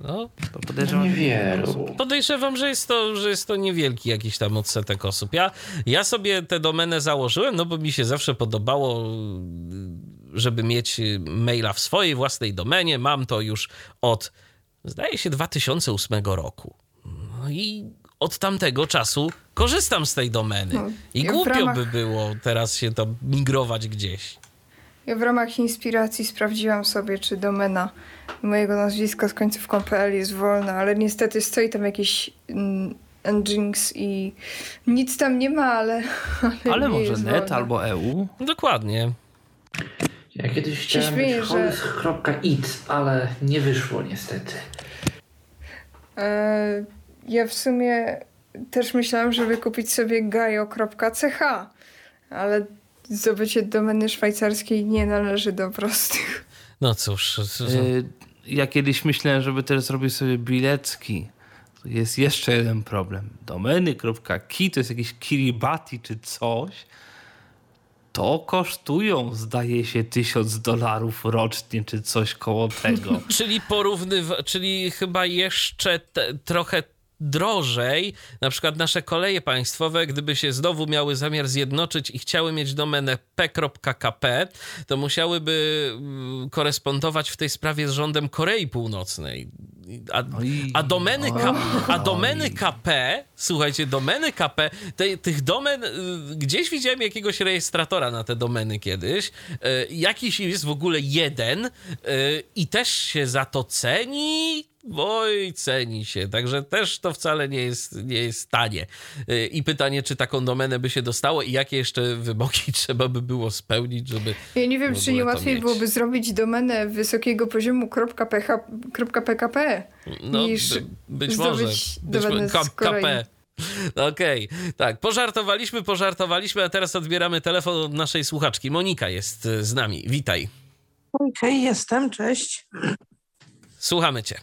No, to podejrzewam, niewielu. Podejrzewam, że jest, to, że jest to niewielki jakiś tam odsetek osób. Ja, ja sobie tę domenę założyłem, no bo mi się zawsze podobało, żeby mieć maila w swojej własnej domenie. Mam to już od, zdaje się, 2008 roku. No i od tamtego czasu korzystam z tej domeny. No, I ja głupio ramach, by było teraz się to migrować gdzieś. Ja w ramach inspiracji sprawdziłam sobie, czy domena mojego nazwiska z końcówką.pl jest wolna, ale niestety stoi tam jakiś mm, Nginx i nic tam nie ma, ale. Ale, ale może net wolna. albo EU? Dokładnie. Ja kiedyś chciałem śmieję, mieć że... .it, ale nie wyszło niestety. E, ja w sumie też myślałam, żeby kupić sobie gajo.ch, ale zdobycie domeny szwajcarskiej nie należy do prostych. No cóż. Y, ja kiedyś myślałem, żeby też zrobić sobie bilecki. Jest jeszcze jeden problem. Domeny.ki to jest jakiś Kiribati czy coś. To kosztują, zdaje się, tysiąc dolarów rocznie, czy coś koło tego. czyli porównywa, czyli chyba jeszcze te, trochę drożej, na przykład nasze koleje państwowe, gdyby się znowu miały zamiar zjednoczyć i chciały mieć domenę p.kp, to musiałyby mm, korespondować w tej sprawie z rządem Korei Północnej. A, a domeny, K, a domeny KP, słuchajcie, domeny KP, te, tych domen, y, gdzieś widziałem jakiegoś rejestratora na te domeny kiedyś, y, jakiś jest w ogóle jeden y, i też się za to ceni, Oj, ceni się, także też to wcale nie jest, nie jest tanie. Y, I pytanie, czy taką domenę by się dostało i jakie jeszcze wymogi trzeba by było spełnić, żeby. Ja nie wiem, czy nie łatwiej mieć. byłoby zrobić domenę wysokiego poziomu .pkp no, niż by, być może. Być KP. Okej, okay. tak, pożartowaliśmy, pożartowaliśmy, a teraz odbieramy telefon od naszej słuchaczki. Monika jest y, z nami, witaj. Okej, okay, jestem, cześć. Słuchamy cię.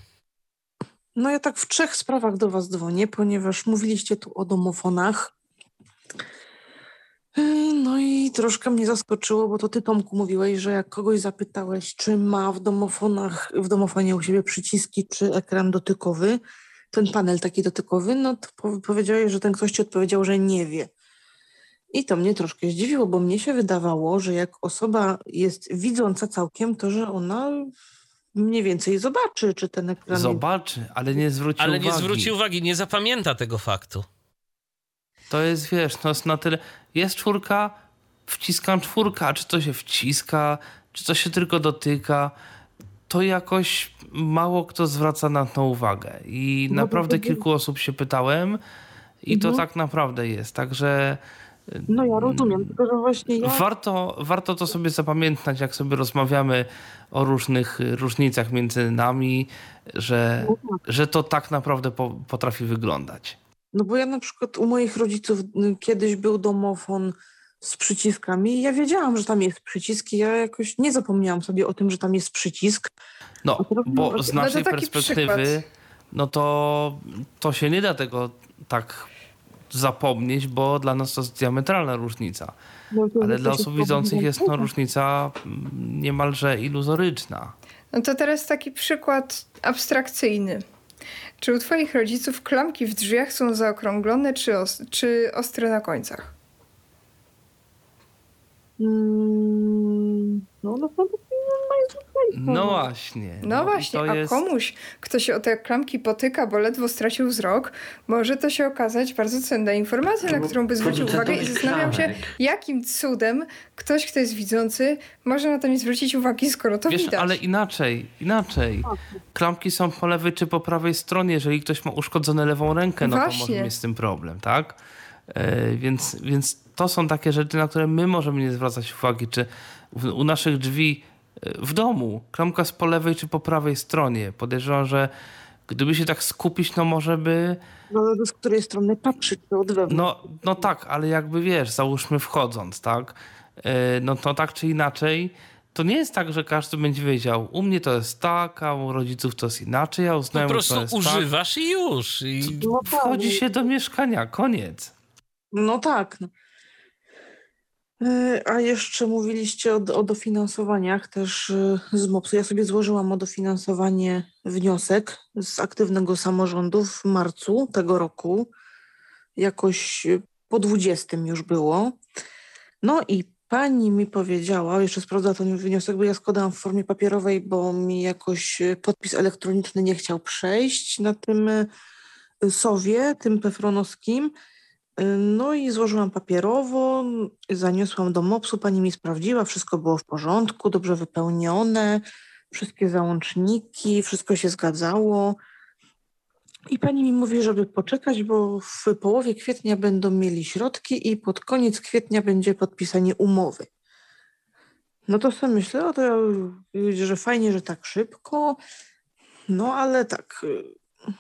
No ja tak w trzech sprawach do Was dzwonię, ponieważ mówiliście tu o domofonach. Yy, no i troszkę mnie zaskoczyło, bo to ty Tomku mówiłeś, że jak kogoś zapytałeś, czy ma w domofonach, w domofonie u siebie przyciski, czy ekran dotykowy, ten panel taki dotykowy, no to powiedziałeś, że ten ktoś ci odpowiedział, że nie wie. I to mnie troszkę zdziwiło, bo mnie się wydawało, że jak osoba jest widząca całkiem, to że ona mniej więcej zobaczy, czy ten ekran... Zobaczy, ale nie zwróci ale uwagi. Ale nie zwróci uwagi, nie zapamięta tego faktu. To jest, wiesz, no jest na tyle... Jest czwórka, wciskam czwórka, czy to się wciska, czy to się tylko dotyka, to jakoś mało kto zwraca na to uwagę. I no naprawdę kilku osób się pytałem i mhm. to tak naprawdę jest. Także no ja rozumiem, tylko że właśnie ja... Warto, warto to sobie zapamiętać, jak sobie rozmawiamy o różnych różnicach między nami, że, no tak. że to tak naprawdę po, potrafi wyglądać. No bo ja na przykład u moich rodziców y, kiedyś był domofon z przyciskami i ja wiedziałam, że tam jest przycisk i ja jakoś nie zapomniałam sobie o tym, że tam jest przycisk. No, bo z naszej perspektywy przykład. no to, to się nie da tego tak zapomnieć, bo dla nas to jest diametralna różnica. No Ale dla osób widzących jest to różnica mm, niemalże iluzoryczna. No to teraz taki przykład abstrakcyjny. Czy u twoich rodziców klamki w drzwiach są zaokrąglone czy, os czy ostre na końcach? Mm, no, no, no, No właśnie. No, właśnie, a jest... komuś, kto się o te klamki potyka, bo ledwo stracił wzrok, może to się okazać bardzo cenna informacja, na którą by zwrócił uwagę i zastanawiam się, jakim cudem ktoś, kto jest widzący, może na to nie zwrócić uwagi, skoro to Wiesz, widać. ale inaczej, inaczej. Klamki są po lewej czy po prawej stronie. Jeżeli ktoś ma uszkodzone lewą rękę, no Właśnie. to może mieć z tym problem, tak? E, więc, więc to są takie rzeczy, na które my możemy nie zwracać uwagi, czy w, u naszych drzwi w domu. Klamka jest po lewej czy po prawej stronie. Podejrzewam, że gdyby się tak skupić, no może by... No z której strony patrzeć, to od wewnątrz. No, no tak, ale jakby wiesz, załóżmy wchodząc, tak? E, no to tak czy inaczej, to nie jest tak, że każdy będzie wiedział, u mnie to jest tak, a u rodziców to jest inaczej, a u znajomych Po prostu to jest używasz tak. i już. I... No Wchodzi się do mieszkania, koniec. No tak. E, a jeszcze mówiliście o, o dofinansowaniach też e, z MOPS-u. Ja sobie złożyłam o dofinansowanie wniosek z aktywnego samorządu w marcu tego roku. Jakoś po 20 już było. No i pani mi powiedziała, jeszcze sprawdza ten wniosek, bo ja składałam w formie papierowej, bo mi jakoś podpis elektroniczny nie chciał przejść na tym e, sowie, tym pefronowskim. No i złożyłam papierowo, zaniosłam do MOPS-u, pani mi sprawdziła, wszystko było w porządku, dobrze wypełnione, wszystkie załączniki, wszystko się zgadzało. I pani mi mówi, żeby poczekać, bo w połowie kwietnia będą mieli środki i pod koniec kwietnia będzie podpisanie umowy. No to sobie myślę, to że fajnie, że tak szybko, no ale tak,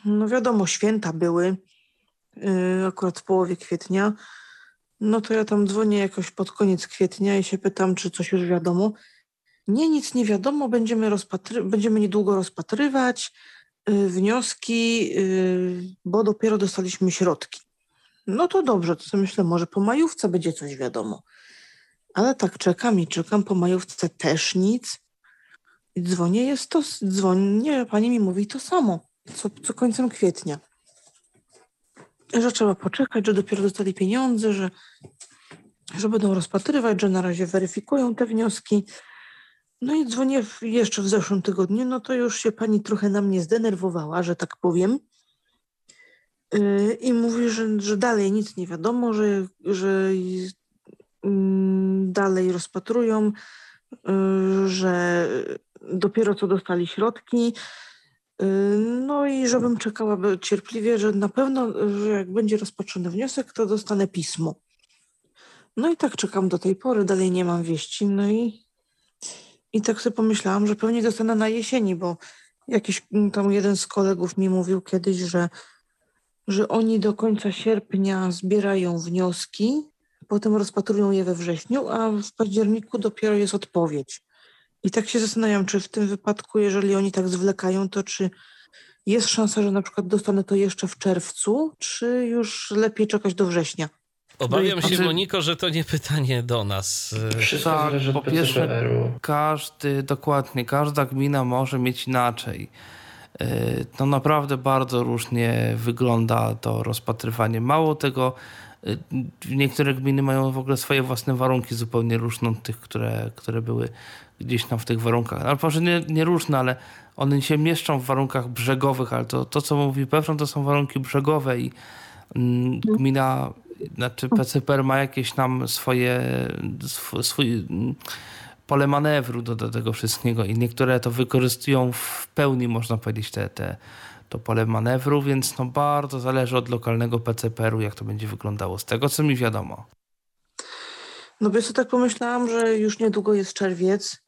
no wiadomo, święta były, akurat w połowie kwietnia, no to ja tam dzwonię jakoś pod koniec kwietnia i się pytam, czy coś już wiadomo. Nie, nic nie wiadomo, będziemy, rozpatry- będziemy niedługo rozpatrywać y, wnioski, y, bo dopiero dostaliśmy środki. No to dobrze, to sobie myślę, może po majówce będzie coś wiadomo. Ale tak czekam i czekam, po majówce też nic. I dzwonię, jest to, dzwonię, pani mi mówi to samo, co, co końcem kwietnia że trzeba poczekać, że dopiero dostali pieniądze, że, że będą rozpatrywać, że na razie weryfikują te wnioski. No i dzwonię jeszcze w zeszłym tygodniu, no to już się pani trochę na mnie zdenerwowała, że tak powiem. Yy, I mówi, że, że dalej nic nie wiadomo, że, że yy, dalej rozpatrują, yy, że dopiero co dostali środki, no i żebym czekała cierpliwie, że na pewno, że jak będzie rozpatrzony wniosek, to dostanę pismo. No i tak czekam do tej pory, dalej nie mam wieści. No i, i tak sobie pomyślałam, że pewnie dostanę na jesieni, bo jakiś tam jeden z kolegów mi mówił kiedyś, że, że oni do końca sierpnia zbierają wnioski, potem rozpatrują je we wrześniu, a w październiku dopiero jest odpowiedź. I tak się zastanawiam, czy w tym wypadku, jeżeli oni tak zwlekają, to czy jest szansa, że na przykład dostanę to jeszcze w czerwcu, czy już lepiej czekać do września? Obawiam się, Moniko, że to nie pytanie do nas. Wszystko tak, zależy po pierwsze, każdy, dokładnie, każda gmina może mieć inaczej. No naprawdę bardzo różnie wygląda to rozpatrywanie. Mało tego, y, niektóre gminy mają w ogóle swoje własne warunki zupełnie różne od tych, które, które były gdzieś tam w tych warunkach. Ale może nie, nie różne, ale one się mieszczą w warunkach brzegowych, ale to, to co mówi Pefron, to są warunki brzegowe i mm, gmina, znaczy PCPR ma jakieś tam swoje, swój, swój mm, pole manewru do, do tego wszystkiego i niektóre to wykorzystują w pełni, można powiedzieć, te, te, to pole manewru, więc no bardzo zależy od lokalnego PCPR-u, jak to będzie wyglądało, z tego co mi wiadomo. No wiesz, tak pomyślałam, że już niedługo jest czerwiec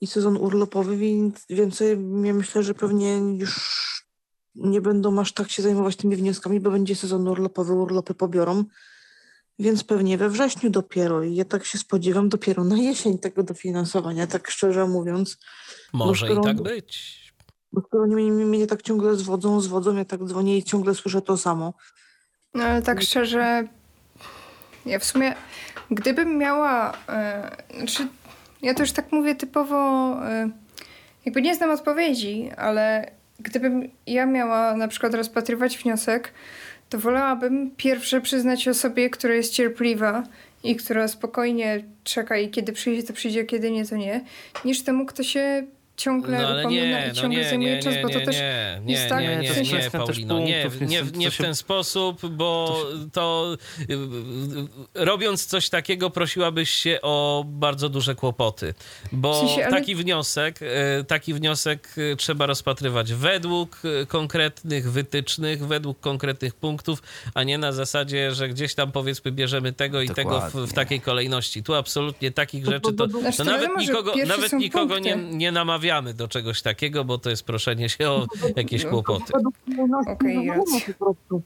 i sezon urlopowy, więc więcej ja myślę, że pewnie już nie będą aż tak się zajmować tymi wnioskami, bo będzie sezon urlopowy, urlopy pobiorą, więc pewnie we wrześniu dopiero i ja tak się spodziewam dopiero na jesień tego dofinansowania, tak szczerze mówiąc. Może skoro, i tak być. Bo skoro oni mnie, mnie tak ciągle zwodzą, zwodzą, ja tak dzwonię i ciągle słyszę to samo. No ale tak szczerze, ja w sumie, gdybym miała, yy, znaczy ja też tak mówię typowo, y, jakby nie znam odpowiedzi, ale gdybym ja miała na przykład rozpatrywać wniosek, to wolałabym pierwsze przyznać osobie, która jest cierpliwa i która spokojnie czeka i kiedy przyjdzie, to przyjdzie, kiedy nie, to nie, niż temu, kto się ciągle No ale nie, i no ciągle nie, zajmuje nie, czas, nie, bo to nie, też nie, jest nie, tak, nie, w nie, nie, też Paulino, nie, punktów, nie, nie w ten sposób, bo to robiąc coś takiego prosiłabyś się o bardzo duże kłopoty, bo W sensie, ale- taki wniosek, y, taki wniosek y, trzeba rozpatrywać według y, konkretnych wytycznych, według konkretnych punktów, a nie na zasadzie, że gdzieś tam powiedzmy bierzemy tego i tego w, w takiej kolejności. Tu absolutnie takich rzeczy to, Znaczy, to to nawet nikogo, nawet nikogo nie, nie namawiamy do czegoś takiego, bo to jest proszenie się o jakieś No. kłopoty. Według kolejności Okej.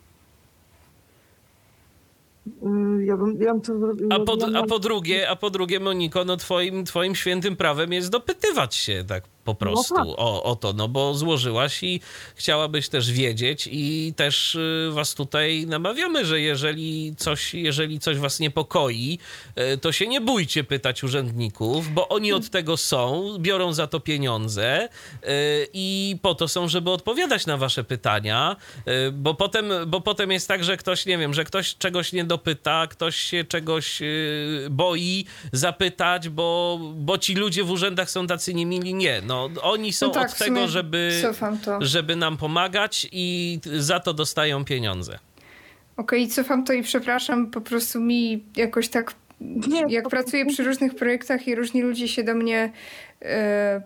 Y, Ja bym, ja bym. A po, a po drugie, a po drugie, Moniko, no twoim, twoim świętym prawem jest dopytywać się tak po prostu tak. o, o to, no bo złożyłaś i chciałabyś też wiedzieć i też y, was tutaj namawiamy, że jeżeli coś, jeżeli coś was niepokoi, y, to się nie bójcie pytać urzędników, bo oni od tego są, biorą za to pieniądze y, i po to są, żeby odpowiadać na wasze pytania, bo potem, bo potem jest tak, że ktoś, nie wiem, że ktoś czegoś nie dopyta, ktoś się czegoś boi zapytać, bo, bo ci ludzie w urzędach są tacy niemili. Nie, no oni są No tak, od tego, żeby, to. żeby nam pomagać i za to dostają pieniądze. Okej, cofam to i przepraszam, po prostu mi jakoś tak, Nie, jak po pracuję przy różnych projektach i różni ludzie się do mnie e,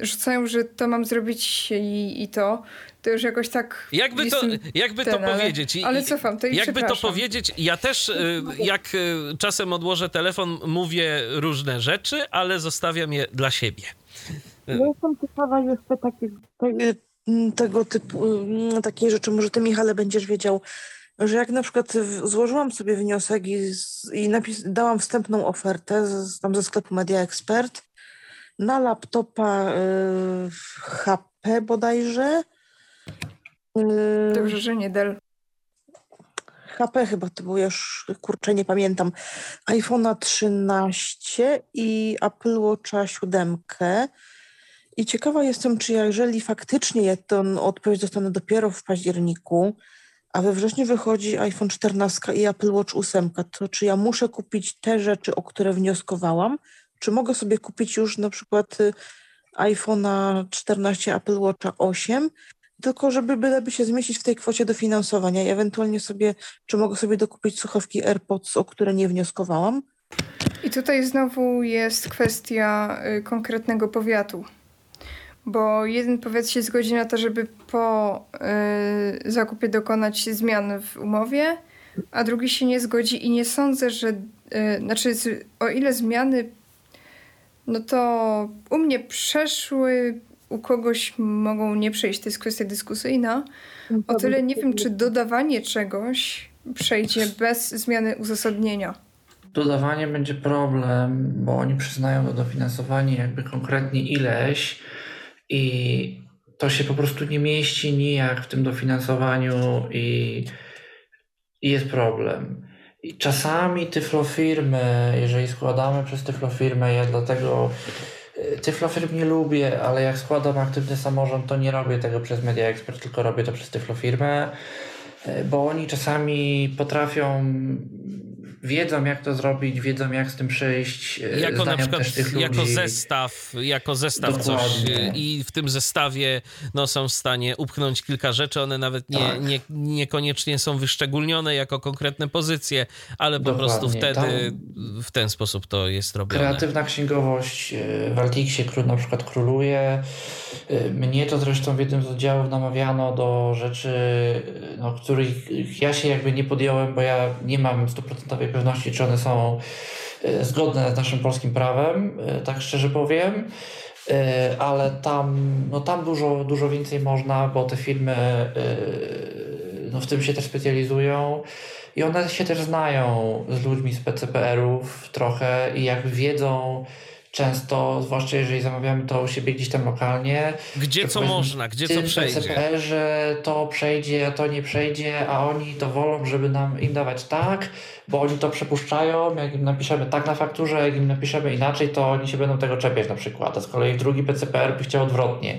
rzucają, że to mam zrobić i, i to, to już jakoś tak Jakby to, jakby to ten, ale- powiedzieć? I- Ale i- cofam to i Jakby to powiedzieć, ja też y, jak y, czasem odłożę telefon, mówię różne rzeczy, ale zostawiam je dla siebie. Ja jestem ciekawa jeszcze takiego, m, tego typu, takiej rzeczy, może ty Michale będziesz wiedział, że jak na przykład złożyłam sobie wniosek i, i napis, dałam wstępną ofertę z, tam ze sklepu Media Expert na laptopa y, HP bodajże. Y, Dobrze, że nie Dell. HP chyba to było już, kurczę, nie pamiętam, iPhone'a 13 i Apple Watcha 7. I ciekawa jestem, czy jeżeli faktycznie ja tę odpowiedź dostanę dopiero w październiku, a we wrześniu wychodzi iPhone 14 i Apple Watch 8, to czy ja muszę kupić te rzeczy, o które wnioskowałam, czy mogę sobie kupić już na przykład y, iPhone'a 14, Apple Watcha 8, tylko żeby byleby się zmieścić w tej kwocie dofinansowania i ewentualnie sobie, czy mogę sobie dokupić słuchawki AirPods, o które nie wnioskowałam. I tutaj znowu jest kwestia y, konkretnego powiatu. Bo jeden powiat się zgodzi na to, żeby po y, zakupie dokonać zmian w umowie, a drugi się nie zgodzi i nie sądzę, że y, znaczy z, o ile zmiany no to u mnie przeszły, u kogoś mogą nie przejść, to jest kwestia dyskusyjna. O tyle nie wiem, czy dodawanie czegoś przejdzie bez zmiany uzasadnienia. Dodawanie będzie problem, bo oni przyznają to dofinansowanie jakby konkretnie ileś i to się po prostu nie mieści nijak w tym dofinansowaniu i, i jest problem. I czasami tyflofirmy, jeżeli składamy przez tyflofirmę, ja dlatego y, tyflofirm nie lubię, ale jak składam aktywny samorząd, to nie robię tego przez Media Expert, tylko robię to przez tyflofirmę, y, bo oni czasami potrafią wiedzą jak to zrobić, wiedzą jak z tym przyjść. e, Jako na przykład jako zestaw, jako zestaw coś Dokładnie. y, i w tym zestawie no, są w stanie upchnąć kilka rzeczy, one nawet nie, Tak. nie, niekoniecznie są wyszczególnione jako konkretne pozycje, ale po Dokładnie. prostu wtedy Tam- w ten sposób to jest robione. Kreatywna księgowość e, w Altixie na przykład króluje. E, Mnie to zresztą w jednym z oddziałów namawiano do rzeczy, e, no, których ja się jakby nie podjąłem, bo ja nie mam stuprocentowej pewności, czy one są e, zgodne z naszym polskim prawem, e, tak szczerze powiem. E, Ale tam, no tam dużo, dużo więcej można, bo te firmy no w tym się też specjalizują. I one się też znają z ludźmi z PCPR-ów trochę i jakby wiedzą często, zwłaszcza jeżeli zamawiamy to u siebie gdzieś tam lokalnie. Gdzie co można, gdzie co przejdzie. PCPR-ze to przejdzie, a to nie przejdzie, a oni to wolą, żeby nam im dawać tak, bo oni to przepuszczają. Jak im napiszemy tak na fakturze, jak im napiszemy inaczej, to oni się będą tego czepiać na przykład. A z kolei drugi PCPR by chciał odwrotnie.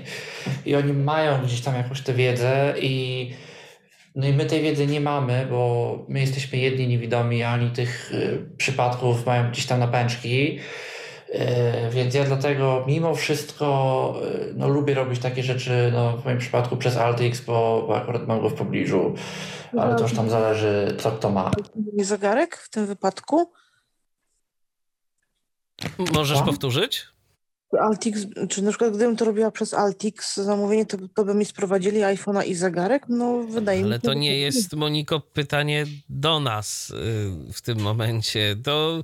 I oni mają gdzieś tam jakąś tę wiedzę i No i my tej wiedzy nie mamy, bo my jesteśmy jedni niewidomi, ani tych y, przypadków mają gdzieś tam na pęczki. Y, więc ja dlatego mimo wszystko y, no, lubię robić takie rzeczy, no, w moim przypadku przez Altix, bo, bo akurat mam go w pobliżu, ale to już tam zależy, co kto ma. Nie zegarek w tym wypadku? Możesz Co? powtórzyć? Altix, czy na przykład gdybym to robiła przez Altix zamówienie, to, to by mi sprowadzili iPhone'a i zegarek? No wydaje mi się. Ale to że nie jest, Moniko, pytanie do nas y, w tym momencie. To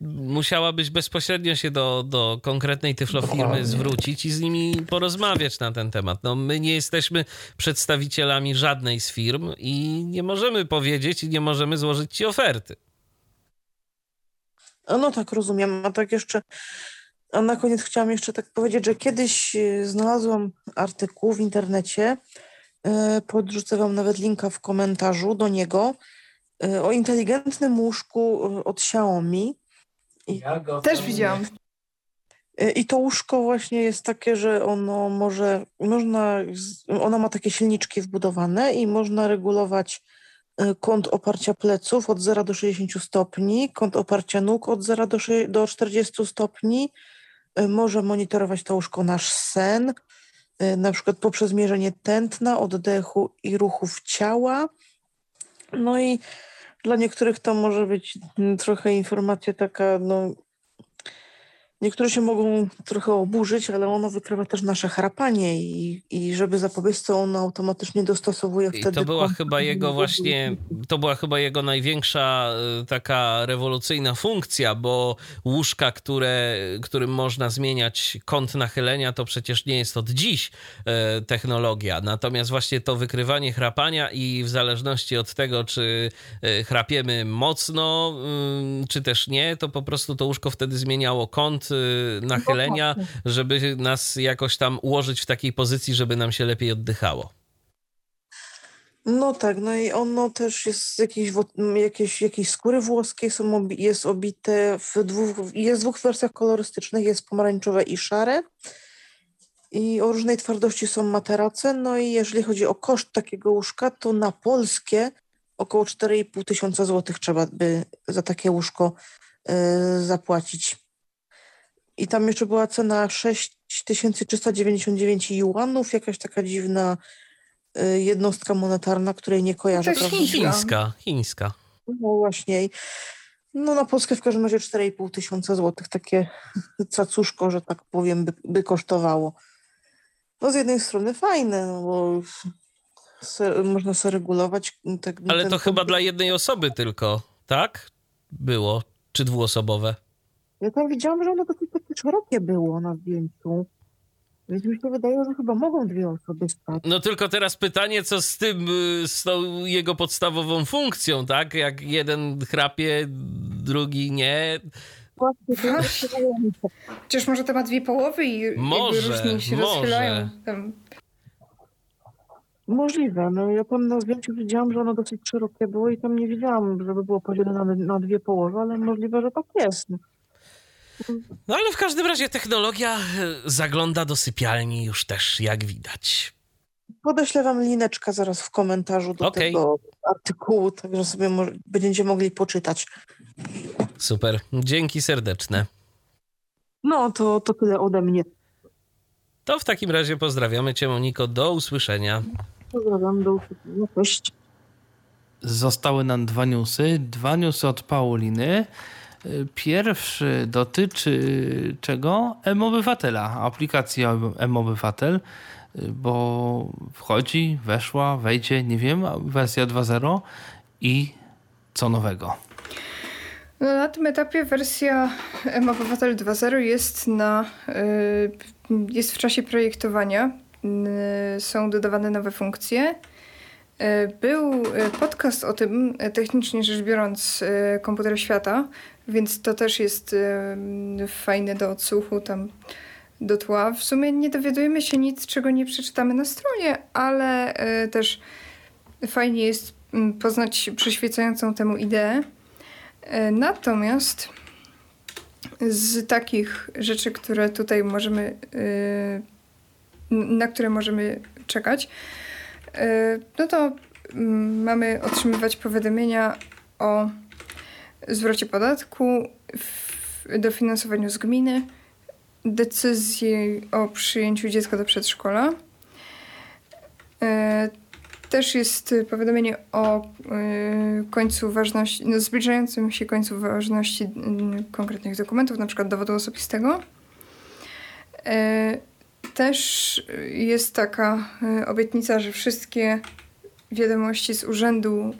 musiałabyś bezpośrednio się do, do konkretnej tyflofirmy zwrócić i z nimi porozmawiać na ten temat. No, my nie jesteśmy przedstawicielami żadnej z firm i nie możemy powiedzieć i nie możemy złożyć ci oferty. No tak, rozumiem. A tak jeszcze, a na koniec chciałam jeszcze tak powiedzieć, że kiedyś e, znalazłam artykuł w internecie, e, podrzucę wam nawet linka w komentarzu do niego, e, o inteligentnym łóżku od Xiaomi. Też widziałam. I to łóżko właśnie jest takie, że ono może, można, ono ma takie silniczki wbudowane i można regulować kąt oparcia pleców od 0 do 60 stopni, kąt oparcia nóg od 0 do, do 40 stopni. E, Może monitorować to łóżko nasz sen, e, na przykład poprzez mierzenie tętna, oddechu i ruchów ciała. No i dla niektórych to może być trochę informacja taka, no, Niektórzy się mogą trochę oburzyć, ale ono wykrywa też nasze chrapanie i, i żeby zapobiec to, ono automatycznie dostosowuje I wtedy... to była chyba jego właśnie, to była chyba jego największa y, taka rewolucyjna funkcja, bo łóżka, które, którym można zmieniać kąt nachylenia, to przecież nie jest od dziś e, technologia. Natomiast właśnie to wykrywanie chrapania i w zależności od tego, czy e, chrapiemy mocno, y, czy też nie, to po prostu to łóżko wtedy zmieniało kąt y, nachylenia, żeby nas jakoś tam ułożyć w takiej pozycji, żeby nam się lepiej oddychało. No tak, no i ono też jest z jakiejś, wo- m, jakieś, jakiejś skóry włoskiej, są obi, jest obite w dwóch, jest w dwóch wersjach kolorystycznych, jest pomarańczowe i szare. I o różnej twardości są materace. No i jeżeli chodzi o koszt takiego łóżka, to na polskie około 4,5 tysiąca złotych trzeba by za takie łóżko y, zapłacić. I tam jeszcze była cena 6399 juanów, jakaś taka dziwna y, jednostka monetarna, której nie kojarzę. To chińska. Chińska, no właśnie. No na Polskę w każdym razie 4,5 tysiąca złotych. Takie cacuszko, że tak powiem, by, by kosztowało. No z jednej strony fajne, no bo se, można sobie regulować. Tak, Ale ten to chyba dla jednej osoby tylko, tak? Było. Czy dwuosobowe? Ja tam widziałam, że ono dosyć takie szerokie było na zdjęciu. Więc mi się wydaje, że chyba mogą dwie osoby spać. No tylko teraz pytanie, co z tym, y, z tą jego podstawową funkcją, tak? Jak jeden chrapie, drugi nie. Chociaż może to ma dwie połowy i jakby Może, różnie się może. rozchylają. Tam. Możliwe. No ja tam na zdjęciu widziałam, że ono dosyć szerokie było i tam nie widziałam, żeby było podzielone na, na dwie połowy, ale możliwe, że tak jest. No ale w każdym razie technologia y, zagląda do sypialni już też, jak widać. Podeślę wam lineczkę zaraz w komentarzu do Okej. tego artykułu, także sobie mo- będziecie mogli poczytać. Super. Dzięki serdeczne. No to, to tyle ode mnie. To w takim razie pozdrawiamy Cię, Moniko. Do usłyszenia. Pozdrawiam, do usłyszenia. Cześć. Zostały nam dwa newsy. Dwa newsy od Pauliny. Pierwszy dotyczy czego? M-Obywatela, aplikacji M-Obywatel, bo wchodzi, weszła, wejdzie, nie wiem, wersja 2.0 i co nowego. No, na tym etapie wersja M-Obywatel 2.0 jest, na, y, jest w czasie projektowania. Y, są dodawane nowe funkcje. Y, Był podcast o tym, technicznie rzecz biorąc, Komputer Świata, więc to też jest fajne do odsłuchu tam do tła. W sumie nie dowiadujemy się nic, czego nie przeczytamy na stronie, ale y, też fajnie jest poznać przyświecającą temu ideę. E, Natomiast z takich rzeczy, które tutaj możemy, e, na które możemy czekać, e, no to mamy otrzymywać powiadomienia o zwrocie podatku, dofinansowaniu z gminy, decyzji o przyjęciu dziecka do przedszkola. E, też jest powiadomienie o e, końcu ważności, no zbliżającym się końcu ważności mm, konkretnych dokumentów, przykład dowodu osobistego. E, też jest taka obietnica, że wszystkie wiadomości z urzędu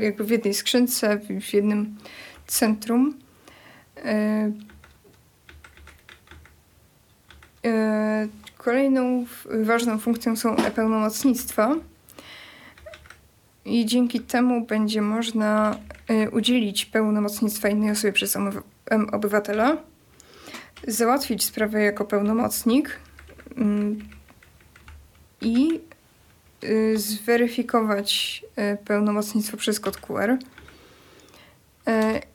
jakby w jednej skrzynce, w jednym centrum Kolejną ważną funkcją są e-pełnomocnictwa. I dzięki temu będzie można y, udzielić pełnomocnictwa innej osobie przez obywatela, załatwić sprawę jako pełnomocnik mm, i zweryfikować y, pełnomocnictwo przez kod QR.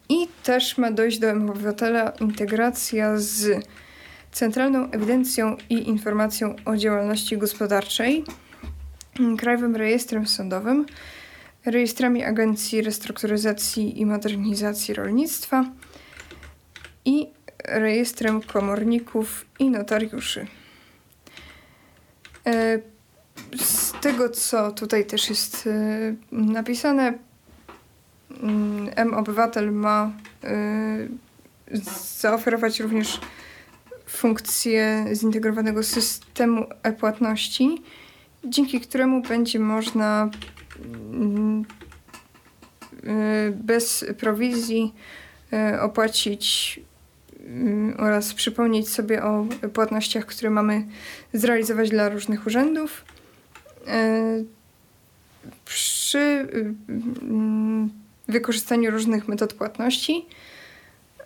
I też ma dojść do obywatela integracja z Centralną Ewidencją i Informacją o Działalności Gospodarczej, Krajowym Rejestrem Sądowym, rejestrami Agencji Restrukturyzacji i Modernizacji Rolnictwa i rejestrem komorników i notariuszy. Z tego, co tutaj też jest e, napisane, mm, M-Obywatel ma e, zaoferować również funkcję zintegrowanego systemu e-płatności, dzięki któremu będzie można mm, y, bez prowizji y, opłacić y, oraz przypomnieć sobie o płatnościach, które mamy zrealizować dla różnych urzędów. Przy mm, wykorzystaniu różnych metod płatności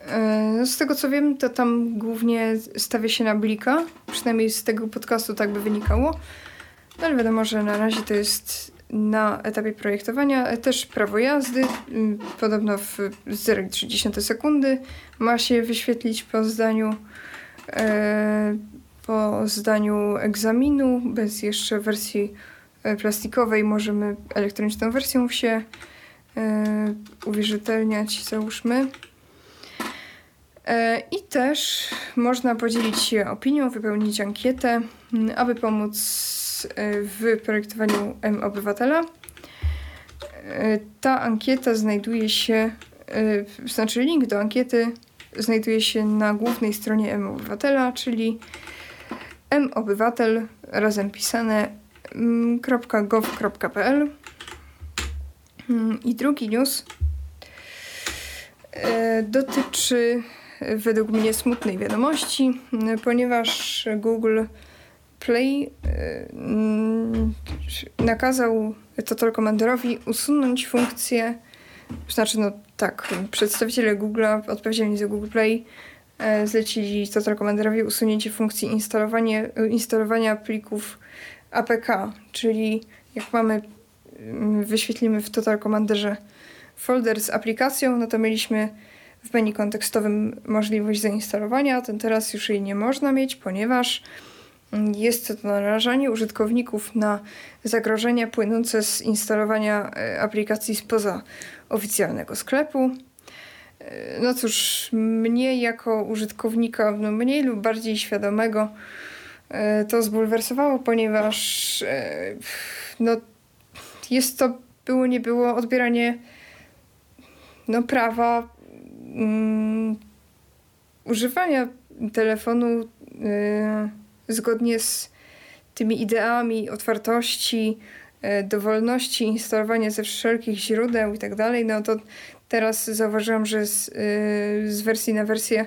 E, no z tego co wiem, to tam głównie stawia się na blika. Przynajmniej z tego podcastu tak by wynikało. No ale wiadomo, że na razie to jest na etapie projektowania. E, też prawo jazdy, mm, podobno w 0,3 sekundy ma się wyświetlić po zdaniu e, po zdaniu egzaminu, bez jeszcze wersji plastikowej. Możemy elektroniczną wersją się uwierzytelniać, załóżmy. E, I też można podzielić się opinią, wypełnić ankietę, aby pomóc e, w projektowaniu M-Obywatela. E, ta ankieta znajduje się, znaczy link do ankiety znajduje się na głównej stronie M-Obywatela, czyli mobywatel razem pisane .gov.pl I drugi news dotyczy według mnie smutnej wiadomości, ponieważ Google Play y, nakazał Total Commanderowi usunąć funkcję, znaczy no tak, przedstawiciele Google'a odpowiedzialni za Google Play e, zlecili Total Commanderowi usunięcie funkcji instalowanie, instalowania plików APK, czyli jak mamy, mm, wyświetlimy w Total Commanderze folder z aplikacją, no to mieliśmy w menu kontekstowym możliwość zainstalowania, ten teraz już jej nie można mieć, ponieważ jest to narażanie użytkowników na zagrożenia płynące z instalowania e, aplikacji spoza oficjalnego sklepu. E, no cóż, mnie jako użytkownika no mniej lub bardziej świadomego e, to zbulwersowało, ponieważ no, jest to było nie było odbieranie no, prawa mm, używania telefonu y, zgodnie z tymi ideami otwartości, y, dowolności instalowania ze wszelkich źródeł i tak dalej, no to teraz zauważyłam, że z, y, z wersji na wersję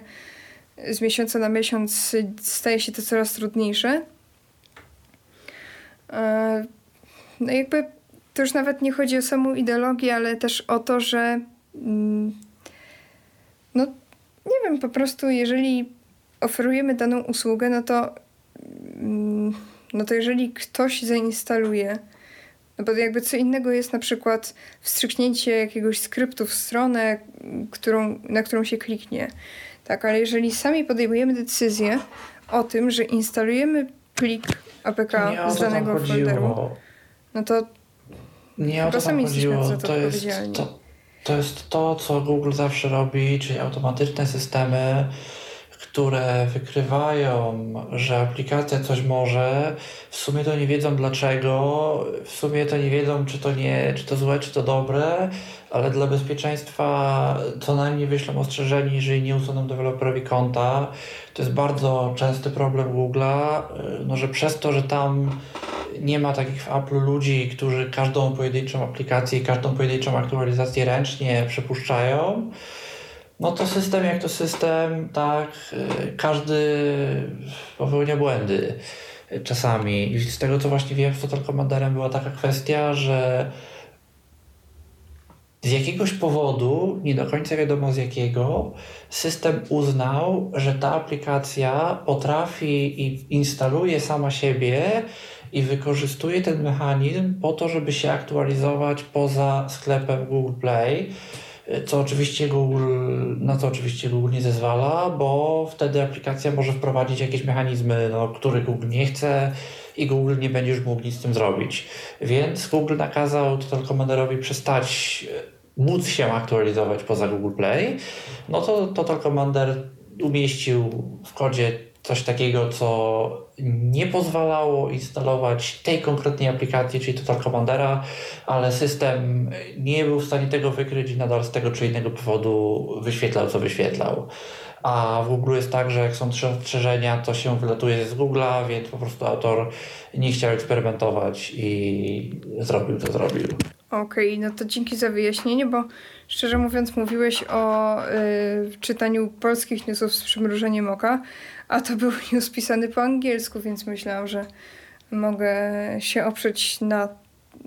z miesiąca na miesiąc staje się to coraz trudniejsze. E, no jakby to już nawet nie chodzi o samą ideologię, ale też o to, że mm, no nie wiem, po prostu jeżeli oferujemy daną usługę, no to mm, no to jeżeli ktoś zainstaluje, no bo jakby co innego jest na przykład wstrzyknięcie jakiegoś skryptu w stronę, którą, na którą się kliknie. Tak, ale jeżeli sami podejmujemy decyzję o tym, że instalujemy plik APK z danego folderu, no to Nie o to tam chodziło. To jest to, to jest to, co Google zawsze robi, czyli automatyczne systemy, które wykrywają, że aplikacja coś może, w sumie to nie wiedzą dlaczego, w sumie to nie wiedzą, czy to nie, czy to złe, czy to dobre, ale dla bezpieczeństwa co najmniej wyślą ostrzeżenie, jeżeli nie usuną deweloperowi konta. To jest bardzo częsty problem Google'a, no, że przez to, że tam nie ma takich w Apple ludzi, którzy każdą pojedynczą aplikację i każdą pojedynczą aktualizację ręcznie przepuszczają, no to system jak to system, tak, y, każdy popełnia błędy czasami. I z tego co właśnie wiem z Total Commanderem była taka kwestia, że z jakiegoś powodu, nie do końca wiadomo z jakiego, system uznał, że ta aplikacja potrafi i instaluje sama siebie i wykorzystuje ten mechanizm po to, żeby się aktualizować poza sklepem Google Play co oczywiście Google, na co oczywiście Google nie zezwala, bo wtedy aplikacja może wprowadzić jakieś mechanizmy, no, których Google nie chce i Google nie będzie już mógł nic z tym zrobić. Więc Google nakazał Total Commanderowi przestać e, móc się aktualizować poza Google Play. No to Total Commander umieścił w kodzie coś takiego, co nie pozwalało instalować tej konkretnej aplikacji, czyli Total Commandera, ale system nie był w stanie tego wykryć i nadal z tego czy innego powodu wyświetlał, co wyświetlał. A w Google jest tak, że jak są trzy ostrzeżenia, to się wylatuje z Google'a, więc po prostu autor nie chciał eksperymentować i zrobił, co zrobił. Okej, okay, no to dzięki za wyjaśnienie, bo szczerze mówiąc mówiłeś o y, czytaniu polskich newsów z przymrużeniem oka, a to był news pisany po angielsku, więc myślałam, że mogę się oprzeć na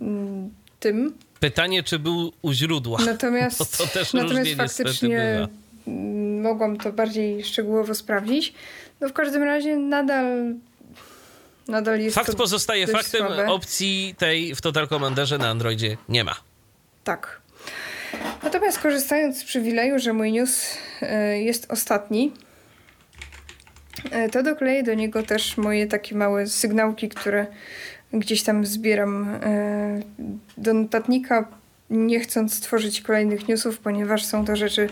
mm, tym. Pytanie, czy był u źródła. Natomiast, to też natomiast faktycznie mogłam to bardziej szczegółowo sprawdzić. No w każdym razie nadal nadal jest Fakt pozostaje faktem, słabe. opcji tej w Total Commanderze na Androidzie nie ma. Tak. Natomiast korzystając z przywileju, że mój news e, jest ostatni, to dokleję do niego też moje takie małe sygnałki, które gdzieś tam zbieram e, do notatnika, nie chcąc stworzyć kolejnych newsów, ponieważ są to rzeczy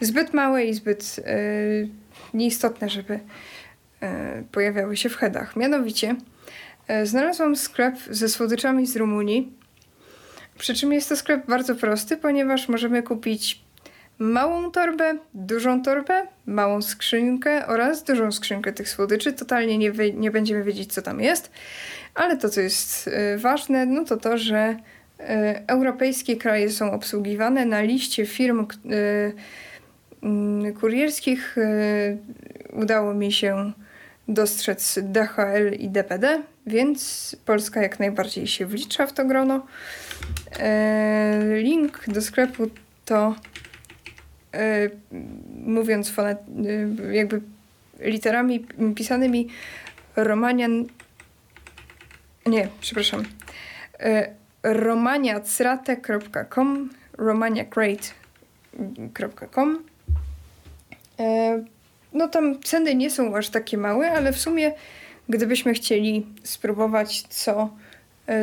zbyt małe i zbyt nieistotne, żeby pojawiały się w headach. Mianowicie znalazłam sklep ze słodyczami z Rumunii, przy czym jest to sklep bardzo prosty, ponieważ możemy kupić małą torbę, dużą torbę, małą skrzynkę oraz dużą skrzynkę tych słodyczy. Totalnie nie, wy, nie będziemy wiedzieć, co tam jest, ale to, co jest y, ważne, no to to, że y, europejskie kraje są obsługiwane na liście firm y, mm, kurierskich. Udało mi się dostrzec DHL i DPD, więc Polska jak najbardziej się wlicza w to grono. E, link do sklepu to e, mówiąc fonet, e, jakby literami pisanymi romanian nie, przepraszam. Romaniacrate.com romaniacrate.com no tam ceny nie są aż takie małe, ale w sumie gdybyśmy chcieli spróbować co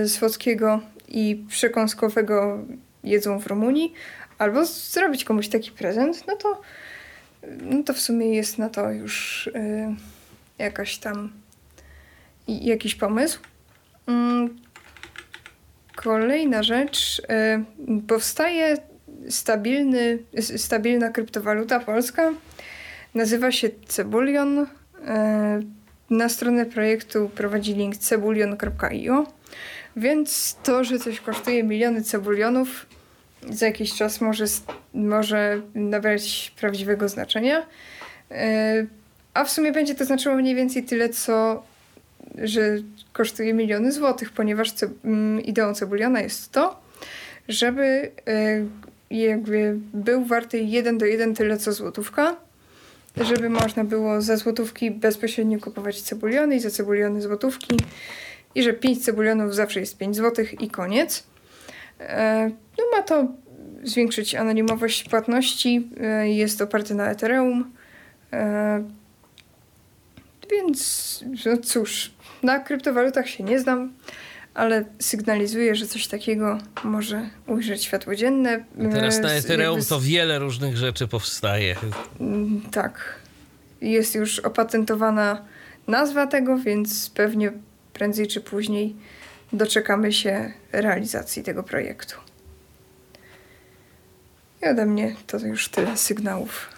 słodkiego i przekąskowego jedzą w Rumunii, albo zrobić komuś taki prezent, no to, no to w sumie jest na to już y, jakaś tam jakiś pomysł. Mm, kolejna rzecz. Y, powstaje stabilny, stabilna kryptowaluta polska. Nazywa się Cebulion. Y, na stronę projektu prowadzi link cebulion.io. Więc to, że coś kosztuje miliony cebulionów, za jakiś czas może, może nabrać prawdziwego znaczenia. E, a w sumie będzie to znaczyło mniej więcej tyle, co że kosztuje miliony złotych, ponieważ ce mm, ideą cebuliona jest to, żeby e, jakby był warty jeden do jeden tyle co złotówka, żeby można było za złotówki bezpośrednio kupować cebuliony i za cebuliony złotówki i że 5 cebulionów zawsze jest 5 zł i koniec. E, no ma to zwiększyć anonimowość płatności. E, jest oparty na Ethereum. E, więc no cóż, na kryptowalutach się nie znam, ale sygnalizuje, że coś takiego może ujrzeć światło dzienne. Teraz na Ethereum to wiele różnych rzeczy powstaje. Mm, Tak. Jest już opatentowana nazwa tego, więc pewnie prędzej czy później doczekamy się realizacji tego projektu. I ode mnie to już tyle sygnałów.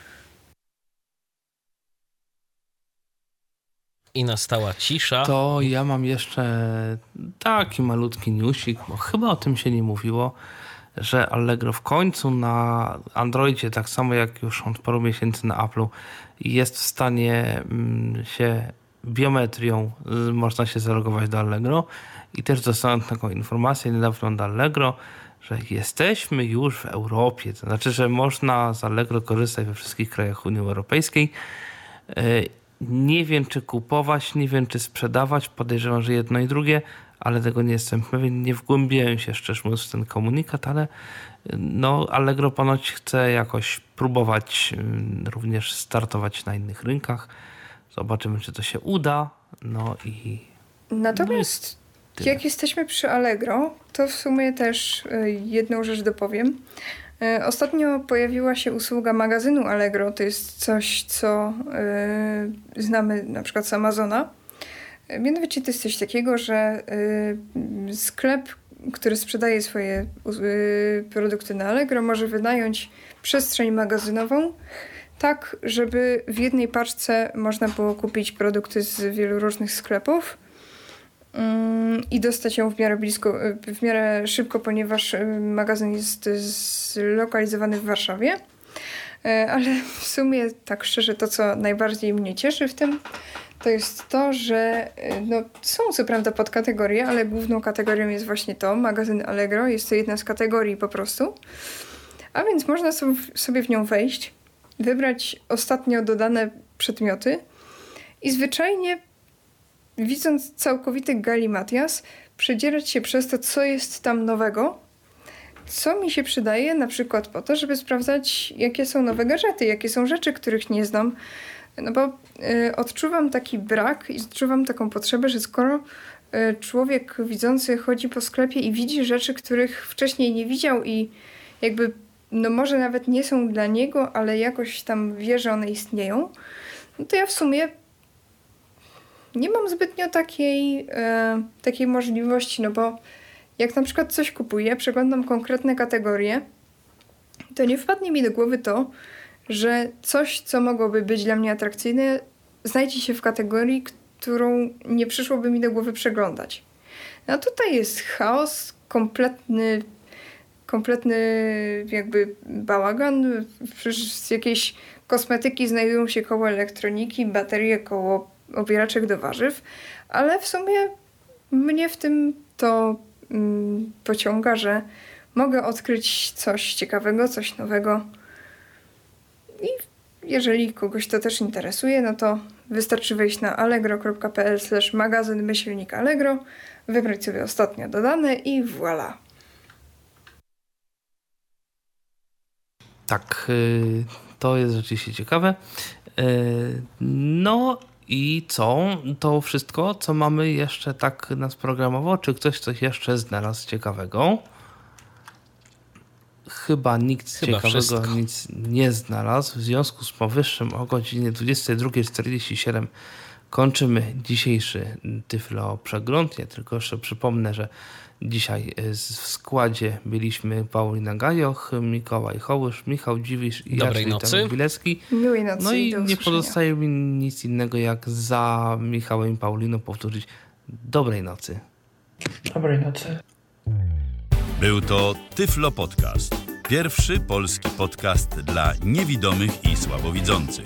I nastała cisza. To ja mam jeszcze taki malutki newsik, bo chyba o tym się nie mówiło, że Allegro w końcu na Androidzie, tak samo jak już od paru miesięcy na Apple'u, jest w stanie mm, się biometrią, można się zalogować do Allegro i też dostałem taką informację niedawno od Allegro, że jesteśmy już w Europie, to znaczy, że można z Allegro korzystać we wszystkich krajach Unii Europejskiej. Y, Nie wiem, czy kupować, nie wiem, czy sprzedawać. Podejrzewam, że jedno i drugie, ale tego nie jestem pewien. Nie wgłębiałem się szczerze mówiąc w ten komunikat, ale y, no, Allegro ponoć chce jakoś próbować y, również startować na innych rynkach. Zobaczymy, czy to się uda. No i Natomiast tyle. jak jesteśmy przy Allegro, to w sumie też y, jedną rzecz dopowiem. Y, Ostatnio pojawiła się usługa magazynu Allegro. To jest coś, co y, znamy na przykład z Amazona. Mianowicie to jest coś takiego, że sklep, który sprzedaje swoje produkty na Allegro, może wynająć przestrzeń magazynową, tak żeby w jednej paczce można było kupić produkty z wielu różnych sklepów i dostać ją w miarę blisko, y, w miarę szybko, ponieważ y, magazyn jest zlokalizowany w Warszawie. E, Ale w sumie, tak szczerze, to co najbardziej mnie cieszy w tym, to jest to, że y, no, są co prawda podkategorie, ale główną kategorią jest właśnie to, magazyn Allegro. Jest to jedna z kategorii po prostu. A więc można so- sobie w nią wejść, wybrać ostatnio dodane przedmioty i zwyczajnie, widząc całkowity galimatias, przedzierać się przez to, co jest tam nowego, co mi się przydaje na przykład po to, żeby sprawdzać, jakie są nowe gadżety, jakie są rzeczy, których nie znam. No bo y, odczuwam taki brak i odczuwam taką potrzebę, że skoro y, człowiek widzący chodzi po sklepie i widzi rzeczy, których wcześniej nie widział i jakby, no może nawet nie są dla niego, ale jakoś tam wie, że one istnieją, no to ja w sumie nie mam zbytnio takiej, e, takiej możliwości, no bo jak na przykład coś kupuję, przeglądam konkretne kategorie, to nie wpadnie mi do głowy to, że coś, co mogłoby być dla mnie atrakcyjne, znajdzie się w kategorii, którą nie przyszłoby mi do głowy przeglądać. No tutaj jest chaos, kompletny, kompletny jakby bałagan. Przecież jakieś kosmetyki znajdują się koło elektroniki, baterie koło obieraczek do warzyw, ale w sumie mnie w tym to mm, pociąga, że mogę odkryć coś ciekawego, coś nowego. I jeżeli kogoś to też interesuje, no to wystarczy wejść na allegro.pl magazyn myślnik allegro, wybrać sobie ostatnio dodane i voilà. Tak, y, to jest rzeczywiście ciekawe. Y, No i co? To wszystko, co mamy jeszcze tak nas programowo? Czy ktoś coś jeszcze znalazł ciekawego? Chyba nikt Chyba ciekawego wszystko. nic nie znalazł. W związku z powyższym o godzinie 22.47 kończymy dzisiejszy Tyflo Przegląd. Ja tylko jeszcze przypomnę, że dzisiaj z- w składzie byliśmy Paulina Gajoch, Mikołaj Hołysz, Michał Dziwisz i Dobrej Jacek. Bilecki. Miłej nocy No i do nie pozostaje mi nic innego jak za Michałem i Pauliną powtórzyć dobrej nocy. Dobrej nocy. Był to Tyflo Podcast. Pierwszy polski podcast dla niewidomych i słabowidzących.